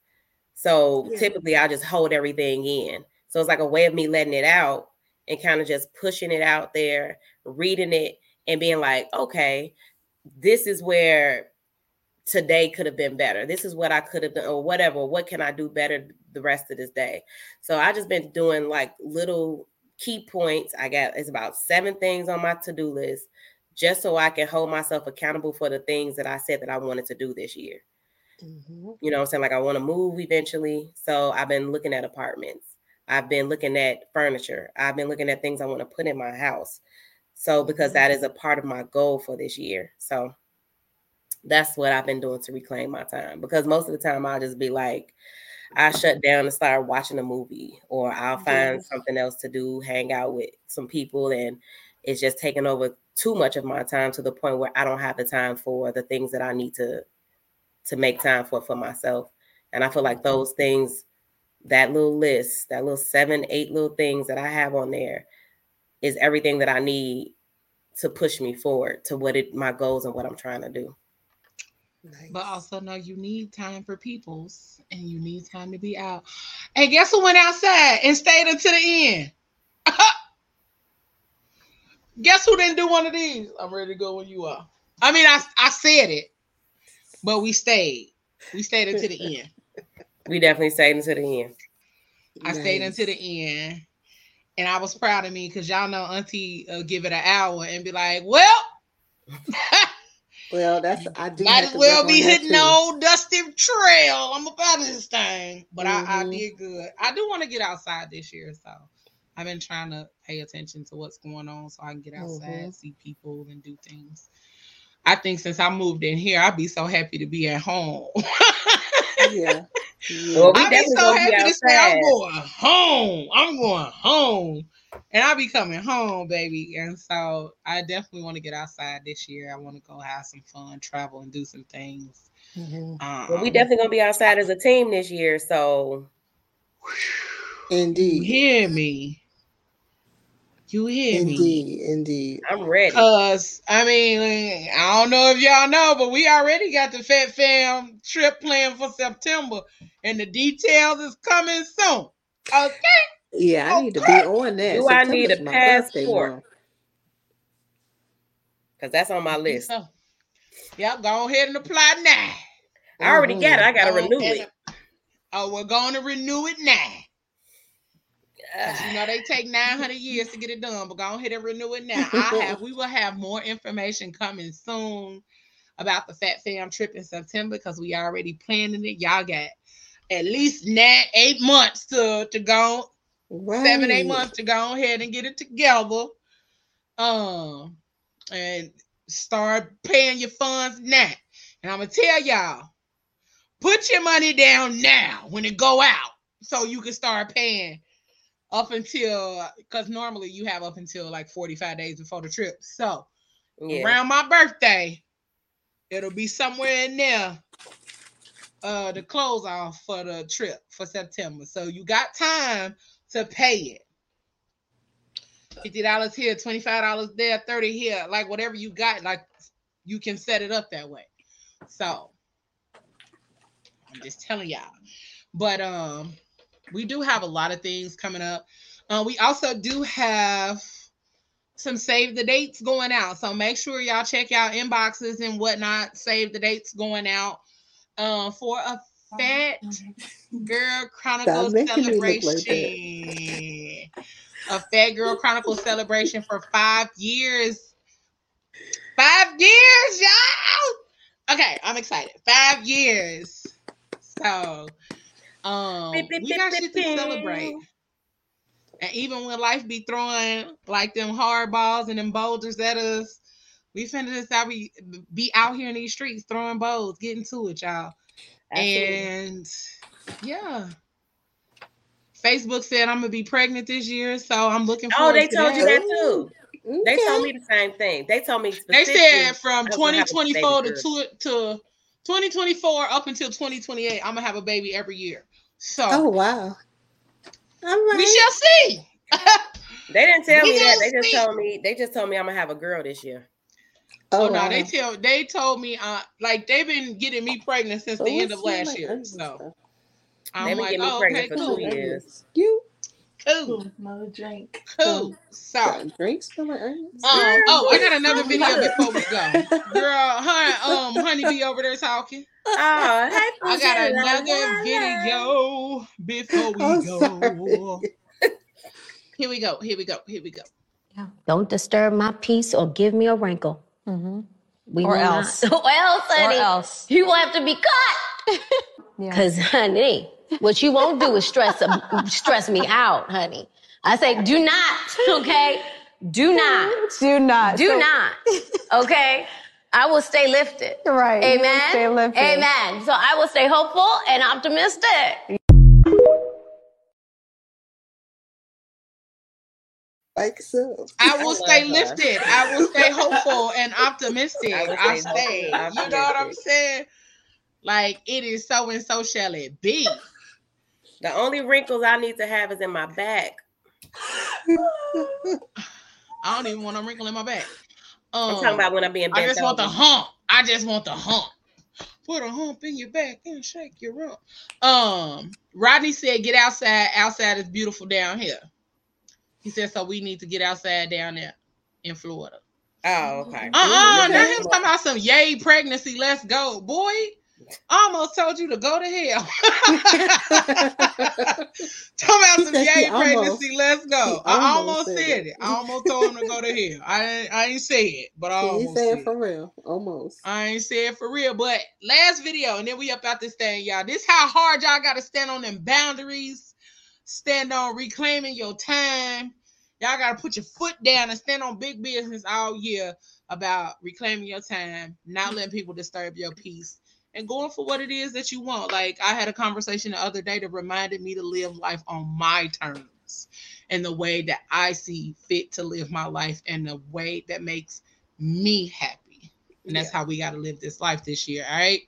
So Yeah. typically I just hold everything in. So it's like a way of me letting it out and kind of just pushing it out there, reading it and being like, okay, this is where today could have been better. This is what I could have done or whatever. What can I do better the rest of this day? So I just been doing like little key points. I got it's about seven things on my to-do list just so I can hold myself accountable for the things that I said that I wanted to do this year. Mhm. You know what I'm saying? Like I want to move eventually. So I've been looking at apartments. I've been looking at furniture. I've been looking at things I want to put in my house. So because Mhm. that is a part of my goal for this year. So that's what I've been doing to reclaim my time. Because most of the time I'll just be like, I shut down and start watching a movie, or I'll find Yes. something else to do, hang out with some people, and it's just taking over too much of my time to the point where I don't have the time for the things that I need to to make time for for myself. And I feel like mm-hmm. those things, that little list, that little seven, eight little things that I have on there is everything that I need to push me forward to what it my goals and what I'm trying to do. Nice. But also know you need time for peoples and you need time to be out. And guess who went outside and stayed until the end? guess who didn't do one of these? I'm ready to go when you are. I mean, I I said it, but we stayed. We stayed until the end. We definitely stayed until the end. I stayed until the end, and I was proud of me because y'all know Auntie uh, give it an hour and be like, "Well, Well, that's I do. might as well be hitting the old dusty trail. I'm about this thing, but I, I Mhm. did good. I do want to get outside this year, so I've been trying to pay attention to what's going on so I can get outside, Mhm. see people, and do things. I think since I moved in here, I'd be so happy to be at home. Yeah. yeah. Well, we I'd be definitely so gonna be happy to say I'm going home. I'm going home. And I'll be coming home, baby. And so I definitely want to get outside this year. I want to go have some fun, travel, and do some things. Mhm. Um, Well, we definitely gonna be outside as a team this year. So You Indeed. hear me? You hear me? Indeed. Indeed. I'm ready. Cause I mean, I don't know if y'all know, but we already got the Fat Fam trip planned for September, and the details is coming soon. Okay. Yeah, I oh, need to be on that. Do I need a my birthday passport? month. Because that's on my list. So, yep, go ahead and apply now. I already mm-hmm. got it. I gotta oh, renew it. and- Oh, we're going to renew it now. 'Cause you know they take 900 years to get it done, but go ahead and renew it now. I have we will have more information coming soon about the Fat Fam trip in September because we already planning it. Y'all got at least nine, eight months to to go, Right. seven, eight months to go ahead and get it together. Um, and start paying your funds now. And I'm gonna tell y'all, put your money down now when it go out, so you can start paying up until because normally you have up until like 45 days before the trip. So Yeah. around my birthday, it'll be somewhere in there. Uh, the close off for the trip for September. So you got time to pay it. Fifty dollars here, twenty five dollars there, thirty here, like whatever you got, like you can set it up that way. So I'm just telling y'all. But um, we do have a lot of things coming up. Uh, we also do have some save the dates going out. So make sure y'all check out inboxes and whatnot. Save the dates going out uh, for a Phat Girl Chronicle Stop making me look like celebration. a Phat Girl Chronicle celebration for five years. Five years, y'all. Okay, I'm excited. Five years. So um Beep, beep, we got beep, shit to celebrate. And even when life be throwing like them hard balls and them boulders at us, we finna just out be, be out here in these streets throwing bowls, getting to it, y'all. Absolutely. And yeah. Facebook said I'm gonna be pregnant this year, so I'm looking oh, forward. Oh, they to told that. you that too. They told me the same thing. They told me They said from I was gonna 2024 to, to 2024 up until 2028, I'm gonna have a baby every year. So Oh wow. All right. we shall see. They didn't tell We me that. gonna They just see. told me. They just told me I'm gonna have a girl this year. Oh, oh no, wow. they tell they told me uh like they've been getting me pregnant since So the end of last year. So stuff? They've I'm been like, getting me oh, pregnant okay, for cool, two years. You cool, No drink. cool. So drinks smell like onions? Um, oh, I got another Girl, video before we go. Girl, her um honey be over there talking. Oh, hey, I got another video before we I'm go. sorry. Here we go. Here we go. Here we go. Don't disturb my peace or give me a wrinkle. Mhm. We Or not- else. or else, Or honey. else. You will have to be cut. Yeah. Cause honey, what you won't do is stress stress me out, honey. I say, do not, okay? Do not. Do not. Do So- not. Okay? I will stay lifted. Right. Amen. Stay lifted. Amen. So I will stay hopeful and optimistic. Like so. I I will love stay her. lifted. I will stay hopeful and optimistic. I will I stay stay. hopeful and You know what I'm saying? Like it is so and so shall it be. The only wrinkles I need to have is in my back. I don't even want a wrinkle in my back. Um, I'm talking about when I'm being I bent just want the hump. I just want the hump. Put a hump in your back and shake your rump. Um, Rodney said, "Get outside. Outside is beautiful down here." He said, "So we need to get outside down there in Florida." Oh, okay. Uh uh Now talking about some yay pregnancy. Let's go, boy. I almost told you to go to hell. talking about some said yay pregnancy. Let's go. I almost said said it. it. I almost told him to go to hell. I ain't- I ain't say it, but I almost said said it for real. Almost. I ain't say it for real, but last video, and then we up out this thing, y'all. This how hard y'all gotta stand on them boundaries, stand on reclaiming your time. Y'all gotta put your foot down and stand on big business all year about reclaiming your time, not letting people disturb your peace, and going for what it is that you want. Like I had a conversation the other day that reminded me to live life on my terms and the way that I see fit to live my life and the way that makes me happy. And that's how we got to live this life this year. All right.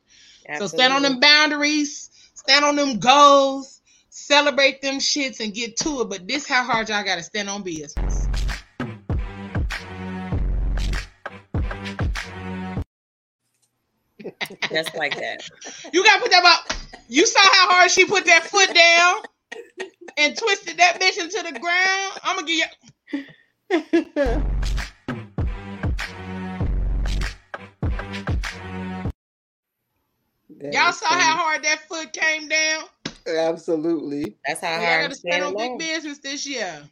So stand on them boundaries, stand on them goals, celebrate them shits and get to it. But this how hard y'all got to stand on business. Just like that. You got to put that up. You saw how hard she put that foot down and twisted that bitch into the ground. I'm gonna give you. Y'all saw how hard that foot came down. Absolutely. That's how We hard gotta to stand stand on big business this year.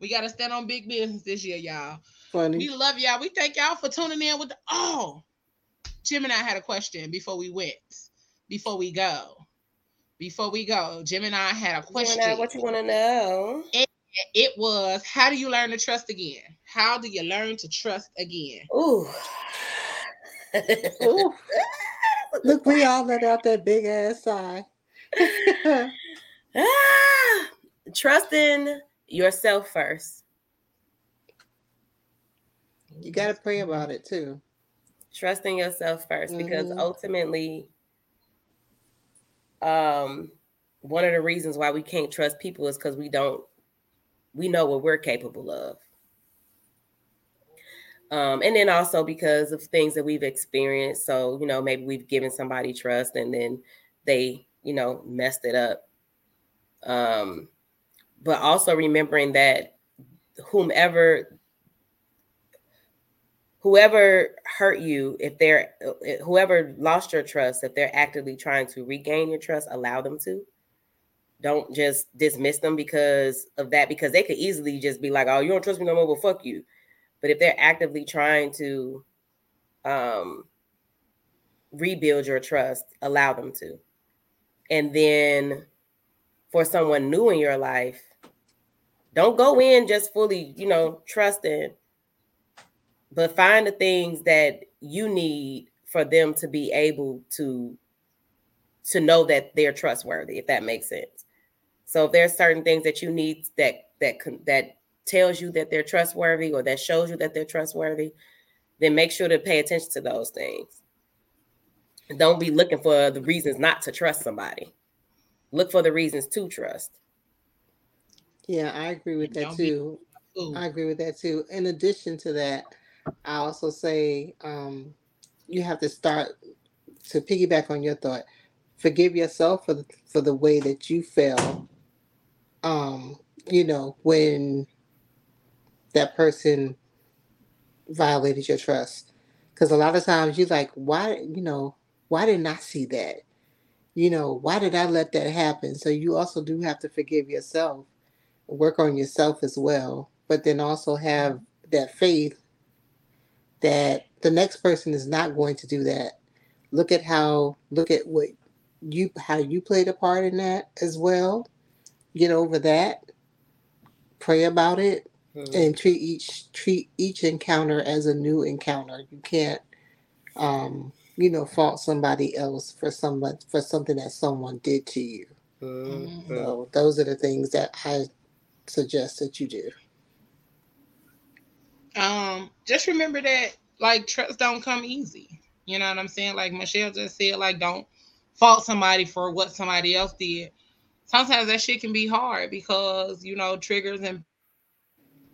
We gotta stand on big business this year, y'all. Funny. We love y'all. We thank y'all for tuning in with the oh. Gemini had a question before we went. Before we go. Before we go, Gemini had a question. Gemini, what you want to know? It was how do you learn to trust again? How do you learn to trust again? Ooh. Ooh. Look, we all let out that big ass sigh. Ah, trusting yourself first. you got to pray about it too. Trusting yourself 1st because Mhm. ultimately, um, one of the reasons why we can't trust people is because we don't, we know what we're capable of. Um, and then also because of things that we've experienced. So, you know, maybe we've given somebody trust and then they, you know, messed it up. Um, but also remembering that whomever whoever hurt you if they're whoever lost your trust if they're actively trying to regain your trust allow them to don't just dismiss them because of that because they could easily just be like oh you don't trust me no more well fuck you but if they're actively trying to um rebuild your trust, allow them to. And then for someone new in your life, don't go in just fully, you know, trusting, but find the things that you need for them to be able to to know that they're trustworthy, if that makes sense. So if there's certain things that you need that that that tells you that they're trustworthy or that shows you that they're trustworthy, then make sure to pay attention to those things. Don't be looking for the reasons not to trust somebody. Look for the reasons to trust. Yeah, I agree with that Don't be too. I agree with that too. In addition to that, I also say um, you have to start to piggyback on your thought. Forgive yourself for the, for the way that you felt. Um, you know when that person violated your trust, because a lot of times you're like, why? You know, why didn't I see that? You know, why did I let that happen? So you also do have to forgive yourself, work on yourself as well, but then also have that faith that the next person is not going to do that. Look at how look at what you how you played a part in that as well. Get over that. Pray about it Mhm. and treat each treat each encounter as a new encounter. You can't um you know fault somebody else for someone for something that someone did to you. Mhm. So those are the things that I suggest that you do. um just remember that like trust don't come easy you know what i'm saying like michelle just said like don't fault somebody for what somebody else did sometimes that shit can be hard because you know triggers and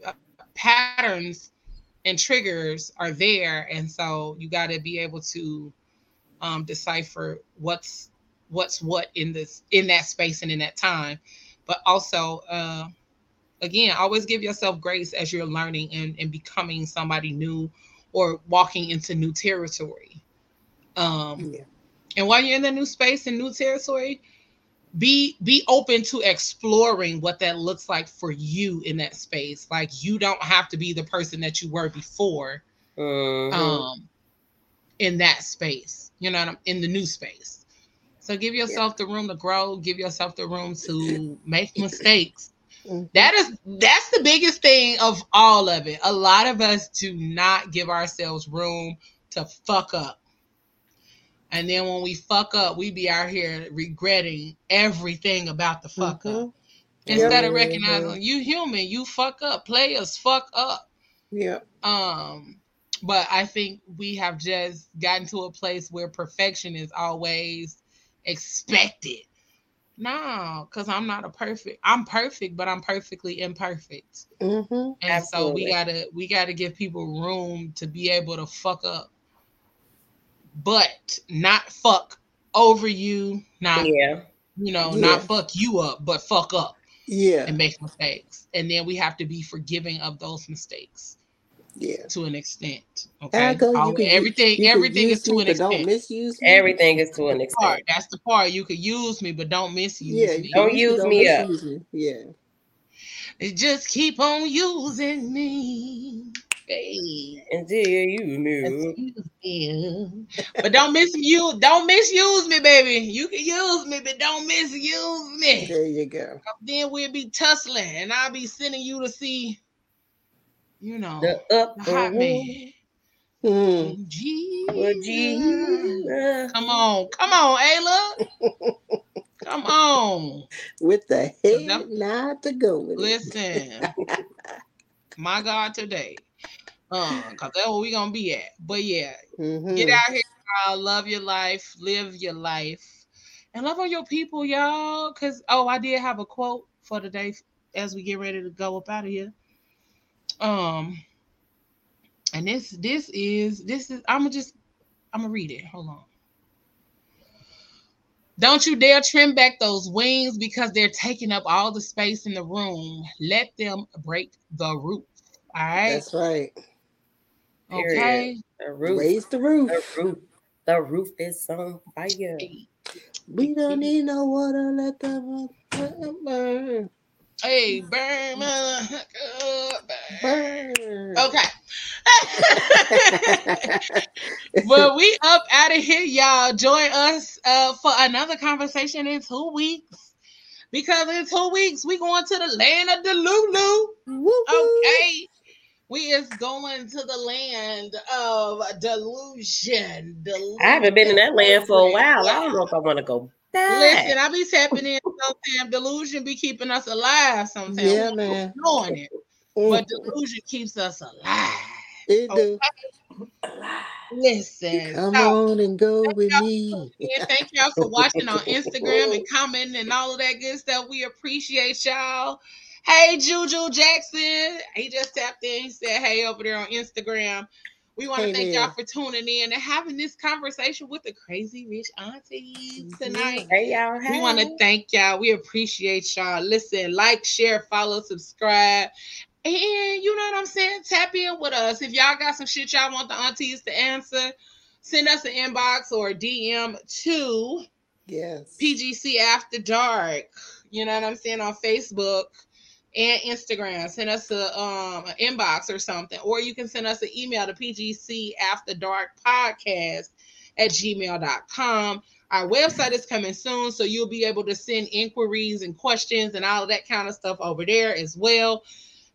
uh, patterns and triggers are there. And so you got to be able to um decipher what's what's what in this in that space and in that time. But also uh again always give yourself grace as you're learning and, and becoming somebody new or walking into new territory. Um Yeah. and while you're in the new space and new territory be be open to exploring what that looks like for you in that space. Like you don't have to be the person that you were before Mhm. um in that space you know what I'm, in the new space. So give yourself the room to grow give yourself the room to make mistakes. Mhm. that is that's the biggest thing of all of it. A lot of us do not give ourselves room to fuck up and then when we fuck up we be out here regretting everything about the fuck up Mhm. instead of Mhm. recognizing you human you fuck up players fuck up Yeah. um but i think we have just gotten to a place where perfection is always expected no because i'm not a perfect i'm perfect but i'm perfectly imperfect Mm-hmm. and so we gotta we gotta give people room to be able to fuck up but not fuck over you not Yeah. you know Yeah. not fuck you up but fuck up Yeah. and make mistakes and then we have to be forgiving of those mistakes Yeah. to an extent. Okay, I go. You Always- could u- everything you could everything is to me, an but don't misuse me. Everything is to an Part extent. that's the part you could use me, but don't misuse Yeah. me. You Don't can use don't me up. me. Yeah. Just keep on using me, babe. Until you knew. But don't misuse you don't misuse me, baby. You can use me, but don't misuse me. There you go. Then we'll be tussling, and I'll be sending you to see, you know, The up the hot man. Mm. Well, Jesus. Jesus. Come on, come on, Ayla. Come on. With the So head them- nod to go with it. Listen, my God, today. Um, cause that's where we gonna be at. But yeah, Mhm. get out here, y'all. Love your life, live your life, and love on your people, y'all. Cause oh, I did have a quote for today as we get ready to go up out of here. Um, and this this is this is I'm gonna just I'm gonna read it. Hold on. Don't you dare trim back those wings because they're taking up all the space in the room. Let them break the roof. All right. That's right. Okay. The roof. Raise the roof. The roof. The roof is on fire. We don't need no water. Let the water burn. Hey, burn, mother- uh, burn. Burn. Okay. but we up out of here, y'all. Join us uh, for another conversation in two weeks. Because in two weeks we going to the land of delulu. Okay. We is going to the land of delusion. delusion. I haven't been in that land for a while. I don't know if I want to go back. Listen, I be tapping in sometimes. Delusion be keeping us alive sometimes. Yeah, We man. Knowing it. Mm. But delusion keeps us alive. It do. Listen. Come so- on and go with me. Yeah, thank y'all for watching on Instagram and commenting and all of that good stuff. We appreciate y'all. Hey, Juju Jackson. He just tapped in. He said, hey, over there on Instagram. We want to Hey, thank there. y'all for tuning in and having this conversation with the crazy rich aunties mm-hmm. tonight. Hey y'all. We want to thank y'all. We appreciate y'all. Listen, like, share, follow, subscribe. And you know what I'm saying? Tap in with us. If y'all got some shit y'all want the aunties to answer, send us an inbox or DM to Yes. PGC After Dark. You know what I'm saying? On Facebook and Instagram. Send us a um an inbox or something. Or you can send us an email to PGC After Dark Podcast at gmail.com. Our website is coming soon, so you'll be able to send inquiries and questions and all of that kind of stuff over there as well.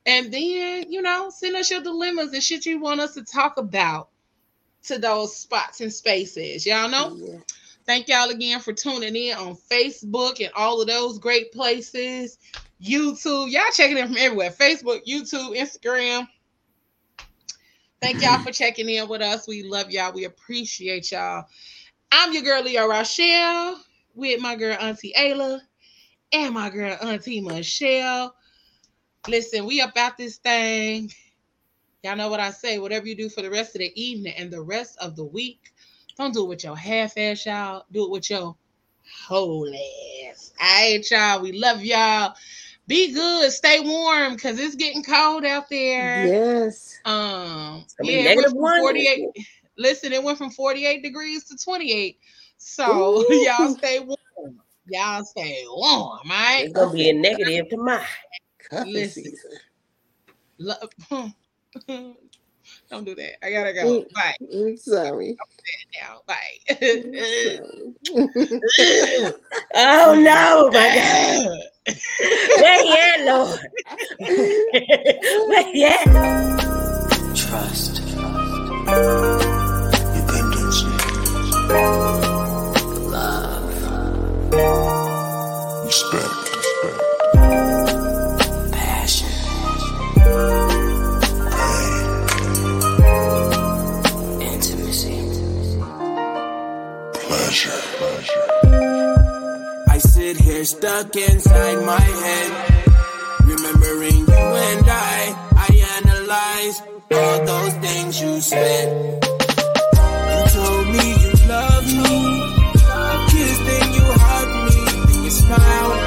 And then, you know, send us your dilemmas and shit you want us to talk about to those spots and spaces. Y'all know? Yeah. Thank y'all again for tuning in on Facebook and all of those great places. YouTube, y'all checking in from everywhere Facebook, YouTube, Instagram. Thank y'all for checking in with us. We love y'all. We appreciate y'all. I'm your girl, Leo Rochelle, with my girl, Auntie Ayla, and my girl, Auntie Michelle. Listen, we about this thing. Y'all know what I say. Whatever you do for the rest of the evening and the rest of the week, don't do it with your half ass, y'all. Do it with your whole ass. All right, y'all. We love y'all. Be good. Stay warm because it's getting cold out there. Yes. Um, It's gonna be yeah, it went from one. 48. Listen, it went from 48 degrees to 28. So Ooh. y'all stay warm. Y'all stay warm, right? It's gonna be a negative tomorrow. Listen. season. Lo- Don't do that. I gotta go. Mm. Bye. I'm sorry. Now, bye. I'm sorry. Oh no, my God. Where he at, Lord? Where he at? Trust. Dependency. Love. You're stuck inside my head. Remembering you and I, I analyze all those things you said. You told me you loved me. I kissed and you hugged me. Then you smiled.